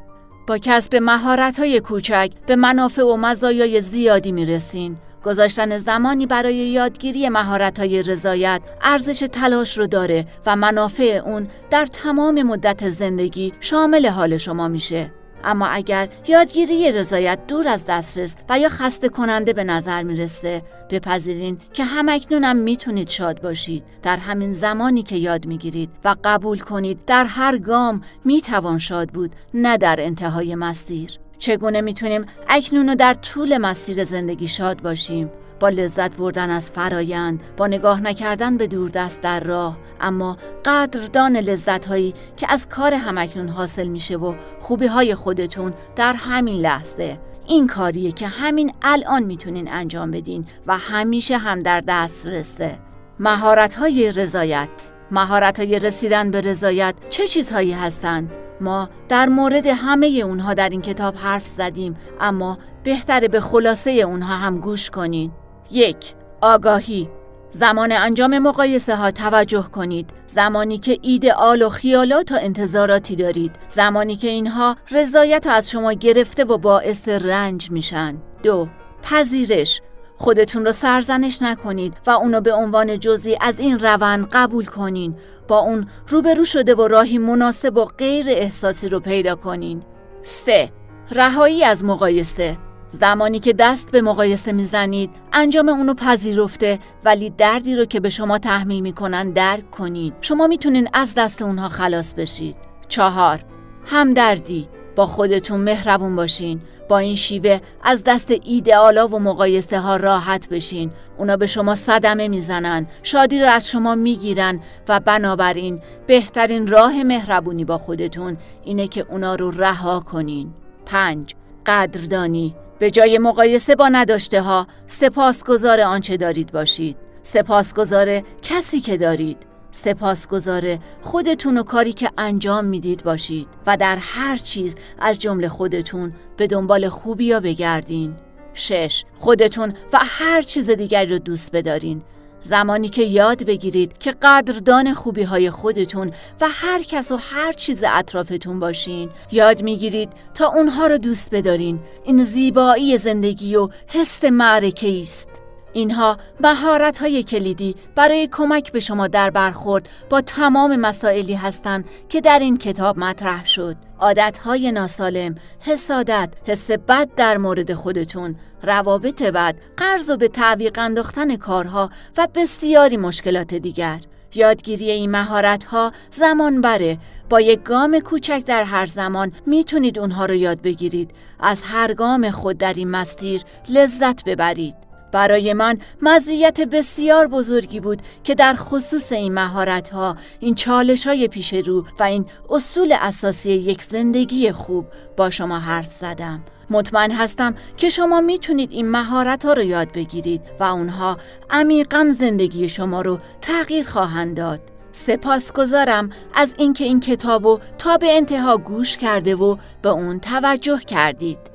با کسب مهارت های کوچک به منافع و مزایای زیادی می‌رسین. گذاشتن زمانی برای یادگیری مهارت های رضایت ارزش تلاش رو داره و منافع اون در تمام مدت زندگی شامل حال شما میشه. اما اگر یادگیری رضایت دور از دسترس و یا خسته کننده به نظر می‌رسه بپذیرین که همکنونم می‌تونید شاد باشید. در همین زمانی که یاد می‌گیرید و قبول کنید در هر گام می‌توان شاد بود نه در انتهای مسیر. چگونه می‌تونیم اکنون و در طول مسیر زندگی شاد باشیم؟ با لذت بردن از فرایند با نگاه نکردن به دوردست در راه اما قدردان لذت هایی که از کار همکنون حاصل میشه و خوبی های خودتون در همین لحظه. این کاریه که همین الان می‌تونین انجام بدین و همیشه هم در دست رسته مهارت های رضایت. مهارت های رسیدن به رضایت چه چیزهایی هستند ما در مورد همه اونها در این کتاب حرف زدیم اما بهتره به خلاصه اونها هم گوش کنین. یک آگاهی. زمان انجام مقایسه ها توجه کنید. زمانی که ایدئال و خیالات و انتظاراتی دارید. زمانی که اینها رضایت از شما گرفته و باعث رنج میشن. دو پذیرش. خودتون رو سرزنش نکنید و اونو به عنوان جزی از این روند قبول کنین. با اون روبرو شده و راهی مناسب و غیر احساسی رو پیدا کنین. سه رهایی از مقایسه. زمانی که دست به مقایسه می‌زنید انجام اونو پذیرفته ولی دردی رو که به شما تحمیل می‌کنن درک کنید. شما می‌تونین از دست اونها خلاص بشید. چهار همدردی. با خودتون مهربون باشین. با این شیوه از دست ایدئالا و مقایسه ها راحت بشین. اونا به شما صدمه می‌زنن. شادی رو از شما می‌گیرن و بنابراین بهترین راه مهربونی با خودتون اینه که اونا رو رها کنین. پنج قدردانی. به جای مقایسه با نداشته ها سپاسگزار آنچه دارید باشید. سپاسگزار کسی که دارید. سپاسگزار خودتون و کاری که انجام می‌دید باشید و در هر چیز از جمله خودتون به دنبال خوبی ها بگردین. شش خودتون و هر چیز دیگری رو دوست بدارین. زمانی که یاد بگیرید که قدردان خوبی های خودتون و هر کس و هر چیز اطرافتون باشین. یاد می‌گیرید تا اونها رو دوست بدارین. این زیبایی زندگی و حس معرکه است. اینها مهارت های کلیدی برای کمک به شما در برخورد با تمام مسائلی هستند که در این کتاب مطرح شد. عادت های ناسالم، حسادت، حس بد در مورد خودتون، روابط بد، قرض و به تعویق انداختن کارها و بسیاری مشکلات دیگر. یادگیری این مهارت ها زمان بره با یک گام کوچک در هر زمان می‌تونید اونها رو یاد بگیرید از هر گام خود در این مسیر لذت ببرید برای من مزیت بسیار بزرگی بود که در خصوص این مهارت ها این چالش های پیش رو و این اصول اساسی یک زندگی خوب با شما حرف زدم. مطمئن هستم که شما می‌تونید این مهارت ها رو یاد بگیرید و اونها عمیقا زندگی شما رو تغییر خواهند داد. سپاسگزارم از اینکه این کتابو تا به انتها گوش کرده و به اون توجه کردید.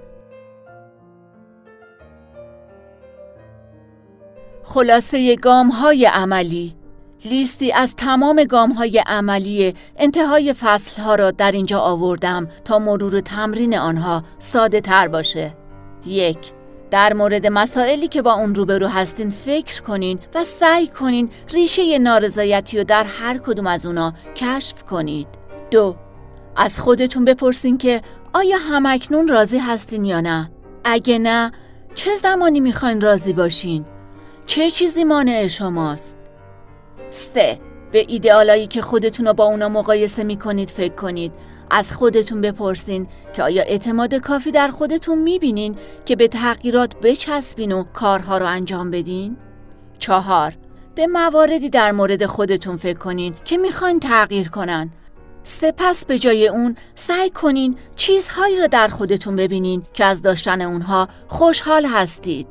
خلاصه گام های عملی لیستی از تمام گام های عملی انتهای فصل ها را در اینجا آوردم تا مرور تمرین آنها ساده تر باشه یک در مورد مسائلی که با اون روبرو هستین فکر کنین و سعی کنین ریشه نارضایتی رو در هر کدوم از اونا کشف کنید دو از خودتون بپرسین که آیا همکنون راضی هستین یا نه؟ اگه نه چه زمانی می‌خواین راضی باشین؟ چه چیزی مانع شماست؟ سه به ایدئالایی که خودتون رو با اونا مقایسه می‌کنید فکر کنید از خودتون بپرسین که آیا اعتماد کافی در خودتون می‌بینین که به تغییرات بچسبین و کارها رو انجام بدین؟ چهار به مواردی در مورد خودتون فکر کنین که می‌خواین تغییر کنن سپس به جای اون سعی کنین چیزهایی رو در خودتون ببینین که از داشتن اونها خوشحال هستید.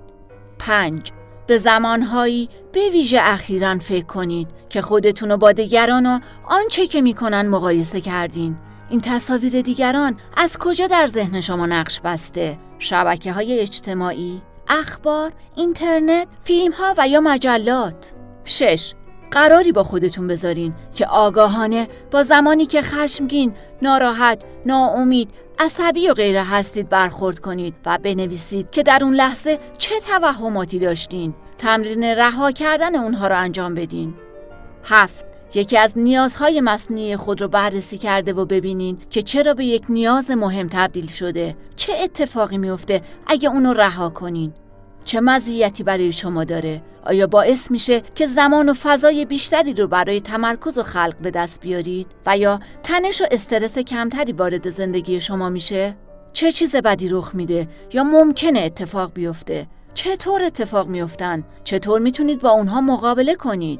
پنج به زمانهایی به ویژه اخیرا فکر کنید که خودتون رو با دیگران و آنچه که می‌کنن مقایسه کردین این تصاویر دیگران از کجا در ذهن شما نقش بسته؟ شبکه های اجتماعی؟ اخبار، اینترنت، فیلم ها و یا مجلات 6. قراری با خودتون بذارین که آگاهانه با زمانی که خشمگین، ناراحت، ناامید، عصبی و غیره هستید برخورد کنید و بنویسید که در اون لحظه چه توهماتی داشتین. تمرین رها کردن اونها رو انجام بدین. هفت یکی از نیازهای مصنوعی خود رو بررسی کرده و ببینین که چرا به یک نیاز مهم تبدیل شده. چه اتفاقی میفته اگه اونو رها کنین؟ چه مزیتی برای شما داره؟ آیا باعث میشه که زمان و فضای بیشتری رو برای تمرکز و خلق به دست بیارید؟ و یا تنش و استرس کمتری وارد زندگی شما میشه؟ چه چیز بدی رخ میده؟ یا ممکنه اتفاق بیفته؟ چطور اتفاق میفتن چطور می‌تونید با اونها مقابله کنید؟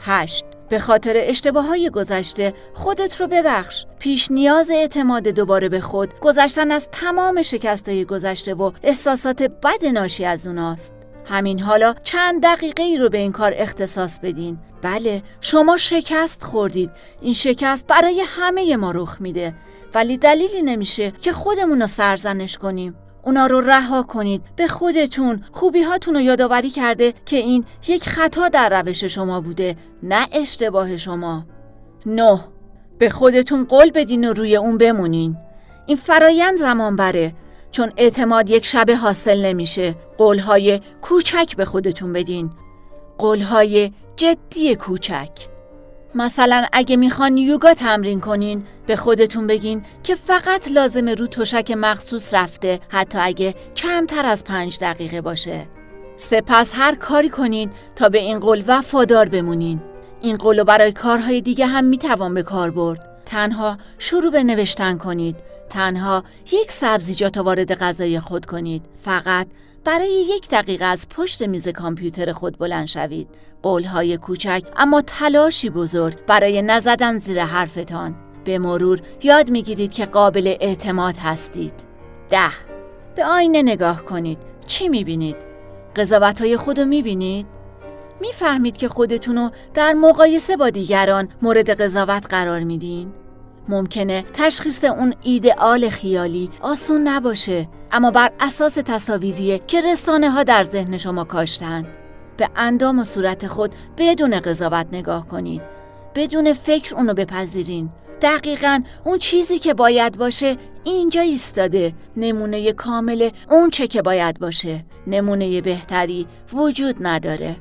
هشت به خاطر اشتباه های گذشته خودت رو ببخش. پیش نیاز اعتماد دوباره به خود. گذشتن از تمام شکست های گذشته و احساسات بد ناشی از اوناست. همین حالا چند دقیقه ای رو به این کار اختصاص بدین. بله شما شکست خوردید. این شکست برای همه ما رخ میده. ولی دلیلی نمیشه که خودمون رو سرزنش کنیم. اونا رو رها کنید. به خودتون. خوبی هاتون رو یادآوری کرده که این یک خطا در روش شما بوده نه اشتباه شما. نه. به خودتون قول بدین و روی اون بمونین. این فرایند زمان بره چون اعتماد یک شبه حاصل نمیشه. قولهای کوچک به خودتون بدین. قولهای جدی کوچک. مثلا اگه می‌خوان یوگا تمرین کنین به خودتون بگین که فقط لازم رو تشک مخصوص رفته حتی اگه کمتر از پنج دقیقه باشه. سپس هر کاری کنین تا به این قول وفادار بمونین. این قول برای کارهای دیگه هم می‌توان به کار برد. تنها شروع به نوشتن کنید. تنها یک سبزیجات وارد غذای خود کنید. فقط برای یک دقیقه از پشت میز کامپیوتر خود بلند شوید قولهای کوچک اما تلاشی بزرگ برای نزدن زیر حرفتان به مرور یاد می‌گیرید که قابل اعتماد هستید ده به آینه نگاه کنید چی می‌بینید؟ قضاوت های خود رو می‌بینید؟ می‌فهمید که خودتونو در مقایسه با دیگران مورد قضاوت قرار میدین؟ ممکنه تشخیص اون ایدئال خیالی آسون نباشه اما بر اساس تصاویریه که رسانه ها در ذهن شما کاشتن به اندام و صورت خود بدون قضاوت نگاه کنید. بدون فکر اونو بپذیرین. دقیقا اون چیزی که باید باشه اینجا ایستاده. نمونه کامل اون چه که باید باشه. نمونه بهتری وجود نداره.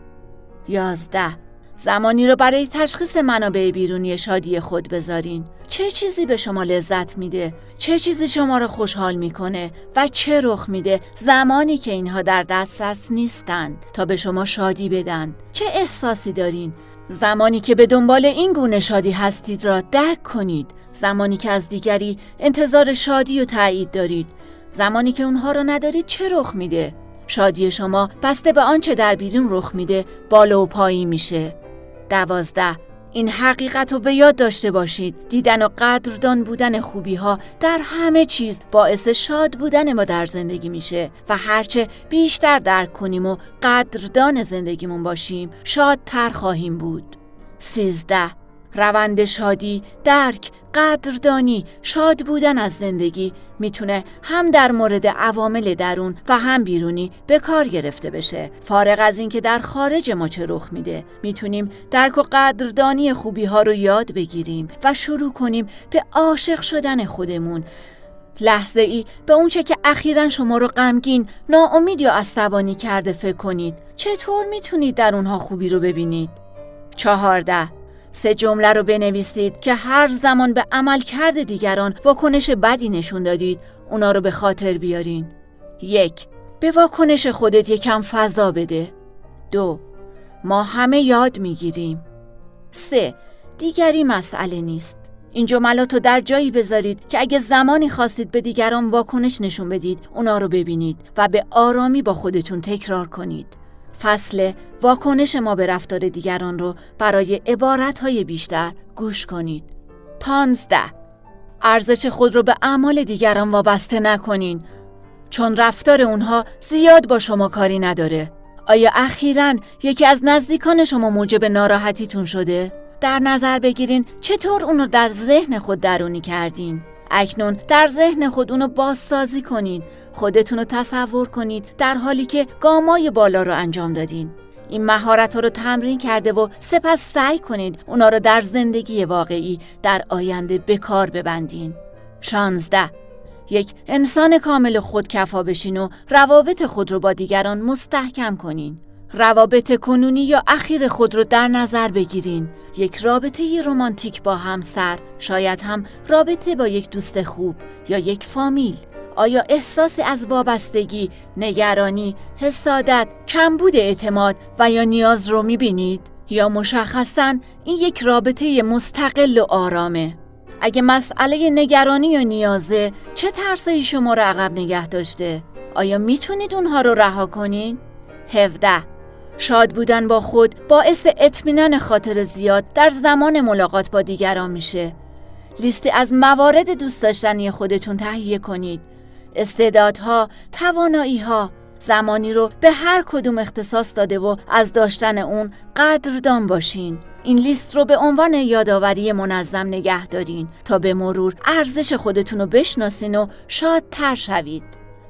یازده. زمانی رو برای تشخیص منابع بیرونی شادی خود بذارین. چه چیزی به شما لذت میده؟ چه چیزی شما رو خوشحال می‌کنه؟ و چه رخ میده؟ زمانی که اینها در دسترس نیستند تا به شما شادی بدن. چه احساسی دارین؟ زمانی که به دنبال این گونه شادی هستید را درک کنید. زمانی که از دیگری انتظار شادی و تایید دارید. زمانی که اونها را ندارید چه رخ میده؟ شادی شما بسته به آنچه در بیرون رخ میده بالا و پایین میشه. دوازده. این حقیقت رو به یاد داشته باشید. دیدن و قدردان بودن خوبی ها در همه چیز باعث شاد بودن ما در زندگی میشه و هرچه بیشتر درک کنیم و قدردان زندگیمون باشیم شادتر خواهیم بود. سیزده. روند شادی، درک، قدردانی، شاد بودن از زندگی می‌تونه هم در مورد عوامل درون و هم بیرونی به کار گرفته بشه. فارغ از اینکه در خارج ما چه رخ میده، می‌تونیم درک و قدردانی خوبی ها رو یاد بگیریم و شروع کنیم به عاشق شدن خودمون. لحظه ای به اونچه که اخیرا شما رو غمگین، ناامید یا عصبانی کرده فکر کنید. چطور می‌تونید در اونها خوبی رو ببینید؟ چهارده سه جمله رو بنویسید که هر زمان به عمل کرده دیگران واکنش بدی نشون دادید. اونا رو به خاطر بیارین. یک به واکنش خودت یکم فضا بده. دو ما همه یاد می‌گیریم. سه دیگری مسئله نیست. این جملات رو در جایی بذارید که اگه زمانی خواستید به دیگران واکنش نشون بدید اونا رو ببینید و به آرامی با خودتون تکرار کنید. فصل واکنش ما به رفتار دیگران رو برای های بیشتر گوش کنید. پانزده ارزش خود رو به اعمال دیگران وابسته نکنین چون رفتار اونها زیاد با شما کاری نداره. آیا اخیرا یکی از نزدیکان شما موجب ناراحتیتون شده؟ در نظر بگیرین چطور اون رو در ذهن خود درونی کردین؟ اکنون در ذهن خود اونو بازسازی کنین خودتون رو تصور کنید در حالی که گامای بالا رو انجام دادین. این مهارت ها رو تمرین کرده و سپس سعی کنید اونا رو در زندگی واقعی در آینده به کار ببندین. 16 یک انسان کامل خودکفا بشین و روابط خود رو با دیگران مستحکم کنین. روابط کنونی یا اخیر خود رو در نظر بگیرین. یک رابطه رمانتیک با همسر شاید هم رابطه با یک دوست خوب یا یک فامیل. آیا احساسی از وابستگی، نگرانی، حسادت، کمبود اعتماد و یا نیاز رو می‌بینید؟ یا مشخصا این یک رابطه مستقل و آرامه؟ اگه مسئله نگرانی و نیازه چه ترسایی شما رو عقب نگه داشته؟ آیا می‌تونید اونها رو رها کنین؟ 17 شاد بودن با خود باعث اطمینان خاطر زیاد در زمان ملاقات با دیگران میشه. لیستی از موارد دوست داشتنی خودتون تهیه کنید. استعدادها، تواناییها، زمانی رو به هر کدوم اختصاص داده و از داشتن اون قدردان باشین. این لیست رو به عنوان یادآوری منظم نگه دارین تا به مرور ارزش خودتون رو بشناسین و شادتر شوید.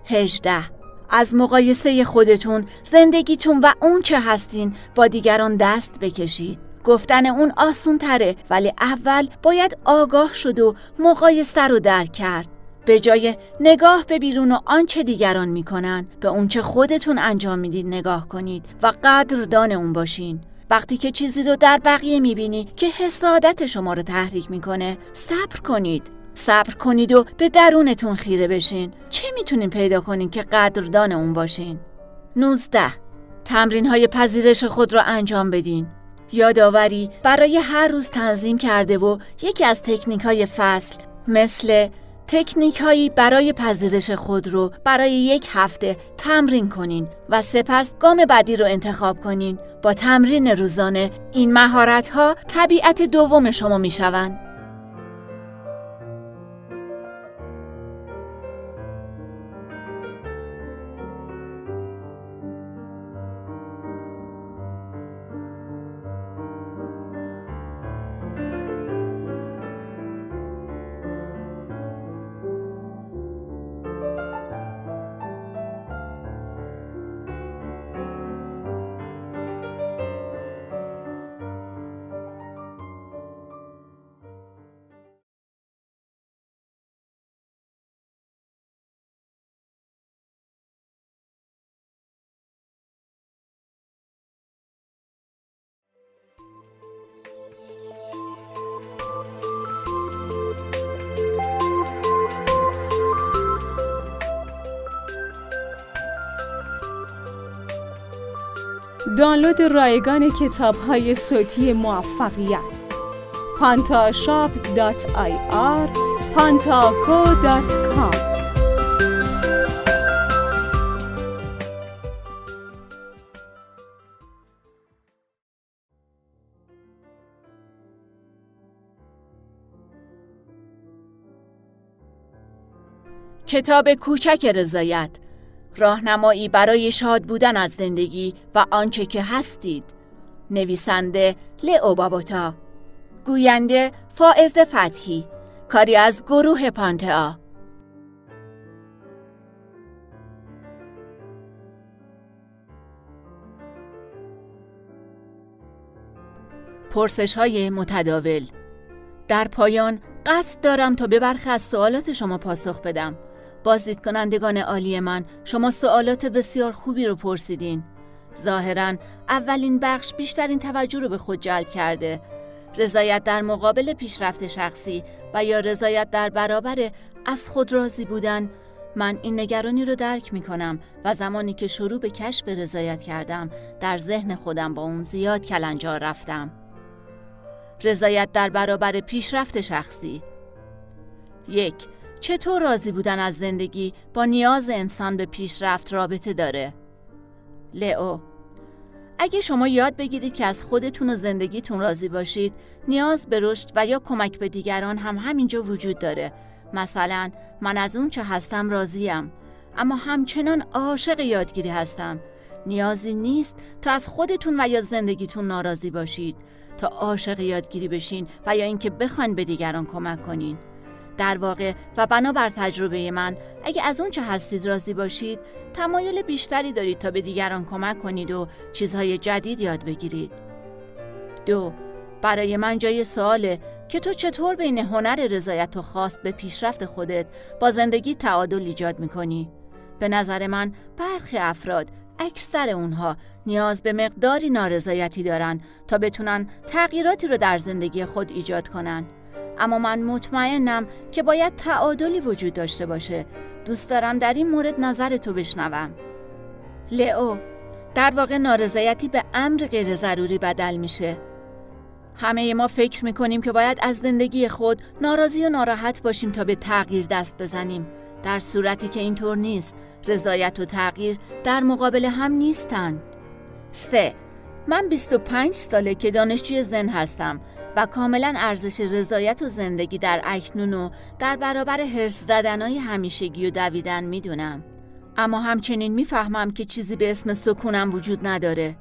18 از مقایسه خودتون، زندگیتون و اون چه هستین با دیگران دست بکشید. گفتن اون آسون تره ولی اول باید آگاه شد و مقایسه رو درک کرد. به جای نگاه به بیرون و آنچه دیگران می‌کنن به اونچه خودتون انجام می‌دید نگاه کنید و قدردان اون باشین. وقتی که چیزی رو در بقیه می‌بینی که حسادت شما رو تحریک می‌کنه صبر کنید. صبر کنید و به درونتون خیره بشین. چه می‌تونین پیدا کنین که قدردان اون باشین؟ 19 تمرین های پذیرش خود را انجام بدین. یادآوری برای هر روز تنظیم کرده و یکی از تکنیک های فصل مثل تکنیک هایی برای پذیرش خود رو برای یک هفته تمرین کنین و سپس گام بعدی رو انتخاب کنین با تمرین روزانه این مهارت ها طبیعت دوم شما می شوند. دانلود رایگان کتاب های صوتی موفقیت. pantashop.ir pantaco.com کتاب کوچک رضایت. راهنمایی برای شاد بودن از زندگی و آنچه که هستید. نویسنده لئو بابوتا. گوینده فائز فتحی. کاری از گروه پانتئا. پرسش های متداول. در پایان قصد دارم تا به برخی از سوالات شما پاسخ بدم. بازدید کنندگان عالی من شما سوالات بسیار خوبی رو پرسیدین. ظاهرا اولین بخش بیشترین توجه رو به خود جلب کرده. رضایت در مقابل پیشرفت شخصی و یا رضایت در برابر از خود راضی بودن من این نگرانی رو درک می کنم و زمانی که شروع به کشف رضایت کردم در ذهن خودم با اون زیاد کلنجار رفتم. رضایت در برابر پیشرفت شخصی. یک چطور راضی بودن از زندگی با نیاز انسان به پیشرفت رابطه داره؟ لئو اگه شما یاد بگیرید که از خودتون و زندگیتون راضی باشید نیاز به رشد و یا کمک به دیگران هم همینجا وجود داره. مثلا من از اون چه هستم راضیم اما همچنان عاشق یادگیری هستم. نیازی نیست تا از خودتون و یا زندگیتون ناراضی باشید تا عاشق یادگیری بشین و یا اینکه بخواین به دیگران کمک کنین. در واقع و بنابر تجربه من. اگه از اون چه هستید راضی باشید تمایل بیشتری دارید تا به دیگران کمک کنید و چیزهای جدید یاد بگیرید. دو برای من جای سواله که تو چطور بین هنر رضایت و خواست به پیشرفت خودت با زندگی تعادل ایجاد می‌کنی؟ به نظر من برخی افراد اکثر اونها نیاز به مقداری نارضایتی دارن تا بتونن تغییراتی رو در زندگی خود ایجاد کنن. اما من مطمئنم که باید تعادلی وجود داشته باشه. دوست دارم در این مورد نظر تو بشنوم. لئو در واقع نارضایتی به امر غیر ضروری بدل میشه. همه ما فکر می‌کنیم که باید از زندگی خود ناراضی و ناراحت باشیم تا به تغییر دست بزنیم. در صورتی که اینطور نیست. رضایت و تغییر در مقابل هم نیستند سه من 25 ساله که دانشجوی زن هستم. و کاملا ارزش رضایت و زندگی در اکنون و در برابر هرس زدنهای همیشگی و دویدن می‌دونم. اما همچنین می‌فهمم که چیزی به اسم سکونم وجود نداره.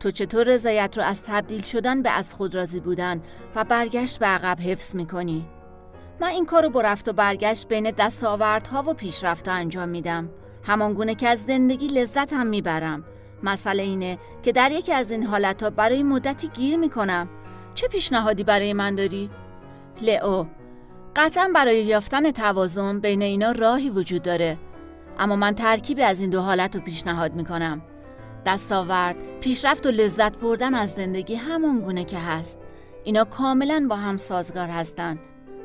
تو چطور رضایت رو از تبدیل شدن به از خود راضی بودن و برگشت به عقب حفظ می‌کنی؟ من این کارو با رفت و برگشت بین دستاوردها و پیشرفت انجام میدم. همانگونه که از زندگی لذت هم می‌برم. مسئله اینه که در یکی از این حالتها برای مدتی گیر می‌کنم چه پیشنهادی برای من داری؟ لئو قطعا برای یافتن توازن بین اینا راهی وجود داره. اما من ترکیبی از این دو حالت رو پیشنهاد می‌کنم. دستاورد، پیشرفت و لذت بردن از زندگی همان گونه که هست. اینا کاملا با هم سازگار هستند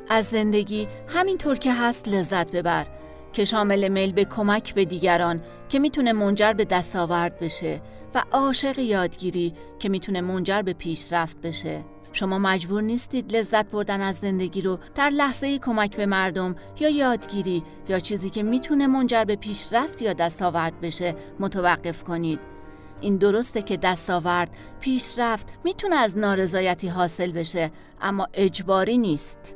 از زندگی همینطور که هست لذت ببر که شامل میل به کمک به دیگران که می‌تونه منجر به دستاورد بشه و عاشق یادگیری که می‌تونه منجر به پیشرفت بشه. شما مجبور نیستید لذت بردن از زندگی رو در لحظه کمک به مردم یا یادگیری یا چیزی که می‌تونه منجر به پیشرفت یا دستاورد بشه متوقف کنید. این درسته که دستاورد پیشرفت می‌تونه از نارضایتی حاصل بشه اما اجباری نیست.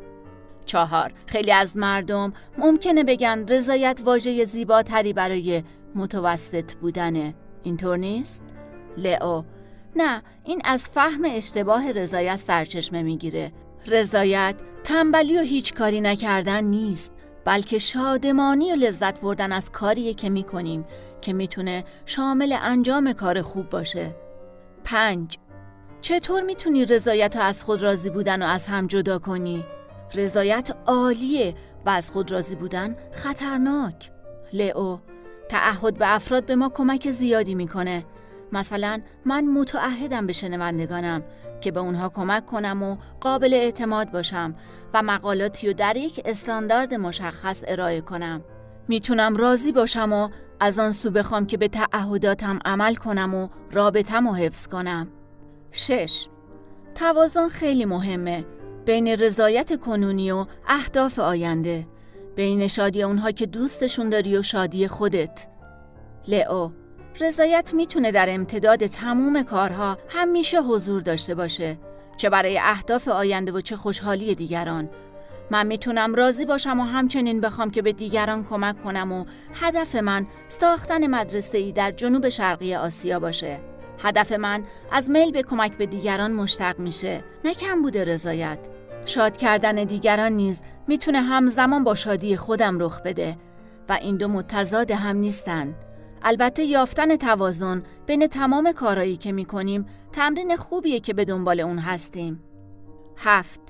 چهار خیلی از مردم ممکنه بگن رضایت واژه زیباتری برای متوسط بودنه. اینطور نیست؟ لئو نه این از فهم اشتباه رضایت سرچشمه می‌گیره. رضایت تنبلی و هیچ کاری نکردن نیست بلکه شادمانی و لذت بردن از کاریه که می‌کنیم که می‌تونه شامل انجام کار خوب باشه. پنج چطور می‌تونی رضایت و از خود راضی بودن و از هم جدا کنی؟ رضایت عالیه و از خود راضی بودن خطرناک. لئو تعهد به افراد به ما کمک زیادی می‌کنه. مثلا من متعهدم به شنوندگانم که به اونها کمک کنم و قابل اعتماد باشم و مقالاتی رو در یک استاندارد مشخص ارائه کنم. می‌تونم راضی باشم و از آن سو بخوام که به تعهداتم عمل کنم و رابطم و حفظ کنم. شش. توازن خیلی مهمه. بین رضایت کنونی و اهداف آینده. بین شادی اونها که دوستشون داری و شادی خودت. لئو. رضایت می‌تونه در امتداد تموم کارها همیشه حضور داشته باشه چه برای اهداف آینده و چه خوشحالی دیگران. من می‌تونم راضی باشم و همچنین بخوام که به دیگران کمک کنم و هدف من ساختن مدرسه ای در جنوب شرقی آسیا باشه. هدف من از میل به کمک به دیگران مشتق میشه نه کم بوده رضایت. شاد کردن دیگران نیز می‌تونه همزمان با شادی خودم رخ بده و این دو متضاد هم نیستند. البته یافتن توازن بین تمام کارایی که می‌کنیم تمرین خوبیه که به دنبال اون هستیم. هفت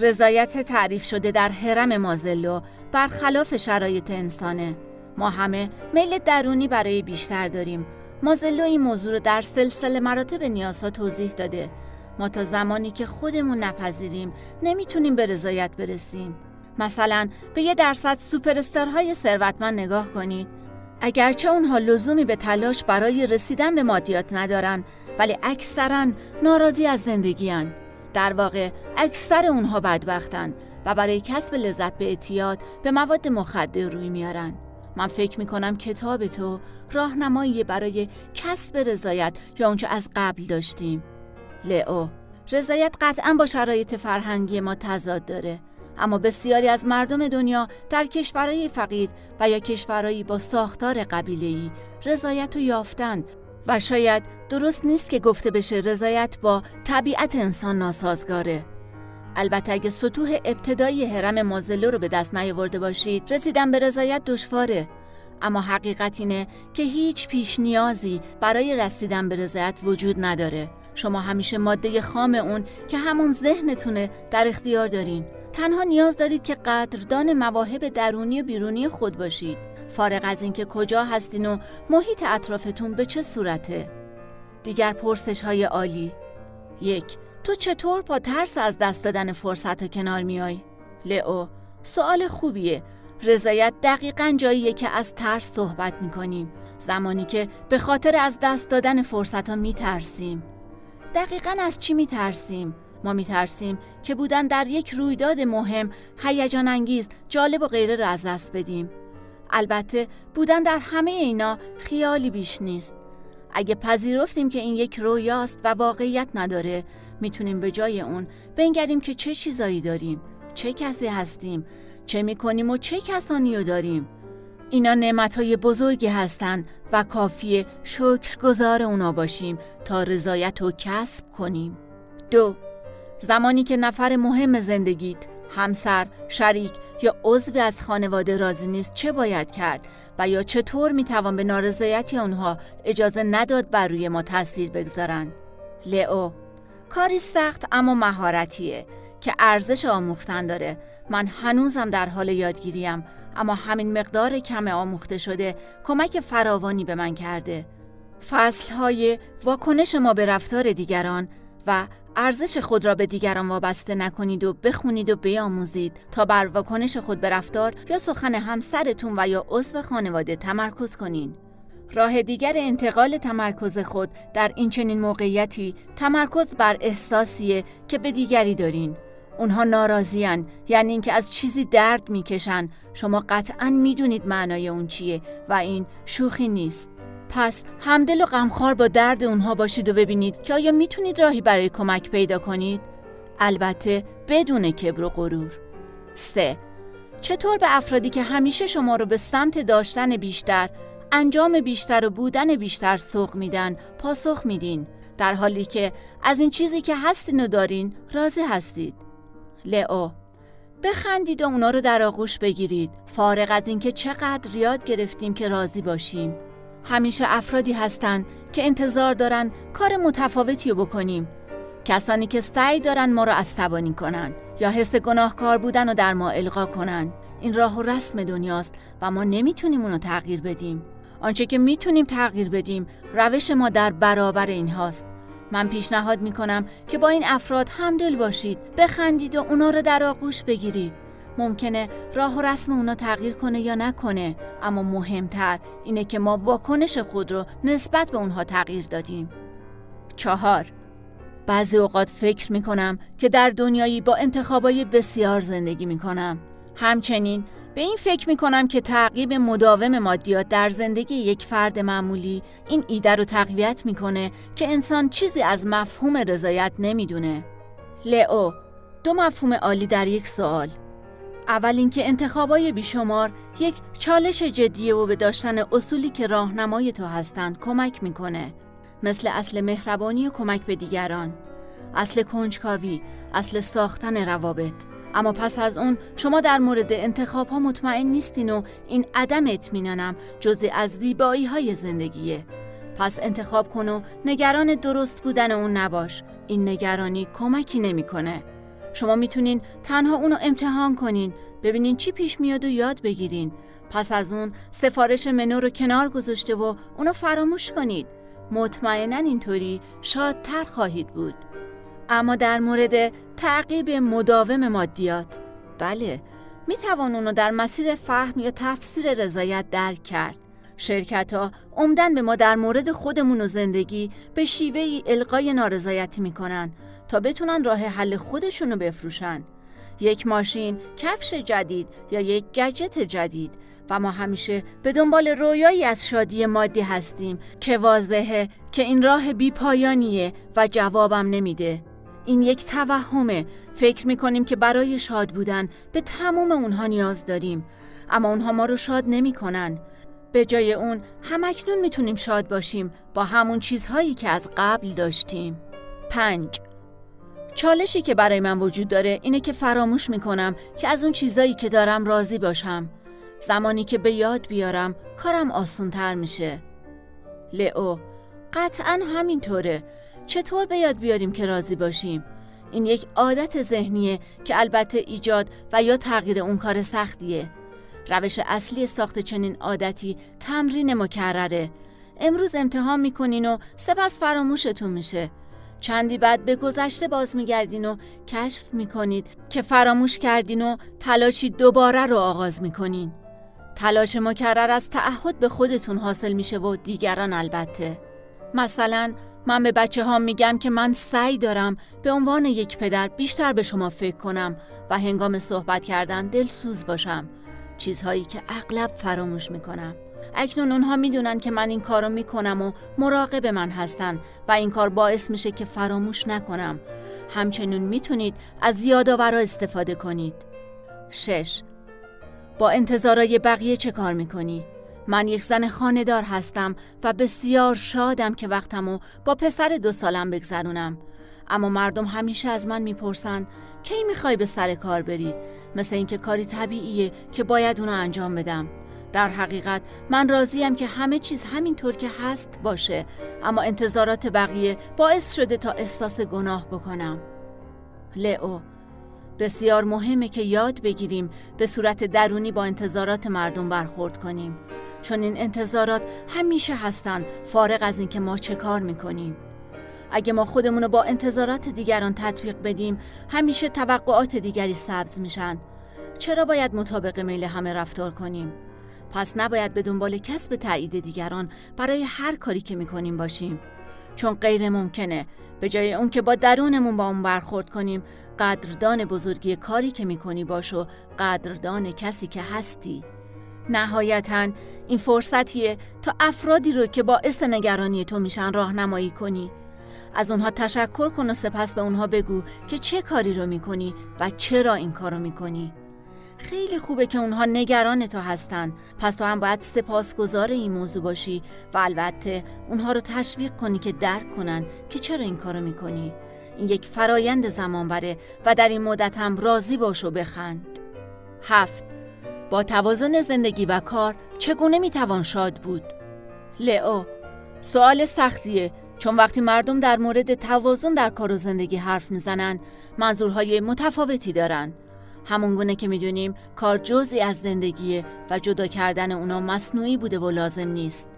رضایت تعریف شده در حرم مازلو برخلاف شرایط انسانه. ما همه میل درونی برای بیشتر داریم. مازلو این موضوع رو در سلسله مراتب نیازها توضیح داده. ما تا زمانی که خودمون نپذیریم نمی‌تونیم به رضایت برسیم. مثلا به یه درصد سوپرستارهای ثروتمند نگاه کنید. اگرچه اونها لزومی به تلاش برای رسیدن به مادیات ندارن ولی اکثرا ناراضی از زندگیان در واقع اکثر اونها بدبختن و برای کسب لذت به اعتیاد به مواد مخدر روی میارن. من فکر می‌کنم کتاب تو راهنمایی برای کسب رضایت یا اونچه از قبل داشتیم. لئو رضایت قطعا با شرایط فرهنگی ما تضاد داره. اما بسیاری از مردم دنیا در کشورهای فقیر و یا کشورهایی با ساختار قبیله‌ای رضایت رو یافتند و شاید درست نیست که گفته بشه رضایت با طبیعت انسان ناسازگاره. البته اگه سطوح ابتدایی حرم مازلو رو به دست نیاورده باشید رسیدن به رضایت دشواره. اما حقیقت اینه که هیچ پیش نیازی برای رسیدن به رضایت وجود نداره. شما همیشه ماده خام اون که همون ذهنتونه در اختیار دارین. تنها نیاز دارید که قدردان مواهب درونی و بیرونی خود باشید. فارغ از اینکه کجا هستین و محیط اطرافتون به چه صورته؟ دیگر پرسش های عالی. یک تو چطور با ترس از دست دادن فرصت کنار میای؟ لئو سوال خوبیه. رضایت دقیقا جاییه که از ترس صحبت می‌کنیم. زمانی که به خاطر از دست دادن فرصت ها میترسیم. دقیقا از چی میترسیم؟ ما میترسیم که بودن در یک رویداد مهم هیجان انگیز جالب و غیره را از دست بدیم. البته بودن در همه اینا خیالی بیش نیست. اگه پذیرفتیم که این یک رویاست و واقعیت نداره می‌تونیم به جای اون بنگریم که چه چیزایی داریم چه کسی هستیم چه می‌کنیم و چه کسانی رو داریم. اینا نعمتهای بزرگی هستند و کافیه شکر گذار اونا باشیم تا رضایت رو کسب کنیم. دو زمانی که نفر مهم زندگیت همسر، شریک یا عضوی از خانواده راضی نیست چه باید کرد و یا چطور می‌توان به نارضایتی آنها اجازه نداد بر روی ما تاثیر بگذارند؟ لئو کاری سخت اما مهارتیه که ارزش آموختن داره. من هنوزم در حال یادگیریم اما همین مقدار کم آموخته شده کمک فراوانی به من کرده. فصلهای واکنش ما به رفتار دیگران و ارزش خود را به دیگران وابسته نکنید و بخونید و بیاموزید تا بر واکنش خود به رفتار یا سخن همسرتون و یا عضو خانواده تمرکز کنین. راه دیگر انتقال تمرکز خود در این چنین موقعیتی تمرکز بر احساسیه که به دیگری دارین. اونها ناراضیان یعنی اینکه از چیزی درد می‌کشن شما قطعا می‌دونید معنای اون چیه و این شوخی نیست. پس همدل و غمخوار با درد اونها باشید و ببینید که آیا می‌تونید راهی برای کمک پیدا کنید؟ البته بدون کبر و غرور. 3. چطور به افرادی که همیشه شما رو به سمت داشتن بیشتر، انجام بیشتر و بودن بیشتر سوق میدن، پاسخ میدین در حالی که از این چیزی که هستین و دارین راضی هستید. لئو بخندید و اونا رو در آغوش بگیرید فارغ از اینکه چقدر یاد گرفتیم که راضی باشیم همیشه افرادی هستند که انتظار دارن کار متفاوتی رو بکنیم. کسانی که سعی دارن ما رو عصبانی کنن یا حس گناهکار بودن رو در ما القا کنن. این راه و رسم دنیاست و ما نمی‌تونیم اونو تغییر بدیم. آنچه که می‌تونیم تغییر بدیم روش ما در برابر این هاست من پیشنهاد می‌کنم که با این افراد همدل باشید بخندید و اونا رو در آغوش بگیرید. ممکنه راه و رسم اونا تغییر کنه یا نکنه اما مهمتر اینه که ما واکنش خود رو نسبت به اونها تغییر دادیم. چهار بعضی اوقات فکر می‌کنم که در دنیایی با انتخابای بسیار زندگی می‌کنم. همچنین به این فکر می‌کنم که تعقیب مداوم مادیات در زندگی یک فرد معمولی این ایده رو تقویت می‌کنه که انسان چیزی از مفهوم رضایت نمی‌دونه. لئو دو مفهوم عالی در یک سوال. اول اینکه انتخابای بیشمار یک چالش جدیه و به داشتن اصولی که راهنمای تو هستند کمک می‌کنه. مثل اصل مهربانی و کمک به دیگران. اصل کنجکاوی اصل ساختن روابط. اما پس از اون شما در مورد انتخاب ها مطمئن نیستین و این عدم اطمینانم جزی از زیبایی های زندگیه. پس انتخاب کن و نگران درست بودن اون نباش. این نگرانی کمکی نمی‌کنه. شما می‌تونین تنها اونو امتحان کنین. ببینین چی پیش میاد و یاد بگیرین. پس از اون سفارش منو رو کنار گذاشته و اونو فراموش کنید. مطمئنا اینطوری شادتر خواهید بود. اما در مورد تعقیب مداوم مادیات بله می توان اونو در مسیر فهم یا تفسیر رضایت درک کرد. شرکت ها عمدن به ما در مورد خودمون و زندگی به شیوه ای القای نارضایتی می‌کنن تا بتونن راه حل خودشون رو بفروشن. یک ماشین، کفش جدید یا یک گجت جدید و ما همیشه به دنبال رویایی از شادی مادی هستیم که واضحه که این راه بی پایانیه و جوابم نمیده. این یک توهمه. فکر می‌کنیم که برای شاد بودن به تمام اونها نیاز داریم اما اونها ما رو شاد نمی‌کنن. به جای اون همکنون می‌تونیم شاد باشیم با همون چیزهایی که از قبل داشتیم. پنج. چالشی که برای من وجود داره اینه که فراموش می‌کنم که از اون چیزایی که دارم راضی باشم. زمانی که به یاد بیارم کارم آسون تر میشه. لئو قطعا همینطوره. چطور به یاد بیاریم که راضی باشیم؟ این یک عادت ذهنیه که البته ایجاد و یا تغییر اون کار سختیه. روش اصلی ساخت چنین عادتی تمرین مکرره. امروز امتحان می‌کنین و سپس فراموشتون میشه. چندی بعد به گذشته باز میگردین و کشف می‌کنید که فراموش کردین و تلاشی دوباره رو آغاز می‌کنین. تلاش مکرر از تعهد به خودتون حاصل میشه و دیگران البته. مثلا من به بچه ها میگم که من سعی دارم به عنوان یک پدر بیشتر به شما فکر کنم و هنگام صحبت کردن دلسوز باشم. چیزهایی که اغلب فراموش می‌کنم. اکنون اونها می‌دونن که من این کارو می‌کنم و مراقب من هستن و این کار باعث میشه که فراموش نکنم. همچنین می‌تونید از یادآورا استفاده کنید. 6. با انتظارای بقیه چه کار می‌کنی؟ من یک زن خاندار هستم و بسیار شادم که وقتمو با پسر دو سالم بگذرونم. اما مردم همیشه از من می‌پرسن کی می‌خوای به سر کار بری؟ مثل اینکه کاری طبیعیه که باید اونو انجام بدم. در حقیقت من راضیم که همه چیز همینطور که هست باشه اما انتظارات بقیه باعث شده تا احساس گناه بکنم. لئو بسیار مهمه که یاد بگیریم به صورت درونی با انتظارات مردم برخورد کنیم. چون این انتظارات همیشه هستن فارغ از اینکه ما چه کار می‌کنیم. اگه ما خودمون رو با انتظارات دیگران تطبیق بدیم همیشه توقعات دیگری سبز میشن. چرا باید مطابق میل همه رفتار کنیم؟ پس نباید به دنبال کسب تایید دیگران برای هر کاری که می‌کنیم باشیم. چون غیر ممکنه. به جای اون که با درونمون با اون برخورد کنیم قدردان بزرگی کاری که می‌کنی باش و قدردان کسی که هستی. نهایتا این فرصتیه تا افرادی رو که باعث نگرانی تو میشن راهنمایی کنی. از اونها تشکر کن و سپس به اونها بگو که چه کاری رو می‌کنی و چرا این کارو می‌کنی. خیلی خوبه که اونها نگران تو هستن. پس تو هم باید سپاسگزار این موضوع باشی و البته اونها رو تشویق کنی که درک کنن که چرا این کارو می‌کنی. این یک فرایند زمان بره و در این مدت هم راضی باش و بخند. هفت. با توازن زندگی و کار چگونه می‌توان شاد بود؟ لئو. سوال سختیه. چون وقتی مردم در مورد توازن در کار و زندگی حرف می‌زنن منظورهای متفاوتی دارن. همونگونه که می‌دونیم کار جزی از زندگیه و جدا کردن اونا مصنوعی بوده و لازم نیست.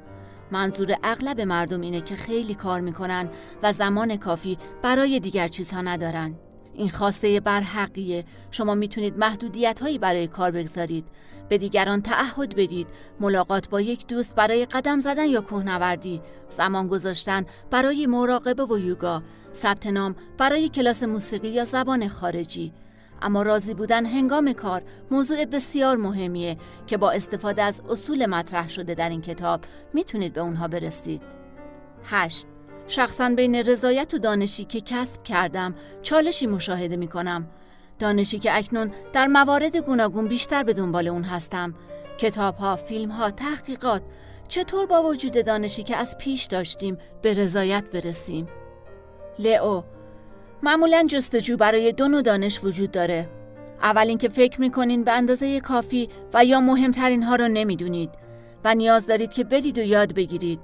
منظور اغلب مردم اینه که خیلی کار می‌کنن و زمان کافی برای دیگر چیزها ندارن. این خواسته برحقیه. شما می‌تونید محدودیت هایی برای کار بگذارید. به دیگران تعهد بدید ملاقات با یک دوست برای قدم زدن یا کوهنوردی زمان گذاشتن برای مراقبه و یوگا ثبت نام برای کلاس موسیقی یا زبان خارجی اما راضی بودن هنگام کار موضوع بسیار مهمیه که با استفاده از اصول مطرح شده در این کتاب می‌تونید به اونها برسید. 8. شخصا بین رضایت و دانشی که کسب کردم چالشی مشاهده می کنم. دانشی که اکنون در موارد گوناگون بیشتر به دنبال اون هستم. کتاب ها، فیلم ها، تحقیقات چطور با وجود دانشی که از پیش داشتیم به رضایت برسیم؟ لئو معمولا جستجو برای دو نوع دانش وجود داره. اول اینکه فکر می‌کنین به اندازه کافی و یا مهمترین ها رو نمی‌دونید و نیاز دارید که برید و یاد بگیرید.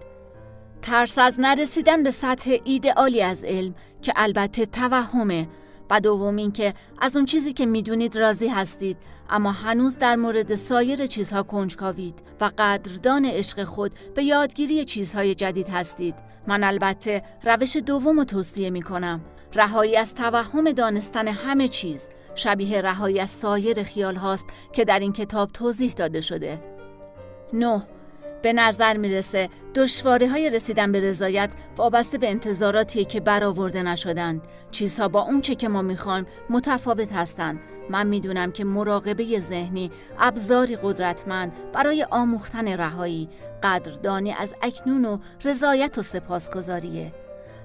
ترس از نرسیدن به سطح ایدئالی از علم که البته توهمه و دوم اینکه از اون چیزی که می‌دونید راضی هستید اما هنوز در مورد سایر چیزها کنجکاوید و قدردان عشق خود به یادگیری چیزهای جدید هستید. من البته روش دوم رو توصیه می کنم رهایی از توهم دانستن همه چیز. شبیه رهایی از سایر خیال هاست که در این کتاب توضیح داده شده. 9. به نظر می‌رسه دشواری های رسیدن به رضایت وابسته به انتظاراتی که برآورده نشدند. چیزها با اون چه که ما می‌خوایم متفاوت هستند. من می‌دونم که مراقبه ذهنی ابزاری قدرتمند برای آموختن رهایی قدردانی از اکنون و رضایت و سپاسگزاریه.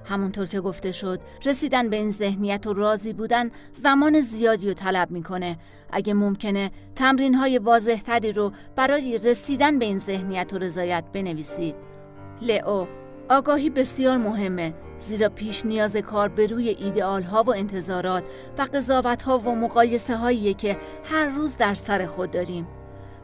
همونطور که گفته شد رسیدن به این ذهنیت و راضی بودن زمان زیادی رو طلب می‌کنه. اگه ممکنه تمرین های واضح تری رو برای رسیدن به این ذهنیت و رضایت بنویسید. لئو آگاهی بسیار مهمه. زیرا پیش نیاز کار به روی ایدئال ها و انتظارات و قضاوت ها و مقایسه هایی که هر روز در سر خود داریم.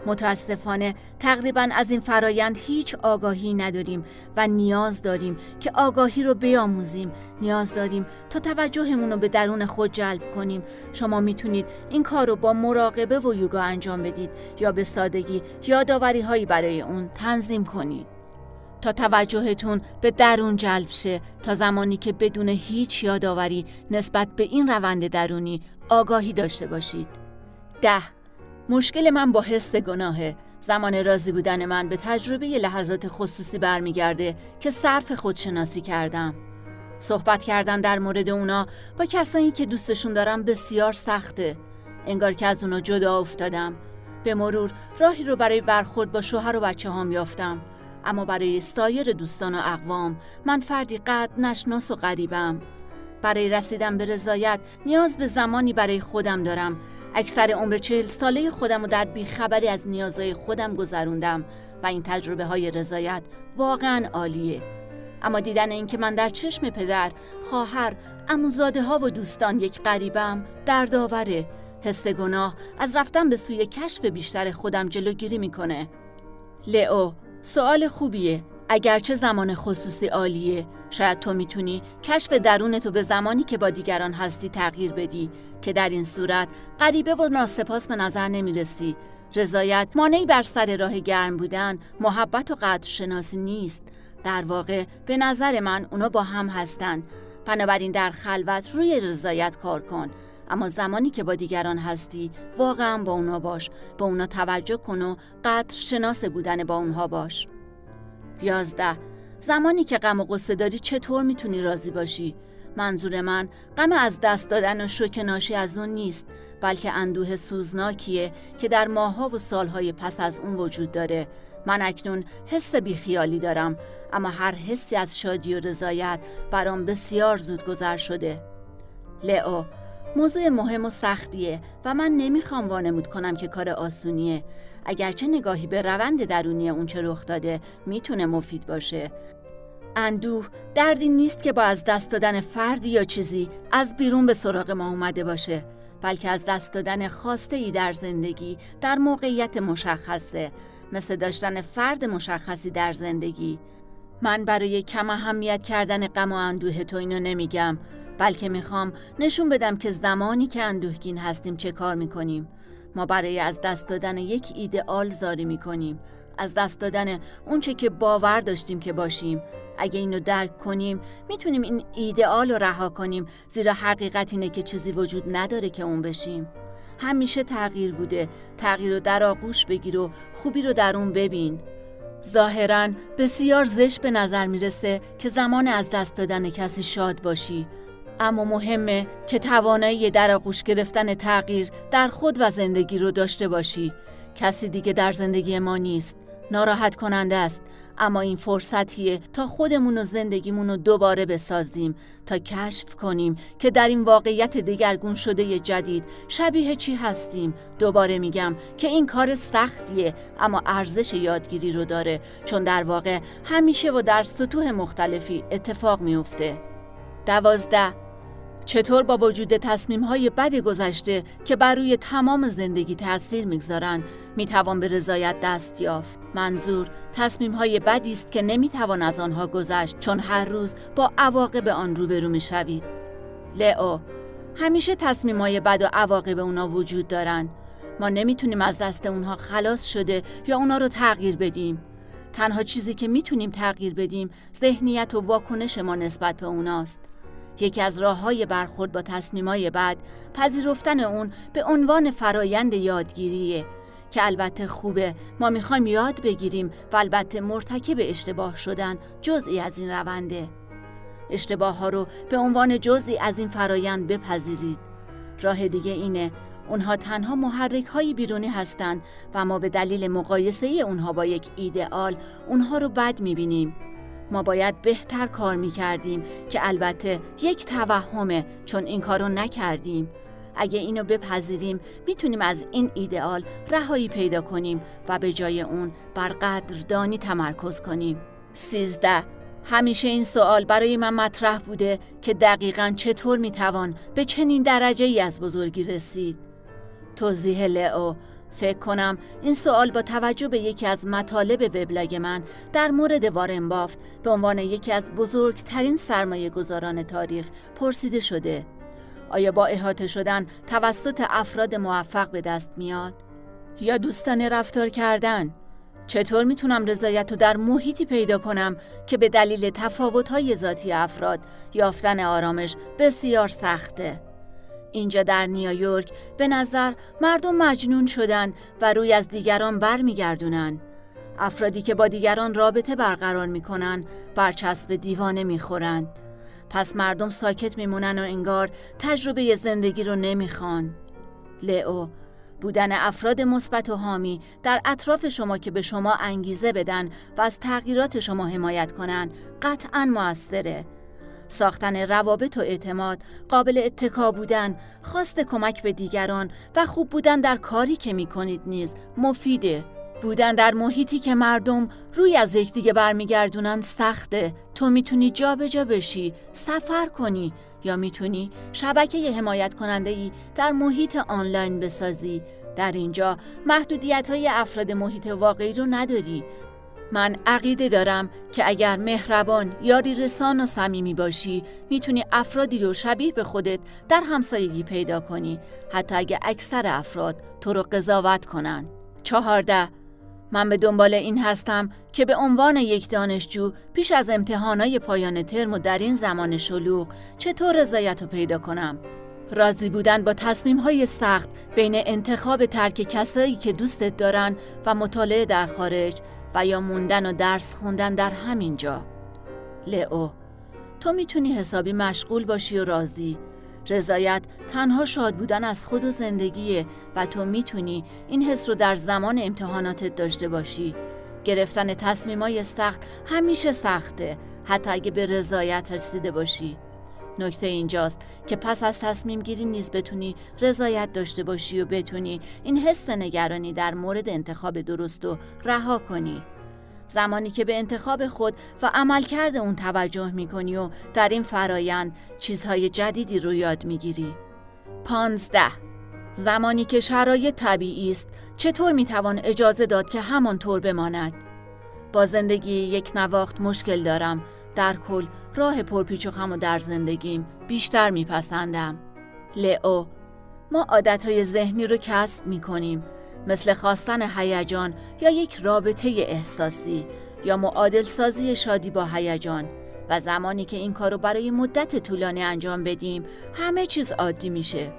متاسفانه تقریبا از این فرایند هیچ آگاهی نداریم و نیاز داریم که آگاهی رو بیاموزیم. نیاز داریم تا توجهمون رو به درون خود جلب کنیم. شما می‌تونید این کار رو با مراقبه و یوگا انجام بدید یا به سادگی یادآوری هایی برای اون تنظیم کنید. تا توجهتون به درون جلب شه تا زمانی که بدون هیچ یادآوری نسبت به این روند درونی آگاهی داشته باشید. ده. مشکل من با حس گناهه. زمان راضی بودن من به تجربه لحظات خصوصی برمیگرده که صرف خودشناسی کردم. صحبت کردن در مورد اونا با کسانی که دوستشون دارم بسیار سخته. انگار که از اونا جدا افتادم. به مرور راهی رو برای برخورد با شوهر و بچه هام یافتم. اما برای سایر دوستان و اقوام من فردی قد نشناس و غریبم. برای رسیدن به رضایت نیاز به زمانی برای خودم دارم اکثر عمر چهل ساله خودم و در بیخبری از نیازهای خودم گذروندم و این تجربه های رضایت واقعا عالیه. اما دیدن اینکه من در چشم پدر، خواهر، اموزاده ها و دوستان یک غریبم دردآوره حس گناه از رفتن به سوی کشف بیشتر خودم جلوگیری می‌کنه. لئو سوال خوبیه. اگرچه زمان خصوصی عالیه شاید تو می‌تونی کشف درونتو به زمانی که با دیگران هستی تغییر بدی که در این صورت غریبه و ناسپاس به نظر نمی‌رسی. رضایت مانعی بر سر راه گرم بودن محبت و قدر شناسی نیست. در واقع به نظر من اونا با هم هستن. بنابراین در خلوت روی رضایت کار کن. اما زمانی که با دیگران هستی واقعا با اونا باش. با اونا توجه کن و قدر شناس بودن با اونها باش. یازده. زمانی که غم و قصه داری چطور می‌تونی راضی باشی؟ منظور من غم از دست دادن و شوک ناشی از اون نیست بلکه اندوه سوزناکیه که در ماها و سالهای پس از اون وجود داره. من اکنون حس بیخیالی دارم اما هر حسی از شادی و رضایت برام بسیار زود گذر شده. لئو موضوع مهم و سختیه و من نمی‌خوام وانمود کنم که کار آسونیه. اگرچه نگاهی به روند درونی اون چه رخ داده می‌تونه مفید باشه. اندوه دردی نیست که با از دست دادن فردی یا چیزی از بیرون به سراغ ما اومده باشه بلکه از دست دادن خواسته ای در زندگی در موقعیت مشخصه مثل داشتن فرد مشخصی در زندگی. من برای کم اهمیت کردن غم و اندوه تو اینو نمیگم بلکه می‌خوام نشون بدم که زمانی که اندوهگین هستیم چه کار می‌کنیم. ما برای از دست دادن یک ایدئال زاری می‌کنیم. از دست دادن اونچه که باور داشتیم که باشیم. اگه اینو درک کنیم می‌تونیم این ایدئال رو رها کنیم. زیرا حقیقت اینه که چیزی وجود نداره که اون بشیم. همیشه تغییر بوده. تغییر رو در آغوش بگیر و خوبی رو در اون ببین. ظاهرا بسیار زشت به نظر می‌رسه که زمان از دست دادن کسی شاد باشی. اما مهمه که توانایی در آغوش گرفتن تغییر در خود و زندگی رو داشته باشی. کسی دیگه در زندگی ما نیست. ناراحت کننده است. اما این فرصتیه تا خودمون و زندگیمون رو دوباره بسازیم تا کشف کنیم که در این واقعیت دگرگون شده جدید شبیه چی هستیم. دوباره میگم که این کار سختیه اما ارزش یادگیری رو داره. چون در واقع همیشه و در سطوح مختلفی اتفاق میفته دوازده. چطور با وجود تصمیم های بد گذشته که بر روی تمام زندگی تاثیر می‌گذارند می‌توان به رضایت دست یافت. منظور تصمیم های بدی است که نمی‌توان از آنها گذشت چون هر روز با عواقب آن روبرو می‌شوید. لئو همیشه تصمیم های بد و عواقب اونا وجود دارند. ما نمی‌تونیم از دست اونها خلاص شده یا اونا رو تغییر بدیم. تنها چیزی که می‌تونیم تغییر بدیم ذهنیت و واکنش ما نسبت به اوناست. یکی از راه های برخورد با تصمیمای بعد پذیرفتن اون به عنوان فرایند یادگیریه که البته خوبه. ما می‌خوایم یاد بگیریم و البته مرتکب اشتباه شدن جزئی از این رونده. اشتباه ها رو به عنوان جزئی از این فرایند بپذیرید. راه دیگه اینه اونها تنها محرک های بیرونی هستند و ما به دلیل مقایسه اونها با یک ایدئال اونها رو بد می‌بینیم. ما باید بهتر کار می کردیم که البته یک توهمه چون این کارو نکردیم. اگه اینو بپذیریم می‌تونیم از این ایدئال رهایی پیدا کنیم و به جای اون بر قدردانی تمرکز کنیم. سیزده. همیشه این سوال برای من مطرح بوده که دقیقا چطور می‌توان به چنین درجه ای از بزرگی رسید. توضیح لئو. فکر کنم این سوال با توجه به یکی از مطالب وبلاگ من در مورد وارن بافت به عنوان یکی از بزرگترین سرمایه گذاران تاریخ پرسیده شده آیا با احاطه شدن توسط افراد موفق به دست میاد؟ یا دوستانه رفتار کردن؟ چطور می‌تونم رضایت رو در محیطی پیدا کنم که به دلیل تفاوت‌های ذاتی افراد یافتن آرامش بسیار سخته؟ اینجا در نیویورک به نظر مردم مجنون شدن و روی از دیگران برمیگردونن. افرادی که با دیگران رابطه برقرار می‌کنن برچسب دیوانه می‌خورند. پس مردم ساکت میمونن و انگار تجربه زندگی رو نمی‌خوان. لئو بودن افراد مثبت و حامی در اطراف شما که به شما انگیزه بدن و از تغییرات شما حمایت کنن قطعا موثره. ساختن روابط و اعتماد، قابل اتکا بودن، خواست کمک به دیگران و خوب بودن در کاری که می کنید نیز مفیده. بودن در محیطی که مردم روی از یکدیگه برمیگردونن سخته. تو می‌تونی جابجا بشی سفر کنی یا می‌تونی شبکه حمایت کننده ای در محیط آنلاین بسازی. در اینجا محدودیت های افراد محیط واقعی رو نداری. من عقیده دارم که اگر مهربان یاری رسان و صمیمی باشی می‌تونی افرادی رو شبیه به خودت در همسایگی پیدا کنی. حتی اگه اکثر افراد تو رو قضاوت کنن. چهارده من به دنبال این هستم که به عنوان یک دانشجو پیش از امتحانای پایان ترم و در این زمان شلوغ چطور رضایت رو پیدا کنم؟ راضی بودن با تصمیم های سخت بین انتخاب ترک کسایی که دوستت دارن و مطالعه در خارج و یا موندن و درس خوندن در همین جا. لئو تو می‌تونی حسابی مشغول باشی و راضی. رضایت تنها شاد بودن از خود و زندگیه و تو می‌تونی این حس رو در زمان امتحاناتت داشته باشی. گرفتن تصمیمای سخت همیشه سخته حتی اگه به رضایت رسیده باشی. نکته اینجاست که پس از تصمیم گیری نیز بتونی رضایت داشته باشی و بتونی این حس نگرانی در مورد انتخاب درست و رها کنی زمانی که به انتخاب خود و عملکرد اون توجه می‌کنی و در این فرایند چیزهای جدیدی رو یاد می‌گیری. پانزده زمانی که شرایط طبیعی است چطور می‌توان اجازه داد که همانطور بماند؟ با زندگی یک نواخت مشکل دارم در کل راه پرپیچ و خم و در زندگیم بیشتر میپسندم. لئو ما عادتهای ذهنی رو کسب می‌کنیم مثل خواستن هیجان یا یک رابطه احساسی یا معادل سازی شادی با هیجان و زمانی که این کارو برای مدت طولانی انجام بدیم همه چیز عادی میشه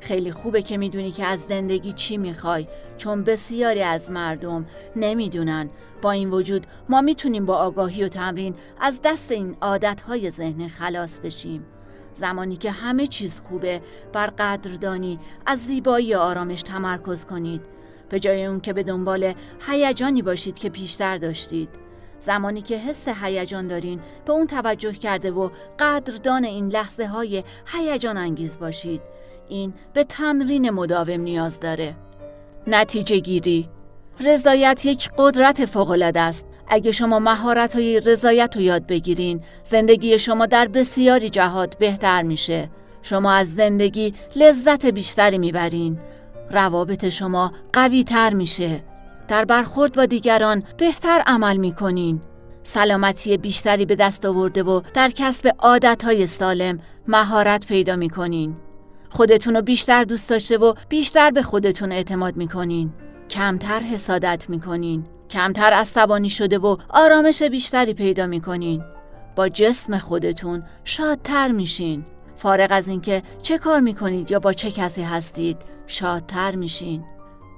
خیلی خوبه که می‌دونی که از زندگی چی می‌خوای چون بسیاری از مردم نمی‌دونن. با این وجود ما می‌تونیم با آگاهی و تمرین از دست این عادتهای ذهن خلاص بشیم. زمانی که همه چیز خوبه بر قدردانی از زیبایی آرامش تمرکز کنید. به جای اون که به دنبال هیجانی باشید که پیشتر داشتید. زمانی که حس هیجان دارین به اون توجه کرده و قدردان این لحظه های هیجان انگیز باشید. این به تمرین مداوم نیاز داره نتیجه گیری رضایت یک قدرت فوق‌العاده است. اگه شما مهارت های رضایت رو یاد بگیرین، زندگی شما در بسیاری جهات بهتر میشه. شما از زندگی لذت بیشتری می‌برین. روابط شما قوی تر میشه. در برخورد با دیگران بهتر عمل می‌کنین. سلامتی بیشتری به دست آورده و در کسب های سالم مهارت پیدا می‌کنین. خودتون رو بیشتر دوست داشته و بیشتر به خودتون اعتماد می‌کنین. کمتر حسادت می‌کنین. کمتر عصبانی شده و آرامش بیشتری پیدا می‌کنین. با جسم خودتون شادتر میشین. فارغ از اینکه چه کار می‌کنید یا با چه کسی هستید شادتر میشین.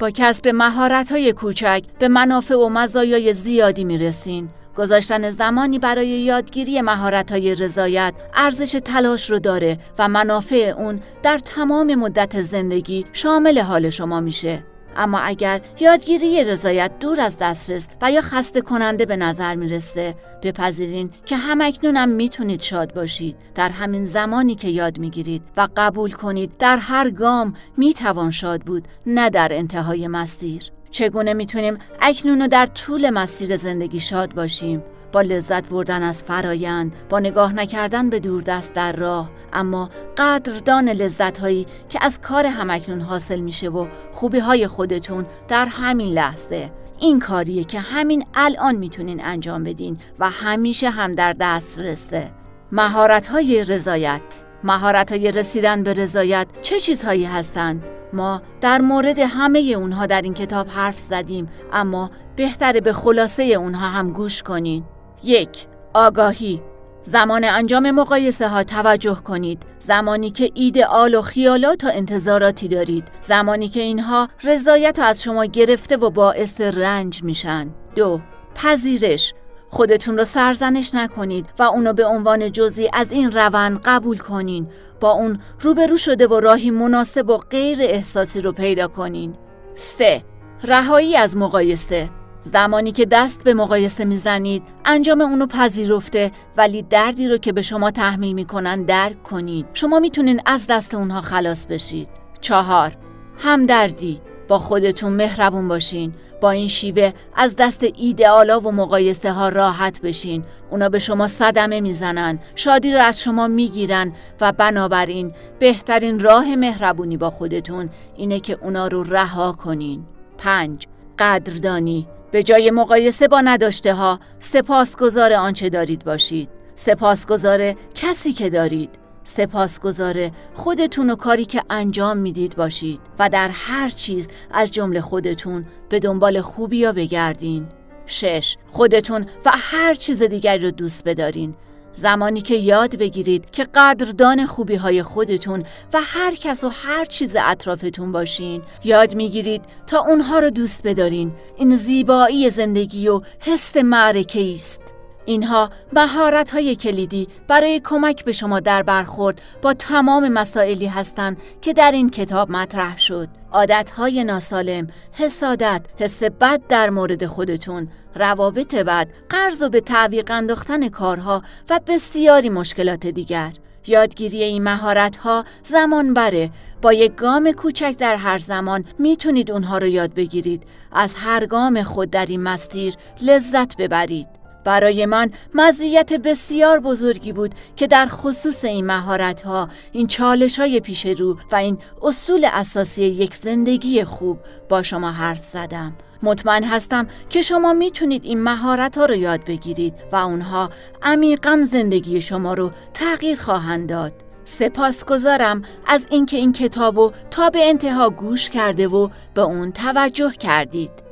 با کسب مهارت های کوچک به منافع و مزایای زیادی می‌رسین. گذاشتن زمانی برای یادگیری مهارت های رضایت ارزش تلاش رو داره و منافع اون در تمام مدت زندگی شامل حال شما میشه. اما اگر یادگیری رضایت دور از دسترس و یا خسته کننده به نظر می‌رسه بپذیرین که همکنونم می‌تونید شاد باشید. در همین زمانی که یاد می‌گیرید و قبول کنید در هر گام می‌توان شاد بود نه در انتهای مسیر. چگونه می‌تونیم اکنون و در طول مسیر زندگی شاد باشیم؟ با لذت بردن از فرایند با نگاه نکردن به دوردست در راه. اما قدردان لذت هایی که از کار همکنون حاصل میشه و خوبی های خودتون در همین لحظه. این کاریه که همین الان می‌تونین انجام بدین و همیشه هم در دست رسته مهارت های رضایت. مهارت های رسیدن به رضایت چه چیزهایی هستند؟ ما در مورد همه اونها در این کتاب حرف زدیم اما بهتره به خلاصه اونها هم گوش کنین. یک آگاهی. زمان انجام مقایسه ها توجه کنید. زمانی که ایدئال و خیالات و انتظاراتی دارید. زمانی که اینها رضایت از شما گرفته و باعث رنج میشن. دو پذیرش. خودتون رو سرزنش نکنید و اونو به عنوان جزی از این روند قبول کنین. با اون روبرو شده و راهی مناسب و غیر احساسی رو پیدا کنین. سه رهایی از مقایسه. زمانی که دست به مقایسه می‌زنید انجام اونو پذیرفته ولی دردی رو که به شما تحمیل می‌کنن درک کنید شما می‌تونین از دست اونها خلاص بشید. چهار همدردی. با خودتون مهربون باشین. با این شیوه از دست ایدئالا و مقایسه ها راحت بشین. اونا به شما صدمه می‌زنن. شادی رو از شما می‌گیرن و بنابراین بهترین راه مهربونی با خودتون اینه که اونا رو رها کنین. پنج قدردانی. به جای مقایسه با نداشته ها سپاسگزار آنچه دارید باشید. سپاسگزار کسی که دارید. سپاسگزار خودتون و کاری که انجام می‌دید باشید و در هر چیز از جمله خودتون به دنبال خوبی یا بگردین. شش خودتون و هر چیز دیگری رو دوست بدارین. زمانی که یاد بگیرید که قدردان خوبی های خودتون و هر کس و هر چیز اطرافتون باشین. یاد می‌گیرید تا اونها رو دوست بدارین. این زیبایی زندگی و حس معرکه است. اینها مهارت های کلیدی برای کمک به شما در برخورد با تمام مسائلی هستند که در این کتاب مطرح شد. عادت های ناسالم، حسادت، حس بد در مورد خودتون، روابط بد، قرض و به تعویق انداختن کارها و بسیاری مشکلات دیگر. یادگیری این مهارت ها زمان بره با یک گام کوچک در هر زمان می‌تونید اونها رو یاد بگیرید از هر گام خود در این مسیر لذت ببرید برای من مزیت بسیار بزرگی بود که در خصوص این مهارت ها، این چالش های پیش رو و این اصول اساسی یک زندگی خوب با شما حرف زدم. مطمئن هستم که شما می‌تونید این مهارت ها رو یاد بگیرید و اونها عمیقا زندگی شما رو تغییر خواهند داد. سپاسگزارم از اینکه این کتابو تا به انتها گوش کرده و به اون توجه کردید.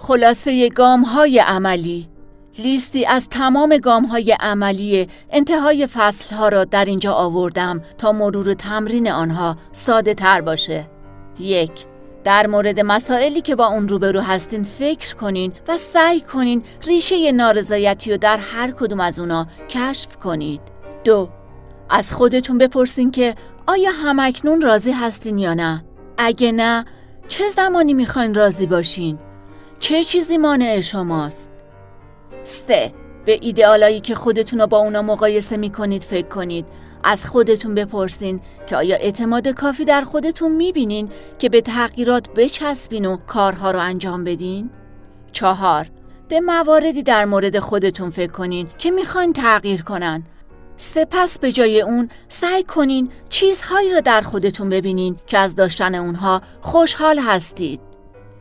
خلاصه گام های عملی لیستی از تمام گام های عملی انتهای فصل ها را در اینجا آوردم تا مرور تمرین آنها ساده تر باشه یک در مورد مسائلی که با اون روبرو هستین فکر کنین و سعی کنین ریشه نارضایتی رو در هر کدوم از اونا کشف کنید دو از خودتون بپرسین که آیا همکنون راضی هستین یا نه؟ اگه نه چه زمانی می‌خواین راضی باشین؟ چه چیزی مانع شماست؟ سه به ایدئالایی که خودتون رو با اونا مقایسه می‌کنید فکر کنید از خودتون بپرسین که آیا اعتماد کافی در خودتون می‌بینین که به تغییرات بچسبین و کارها رو انجام بدین؟ چهار به مواردی در مورد خودتون فکر کنین که می‌خواین تغییر کنن سپس به جای اون سعی کنین چیزهایی رو در خودتون ببینین که از داشتن اونها خوشحال هستید.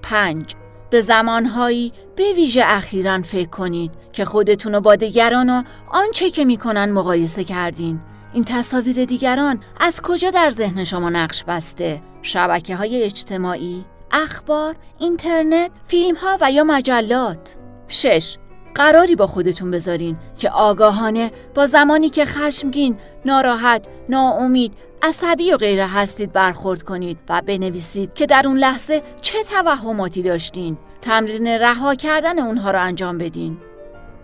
پنج به زمانهایی به ویژه اخیرا فکر کنید که خودتون رو با دیگران و آنچه که می‌کنن مقایسه کردین این تصاویر دیگران از کجا در ذهن شما نقش بسته؟ شبکه های اجتماعی، اخبار، اینترنت، فیلم ها و یا مجلات 6. قراری با خودتون بذارین که آگاهانه با زمانی که خشمگین، ناراحت، ناامید، عصبی و غیره هستید برخورد کنید و بنویسید که در اون لحظه چه توهماتی داشتین. تمرین رها کردن اونها رو انجام بدین.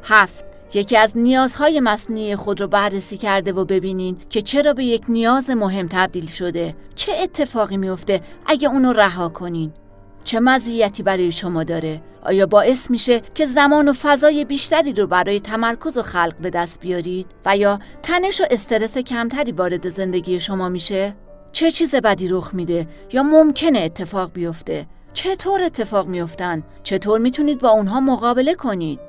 هفت یکی از نیازهای مصنوعی خود رو بررسی کرده و ببینین که چرا به یک نیاز مهم تبدیل شده. چه اتفاقی میفته اگه اونو رها کنین. چه مزیتی برای شما داره؟ آیا باعث میشه که زمان و فضای بیشتری رو برای تمرکز و خلق به دست بیارید و یا تنش و استرس کمتری وارد زندگی شما میشه؟ چه چیز بدی رخ میده یا ممکنه اتفاق بیفته؟ چطور اتفاق میافتند چطور می‌تونید با اونها مقابله کنید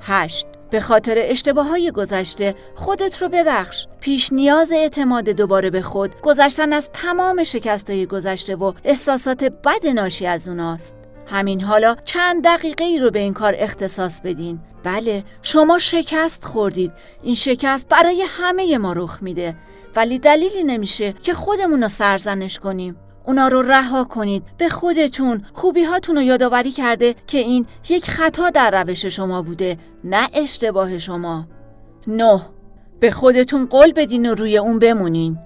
8 به خاطر اشتباه های گذشته خودت رو ببخش. پیش نیاز اعتماد دوباره به خود. گذشتن از تمام شکست های گذشته و احساسات بد ناشی از اوناست. همین حالا چند دقیقه ای رو به این کار اختصاص بدین. بله شما شکست خوردید. این شکست برای همه ما رخ میده. ولی دلیلی نمیشه که خودمون رو سرزنش کنیم. اونا رو رها کنید. به خودتون خوبی هاتون رو یادآوری کرده که این یک خطا در روش شما بوده نه اشتباه شما. نه. به خودتون قول بدین و روی اون بمونین.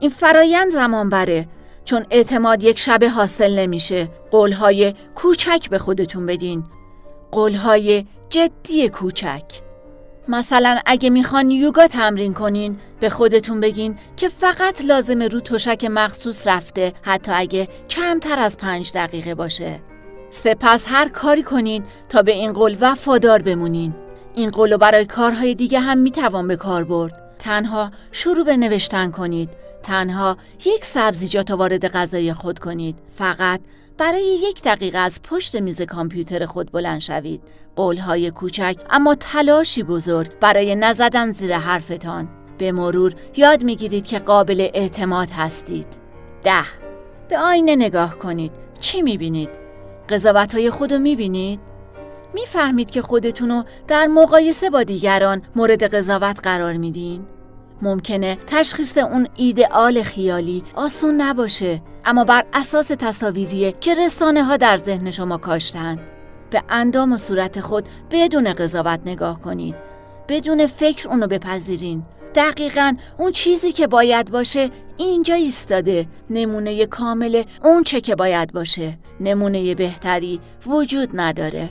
این فرایند زمان بره چون اعتماد یک شب حاصل نمیشه. قولهای کوچک به خودتون بدین. قولهای جدی کوچک. مثلا اگه می‌خوان یوگا تمرین کنین به خودتون بگین که فقط لازم رو تشک مخصوص رفته حتی اگه کمتر از پنج دقیقه باشه. سپس هر کاری کنین تا به این قول وفادار بمونین. این قول رو برای کارهای دیگه هم می‌توان به کار برد. تنها شروع به نوشتن کنید. تنها یک سبزیجات وارد غذای خود کنید. فقط برای یک دقیقه از پشت میز کامپیوتر خود بلند شوید قولهای کوچک اما تلاشی بزرگ برای نزدن زیر حرفتان به مرور یاد می‌گیرید که قابل اعتماد هستید ده به آینه نگاه کنید چی می‌بینید؟ قضاوت های خود رو می‌بینید؟ می‌فهمید که خودتون در مقایسه با دیگران مورد قضاوت قرار میدین؟ ممکنه تشخیص اون ایدئال خیالی آسون نباشه اما بر اساس تصاویریه که رسانه ها در ذهن شما کاشتن به اندام و صورت خود بدون قضاوت نگاه کنید بدون فکر اونو بپذیرین. دقیقا اون چیزی که باید باشه اینجا ایستاده. نمونه کامل اون چه که باید باشه. نمونه بهتری وجود نداره.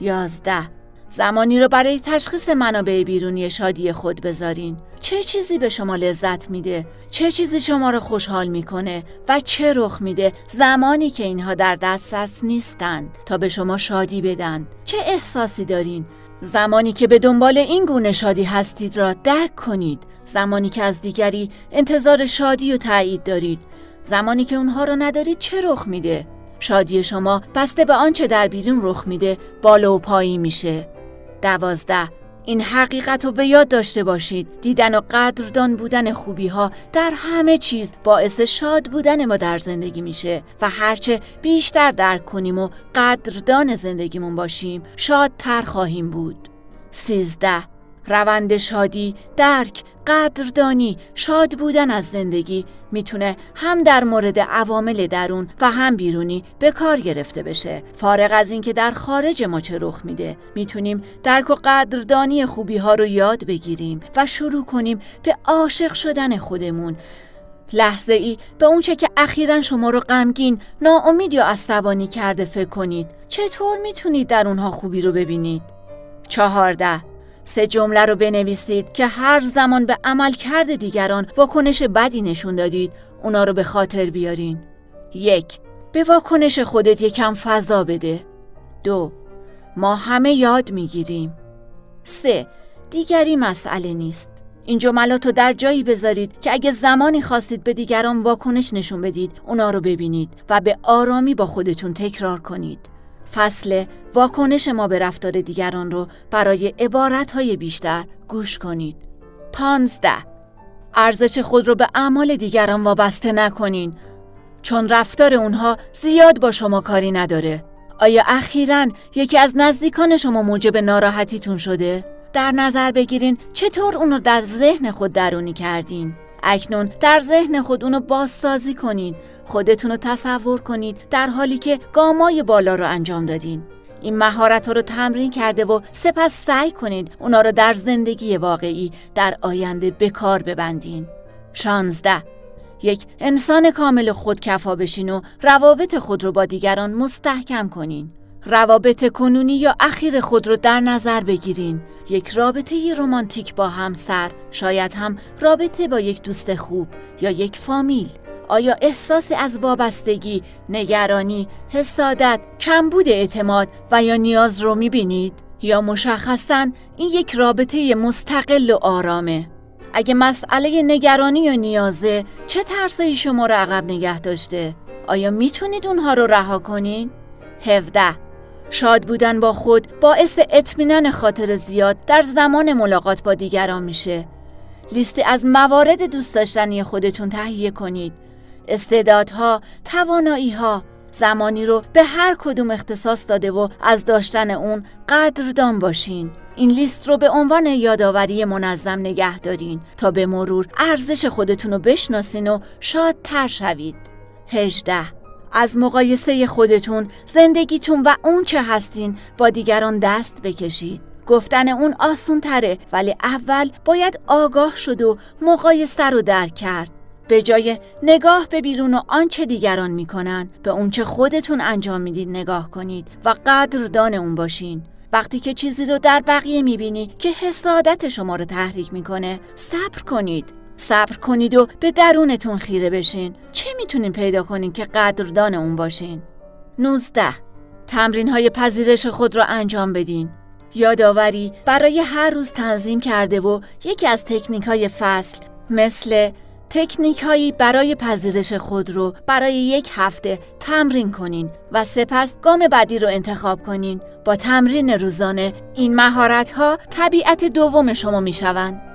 یازده زمانی رو برای تشخیص منابع بیرونی شادی خود بذارین. چه چیزی به شما لذت میده؟ چه چیزی شما رو خوشحال می‌کنه؟ و چه رخ میده؟ زمانی که اینها در دسترس نیستند تا به شما شادی بدن. چه احساسی دارین؟ زمانی که به دنبال این گونه شادی هستید را درک کنید. زمانی که از دیگری انتظار شادی و تایید دارید. زمانی که اونها رو ندارید چه رخ میده؟ شادی شما بسته به آنچه در بیرون رخ میده بالا و پایین میشه. دوازده. این حقیقت رو به یاد داشته باشید. دیدن و قدردان بودن خوبی ها در همه چیز باعث شاد بودن ما در زندگی میشه و هرچه بیشتر درک کنیم و قدردان زندگیمون باشیم شادتر خواهیم بود. سیزده. روند شادی، درک، قدردانی، شاد بودن از زندگی می‌تونه هم در مورد عوامل درون و هم بیرونی به کار گرفته بشه. فارغ از اینکه در خارج ما چه رخ میده، می‌تونیم درک و قدردانی خوبی ها رو یاد بگیریم و شروع کنیم به عاشق شدن خودمون. لحظه ای به اونچه که اخیرا شما رو غمگین، ناامید یا عصبانی کرده فکر کنید. چطور می‌تونید در اونها خوبی رو ببینید؟ چهارده سه جمله رو بنویسید که هر زمان به عمل کرد دیگران واکنش بدی نشون دادید. اونا رو به خاطر بیارین. یک به واکنش خودت یکم فضا بده. دو ما همه یاد می‌گیریم. سه دیگری مسئله نیست. این جملات رو در جایی بذارید که اگه زمانی خواستید به دیگران واکنش نشون بدید اونا رو ببینید و به آرامی با خودتون تکرار کنید. فصل واکنش ما به رفتار دیگران رو برای عبارتهای بیشتر گوش کنید. پانزده ارزش خود رو به اعمال دیگران وابسته نکنین چون رفتار اونها زیاد با شما کاری نداره. آیا اخیرا یکی از نزدیکان شما موجب ناراحتیتون شده؟ در نظر بگیرین چطور اون رو در ذهن خود درونی کردین؟ اکنون در ذهن خود اونو بازسازی کنید خودتون رو تصور کنید در حالی که گامای بالا رو انجام دادین. این مهارت ها رو تمرین کرده و سپس سعی کنید اونا رو در زندگی واقعی در آینده به کار ببندین. شانزده. یک انسان کامل خودکفا بشین و روابط خود رو با دیگران مستحکم کنین. روابط کنونی یا اخیر خود رو در نظر بگیرین یک رابطه رمانتیک با همسر شاید هم رابطه با یک دوست خوب یا یک فامیل آیا احساسی از وابستگی، نگرانی، حسادت، کمبود اعتماد و یا نیاز رو می‌بینید؟ یا مشخصا این یک رابطه مستقل و آرامه؟ اگه مسئله نگرانی و نیازه چه ترسایی شما رو عقب نگه داشته؟ آیا می‌تونید اونها رو رها کنین؟ 17 شاد بودن با خود باعث اطمینان خاطر زیاد در زمان ملاقات با دیگران میشه. لیستی از موارد دوست داشتنی خودتون تهیه کنید. استعدادها، تواناییها، زمانی رو به هر کدوم اختصاص داده و از داشتن اون قدردان باشین. این لیست رو به عنوان یادآوری منظم نگه دارین تا به مرور ارزش خودتون رو بشناسین و شادتر شوید. 18 از مقایسه خودتون زندگیتون و اون چه هستین با دیگران دست بکشید. گفتن اون آسون تره ولی اول باید آگاه شد و مقایسه رو درک کرد. به جای نگاه به بیرون و آنچه دیگران می‌کنن به اونچه خودتون انجام می‌دید نگاه کنید و قدردان اون باشین. وقتی که چیزی رو در بقیه می‌بینی که حسادت شما رو تحریک می‌کنه صبر کنید. صبر کنید و به درونتون خیره بشین. چه می‌تونین پیدا کنین که قدردان اون باشین؟ 19 تمرین های پذیرش خود را انجام بدین. یادآوری برای هر روز تنظیم کرده و یکی از تکنیک های فصل مثل تکنیک هایی برای پذیرش خود رو برای یک هفته تمرین کنین و سپس گام بعدی رو انتخاب کنین. با تمرین روزانه این مهارت ها طبیعت دوم شما می شوند